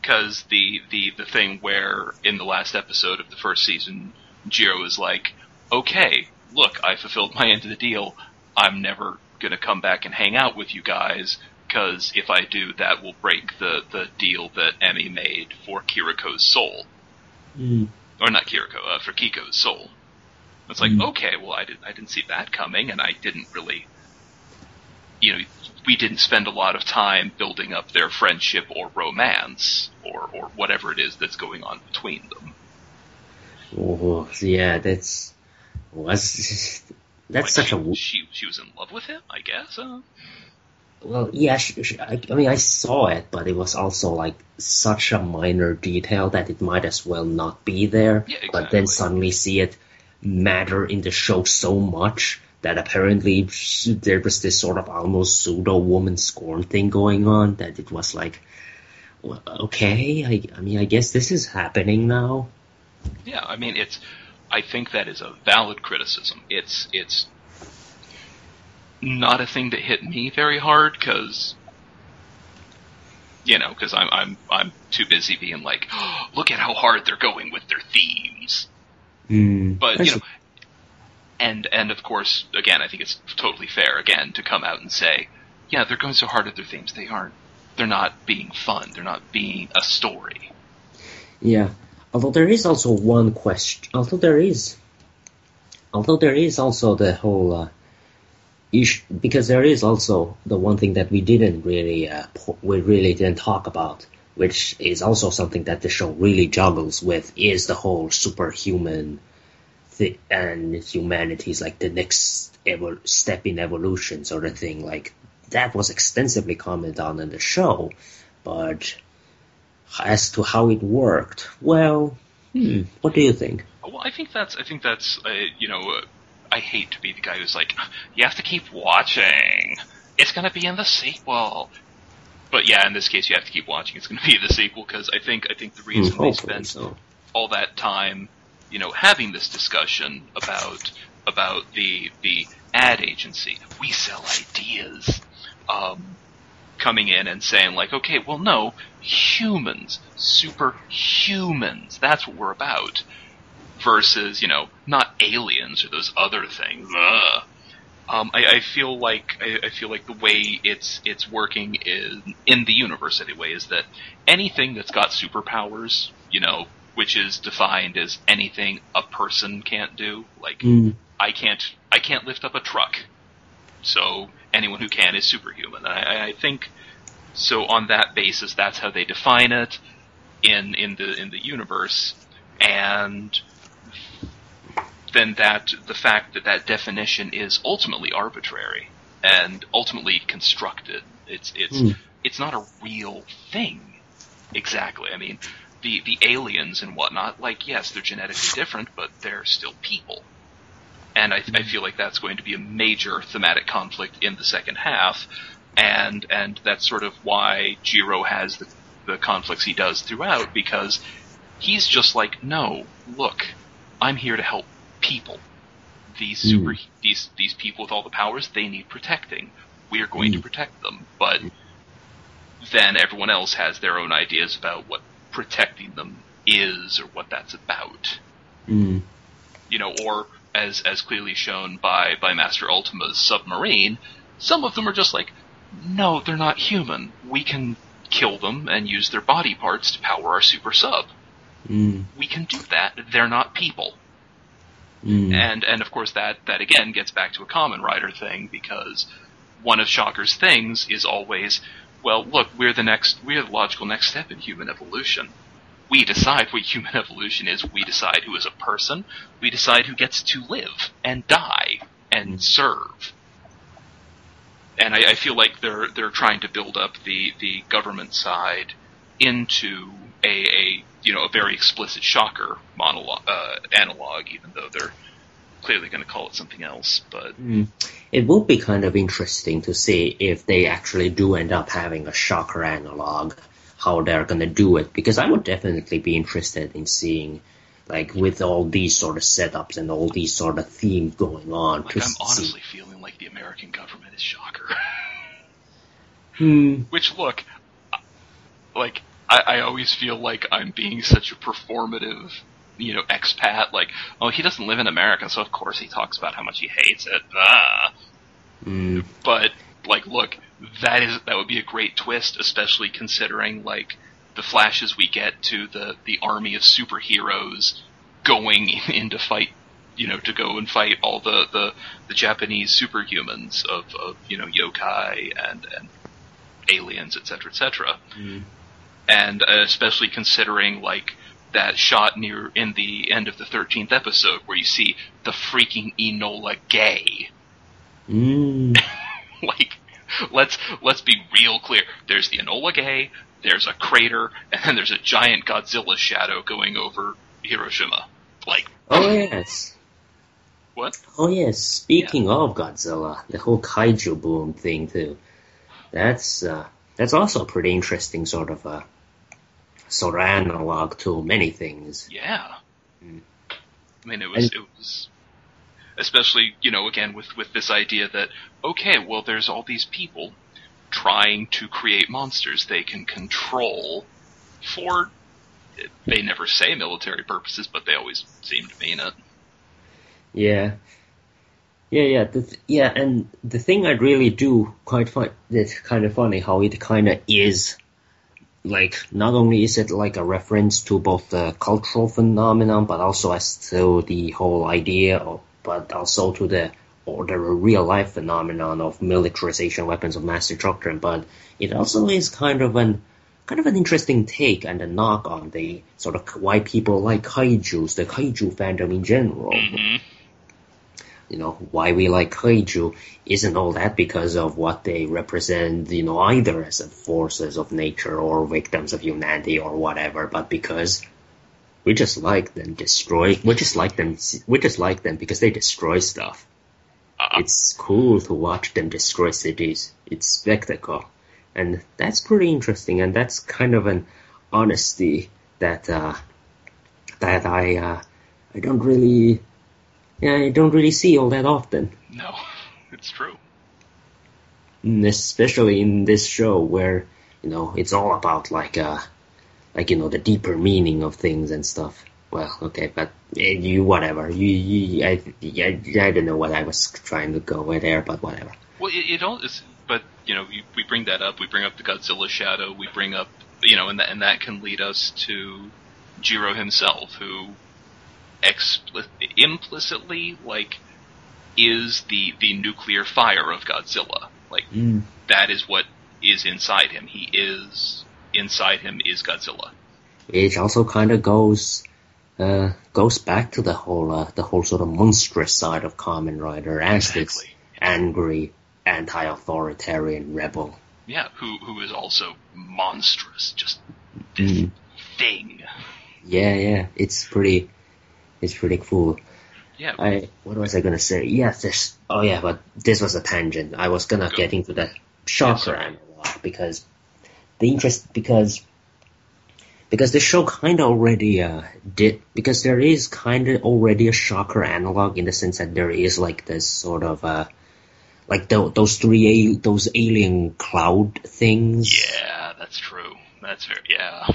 Because the, the the thing where in the last episode of the first season, Jiro is like, "Okay, look, I fulfilled my end of the deal. I'm never gonna come back and hang out with you guys." Because if I do, that will break the, the deal that Emmy made for Kiriko's soul, mm. Or not Kiriko, uh, for Kiko's soul. It's like, mm. okay, well, I didn't I didn't see that coming, and I didn't really, you know, we didn't spend a lot of time building up their friendship or romance or, or whatever it is that's going on between them. Oh, yeah, that's was [laughs] that's like such she, a she she was in love with him, I guess. Uh, well, yeah, she, she, I, I mean, I saw it, but it was also like such a minor detail that it might as well not be there. Yeah, exactly. But then suddenly see it matter in the show so much that apparently there was this sort of almost pseudo woman scorn thing going on that it was like, well, okay, I, I mean, I guess this is happening now. Yeah, I mean, it's. I think that is a valid criticism. It's it's not a thing that hit me very hard because you know because I'm I'm I'm too busy being like, oh, [gasps] look at how hard they're going with their themes. Mm, but you know, and and of course, again, I think it's totally fair again to come out and say, yeah, they're going so hard at their themes. They aren't. They're not being fun. They're not being a story. Yeah. Although there is also one question. Although there is. Although there is also the whole. Uh, issue, because there is also the one thing that we didn't really uh, we really didn't talk about, which is also something that the show really juggles with, is the whole superhuman the, and humanity's like the next step in evolution sort of thing. Like that was extensively commented on in the show, but as to how it worked, well, hmm, what do you think? Well, I think that's I think that's uh, you know uh, I hate to be the guy who's like you have to keep watching. It's going to be in the sequel. But yeah, in this case, you have to keep watching. It's going to be the sequel because I think I think the reason Hmm, they spent so. all that time, you know, having this discussion about about the the ad agency, we sell ideas, um, coming in and saying like, okay, well, no, humans, superhumans, that's what we're about, versus you know, not aliens or those other things. Ugh. Um, I, I feel like I, I feel like the way it's it's working in in the universe anyway is that anything that's got superpowers, you know, which is defined as anything a person can't do, like Mm, I can't I can't lift up a truck, so anyone who can is superhuman. I, I- I think so. On that basis, that's how they define it in in the in the universe, and then that the fact that that definition is ultimately arbitrary and ultimately constructed. It's it's Hmm. it's not a real thing exactly. I mean, the the aliens and whatnot, like yes, they're genetically different, but they're still people. And I, I feel like that's going to be a major thematic conflict in the second half, and and that's sort of why Jiro has the, the conflicts he does throughout because he's just like, no, look, I'm here to help people. These super these these people with all the powers, they need protecting. We're going to protect them, but then everyone else has their own ideas about what protecting them is or what that's about mm, you know, or as as clearly shown by by Master Ultima's submarine, some of them are just like, no, they're not human. We can kill them and use their body parts to power our super sub. Mm, We can do that. They're not people. mm. And and of course that that again gets back to a Kamen Rider thing because one of Shocker's things is always, well, look, we're the next we're the logical next step in human evolution. We decide what [laughs] human evolution is. We decide who is a person. We decide who gets to live and die and serve. And I, I feel like they're they're trying to build up the, the government side into a, a you know a very explicit shocker monologue uh, analog, even though they're clearly going to call it something else. But Mm. It will be kind of interesting to see if they actually do end up having a shocker analog, how they're gonna do it, because I would definitely be interested in seeing, like, with all these sort of setups and all these sort of themes going on, like I'm see. honestly feeling like the American government is shocker. Hmm. [laughs] Which look, like I, I always feel like I'm being such a performative, you know, expat. Like, oh, he doesn't live in America, so of course he talks about how much he hates it. Ah. Mm. But like, look, that is that would be a great twist, especially considering like the flashes we get to the the army of superheroes going [laughs] in to fight, you know, to go and fight all the the, the Japanese superhumans of, of you know yokai and and aliens, etc., etc. Mm. And uh, especially considering like that shot near in the end of the thirteenth episode where you see the freaking Enola gay Mm. [laughs] like let's let's be real clear. There's the Enola Gay, there's a crater, and then there's a giant Godzilla shadow going over Hiroshima. Like Oh yes. what? Oh yes. Speaking of Godzilla, the whole kaiju boom thing too. That's uh, that's also a pretty interesting sort of a sort of analog to many things. Yeah. Mm. I mean, it was And- it was especially you know again with with this idea that okay, well, there's all these people trying to create monsters they can control for. They never say military purposes, but they always seem to mean it. Yeah. Yeah, yeah, the th- yeah, and the thing I really do quite find that's kind of funny how it kind of is, like not only is it like a reference to both the cultural phenomenon, but also as to the whole idea of, but also to the or the real life phenomenon of militarization, weapons of mass destruction. But it also is kind of an kind of an interesting take and a knock on the sort of why people like kaiju's, the kaiju fandom in general hmm you know, why we like kaiju isn't all that because of what they represent, you know, either as forces of nature or victims of humanity or whatever, but because we just like them destroy, we just like them, we just like them because they destroy stuff. Uh, It's cool to watch them destroy cities. It's spectacle. And that's pretty interesting and that's kind of an honesty that, uh, that I, uh, I don't really, I don't really see all that often. no, [laughs] it's true. Mm, especially in this show where you know it's all about like uh like you know the deeper meaning of things and stuff well okay but eh, you whatever you, you I, I I don't know what I was trying to go with there but whatever Well, it, it all is, but you know, you, we bring that up. We bring up the Godzilla shadow. We bring up, you know, and that and that can lead us to Jiro himself, who expli- implicitly like is the the nuclear fire of Godzilla. Like mm. that is what is inside him. He is inside him is Godzilla. it also kind of goes uh goes back to the whole uh, the whole sort of monstrous side of Kamen Rider as this angry anti-authoritarian rebel Yeah, who who is also monstrous, just Mm. thing. yeah yeah it's pretty it's pretty cool Yeah, I what was I gonna say? Yes, this. Oh yeah, but this was a tangent. I was gonna Go. get into the shocker sorry. analog because the interest because because the show kind of already uh, did because there is kind of already a shocker analog in the sense that there is like this sort of uh like tho- those three a- those alien cloud things. yeah, that's true. That's very yeah.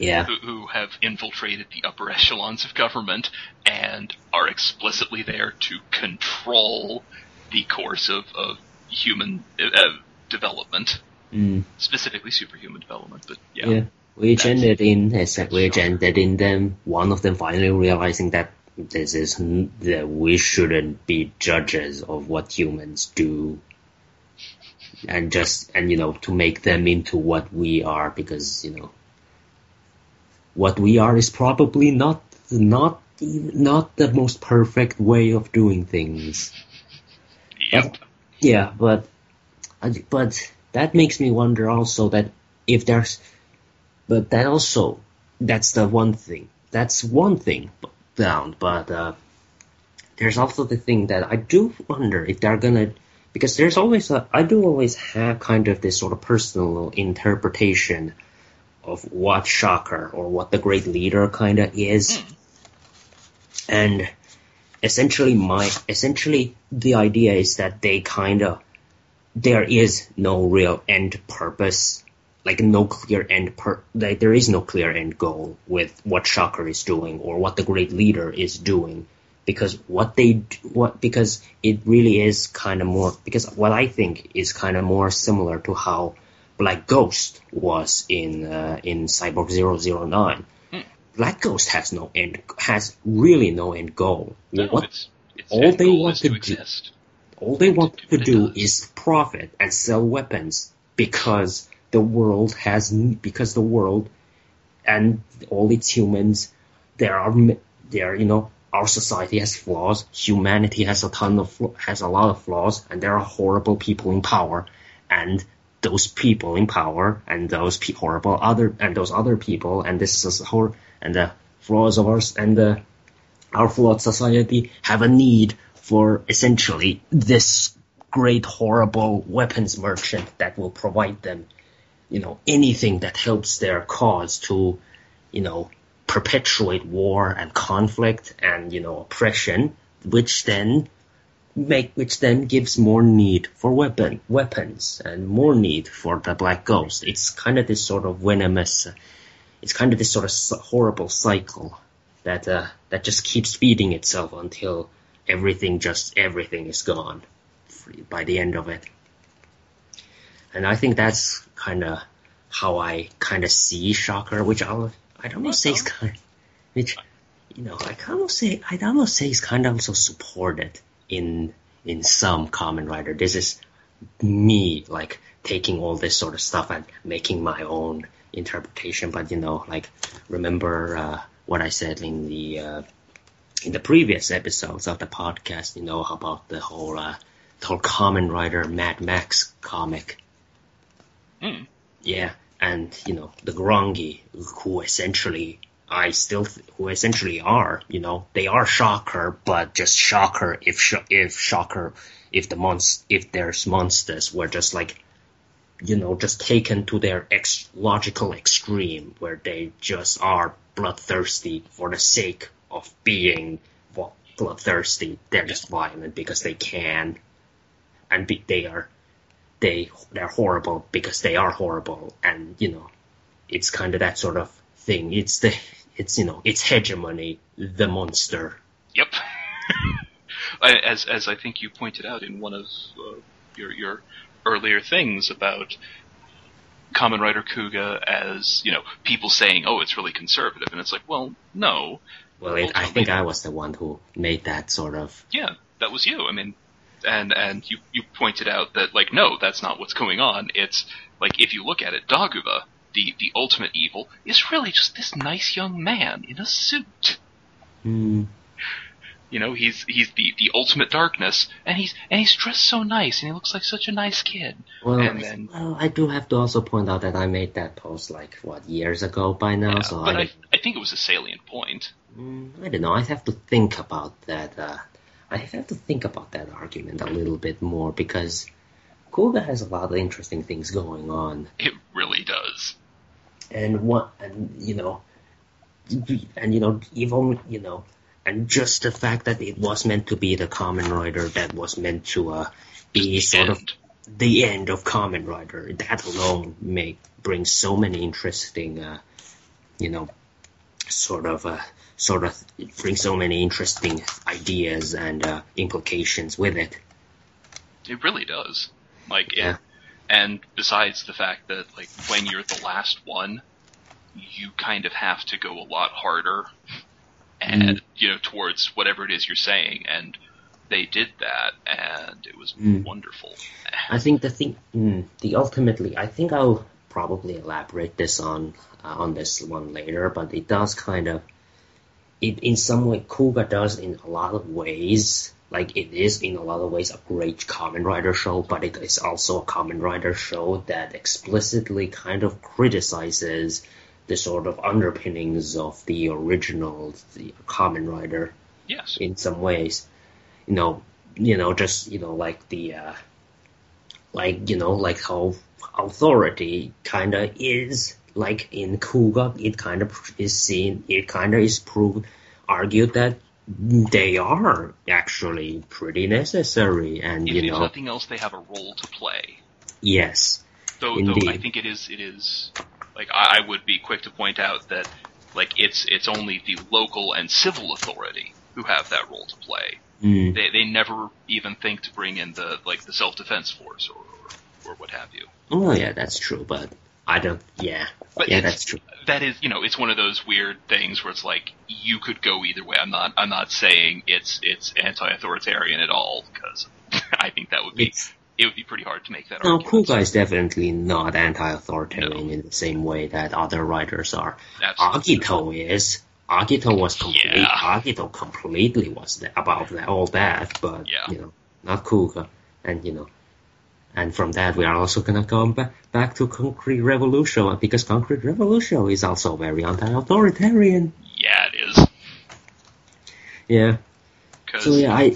Yeah. who, who have infiltrated the upper echelons of government and are explicitly there to control the course of, of human uh, development, Mm. specifically superhuman development. But yeah, Yeah, which ended in as that's which shocking. ended in them one of them finally realizing that this is that we shouldn't be judges of what humans do, and just and you know to make them into what we are because you know what we are is probably not not not the most perfect way of doing things. yep. Yeah, but but that makes me wonder also that if there's, but that also that's the one thing. That's one thing down, but uh, there's also the thing that I do wonder if they're gonna because there's always a I do always have kind of this sort of personal interpretation of what Shocker or what the Great Leader kind of is, mm. and essentially my essentially the idea is that they kind of there is no real end purpose like no clear end per like there is no clear end goal with what shocker is doing or what the great leader is doing. Because what they what because it really is kind of more because what i think is kind of more similar to how black ghost was in uh, in cyborg 009 black ghost has no end has really no end goal. No, what it's, it's all they goal want is to to do- exist. all they want do to do is profit and sell weapons because the world has because the world and all its humans there are there you know our society has flaws humanity has a ton of has a lot of flaws and there are horrible people in power and those people in power and those pe- horrible other and those other people and this is hor- and the flaws of ours and the our flawed society have a need for essentially this great horrible weapons merchant that will provide them you know anything that helps their cause to you know perpetuate war and conflict and you know oppression which then make which then gives more need for weapon weapons and more need for the black ghost. It's kind of this sort of venomous it's kind of this sort of horrible cycle that uh, that just keeps feeding itself until everything just everything is gone by the end of it. And I think that's kind of how I kind of see Shocker, which I'll I'd almost say is kind, which you know I kind of say I'd almost say is kind of also supported in in some Kamen Rider. This is me like taking all this sort of stuff and making my own interpretation. But you know, like remember uh, what I said in the uh, in the previous episodes of the podcast, you know about the whole uh, the whole Kamen Rider Mad Max comic. Hmm. Yeah, and you know the Grongi, who essentially I still th- who essentially are, you know, they are Shocker, but just Shocker if sh- if Shocker if the monst if there's monsters were just like you know just taken to their ex- logical extreme where they just are bloodthirsty for the sake of being well, bloodthirsty. They're just violent because they can, and be, they are they they're horrible because they are horrible, and you know, it's kind of that sort of thing. It's the it's you know it's hegemony, the monster. Yep. [laughs] As as I think you pointed out in one of uh, your your earlier things about Kamen Rider Kuuga as you know people saying, "Oh, it's really conservative," and it's like, well, no, Well, it, I think I was the one who made that sort of yeah, that was you. I mean, and and you you pointed out that like, no, that's not what's going on. It's like if you look at it, Daguva, the the ultimate evil, is really just this nice young man in a suit. hmm, You know, he's he's the, the ultimate darkness, and he's and he's dressed so nice, and he looks like such a nice kid. Well, then- well, I do have to also point out that I made that post like what years ago by now, Yeah, so but I, I, I think it was a salient point. mm, I don't know. I have to think about that. Uh, I have to think about that argument a little bit more because Kuuga has a lot of interesting things going on, It really does. And what, and you know, and you know, even you know, and just the fact that it was meant to be the Kamen Rider that was meant to uh, be The sort of end. the end of Kamen Rider. That alone make brings so many interesting, uh, you know, sort of, uh, sort of brings so many interesting ideas and uh, implications with it. It really does. Like, Yeah. it, and besides the fact that like when you're the last one, you kind of have to go a lot harder, and you know towards whatever it is you're saying, and they did that, and it was Mm. wonderful. I think the thing, mm, the ultimately, I think I'll probably elaborate this on uh, on this one later, but it does kind of, it in some way, Kuuga does in a lot of ways, like it is in a lot of ways a great Kamen Rider show, but it is also a Kamen Rider show that explicitly kind of criticizes the sort of underpinnings of the original the Kamen Rider Yes. in some ways. You know, you know, just you know, like the, uh, like you know, like how authority kind of is like in Kuuga, it kind of is seen, it kind of is proved, argued that they are actually pretty necessary, and If, you if know, nothing else, they have a role to play. yes, Though, though Indeed. I think it is it is like I, I would be quick to point out that like it's it's only the local and civil authority who have that role to play. mm, They they never even think to bring in the like the self defense force or, or or what have you. oh yeah, that's true, but I don't, yeah, But yeah, that's true. That is you know it's one of those weird things where it's like you could go either way. I'm not I'm not saying it's it's anti-authoritarian at all because [laughs] I think that would be It's, it would be pretty hard to make that no, argument. Kuuga is definitely not anti-authoritarian No. in the same way that other Riders are. Absolutely. Agito is. Agito was complete. Yeah. Agito completely was th- about that, all that, but Yeah. you know, not Kuuga, and you know, and from that we are also gonna come ba- back to Concrete Revolutio because Concrete Revolutio is also very anti-authoritarian. Yeah, it is. Yeah. So yeah, I,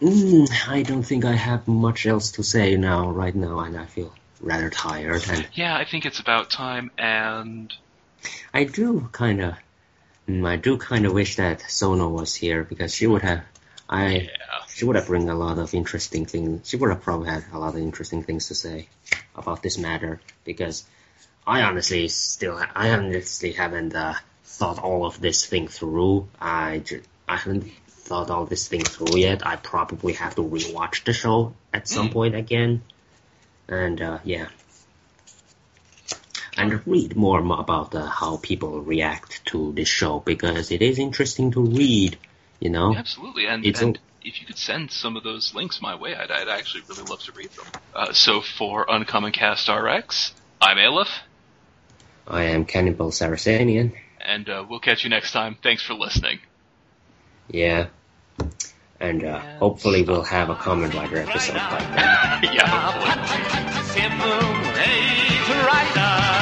mm, I don't think I have much else to say now, right now, and I feel rather tired, and yeah, I think it's about time. And I do kind of, I do kind of wish that Sono was here because she would have, I, yeah, she would have bring a lot of interesting things. She would have probably had a lot of interesting things to say about this matter because I honestly still, I honestly haven't uh, thought all of this thing through. I, I haven't thought all this thing through yet. I probably have to rewatch the show at some Mm. point again, and uh, yeah. And read more about uh, how people react to this show because it is interesting to read, you know. absolutely. And, It's and a- if you could send some of those links my way, I'd, I'd actually really love to read them. Uh, so for Uncommon Cast RX, I'm Aleph, I am Cannibal Saracenian. and uh, we'll catch you next time. Thanks for listening. Yeah. And uh, hopefully we'll have a Kamen Rider episode by [laughs] then. yeah, [laughs]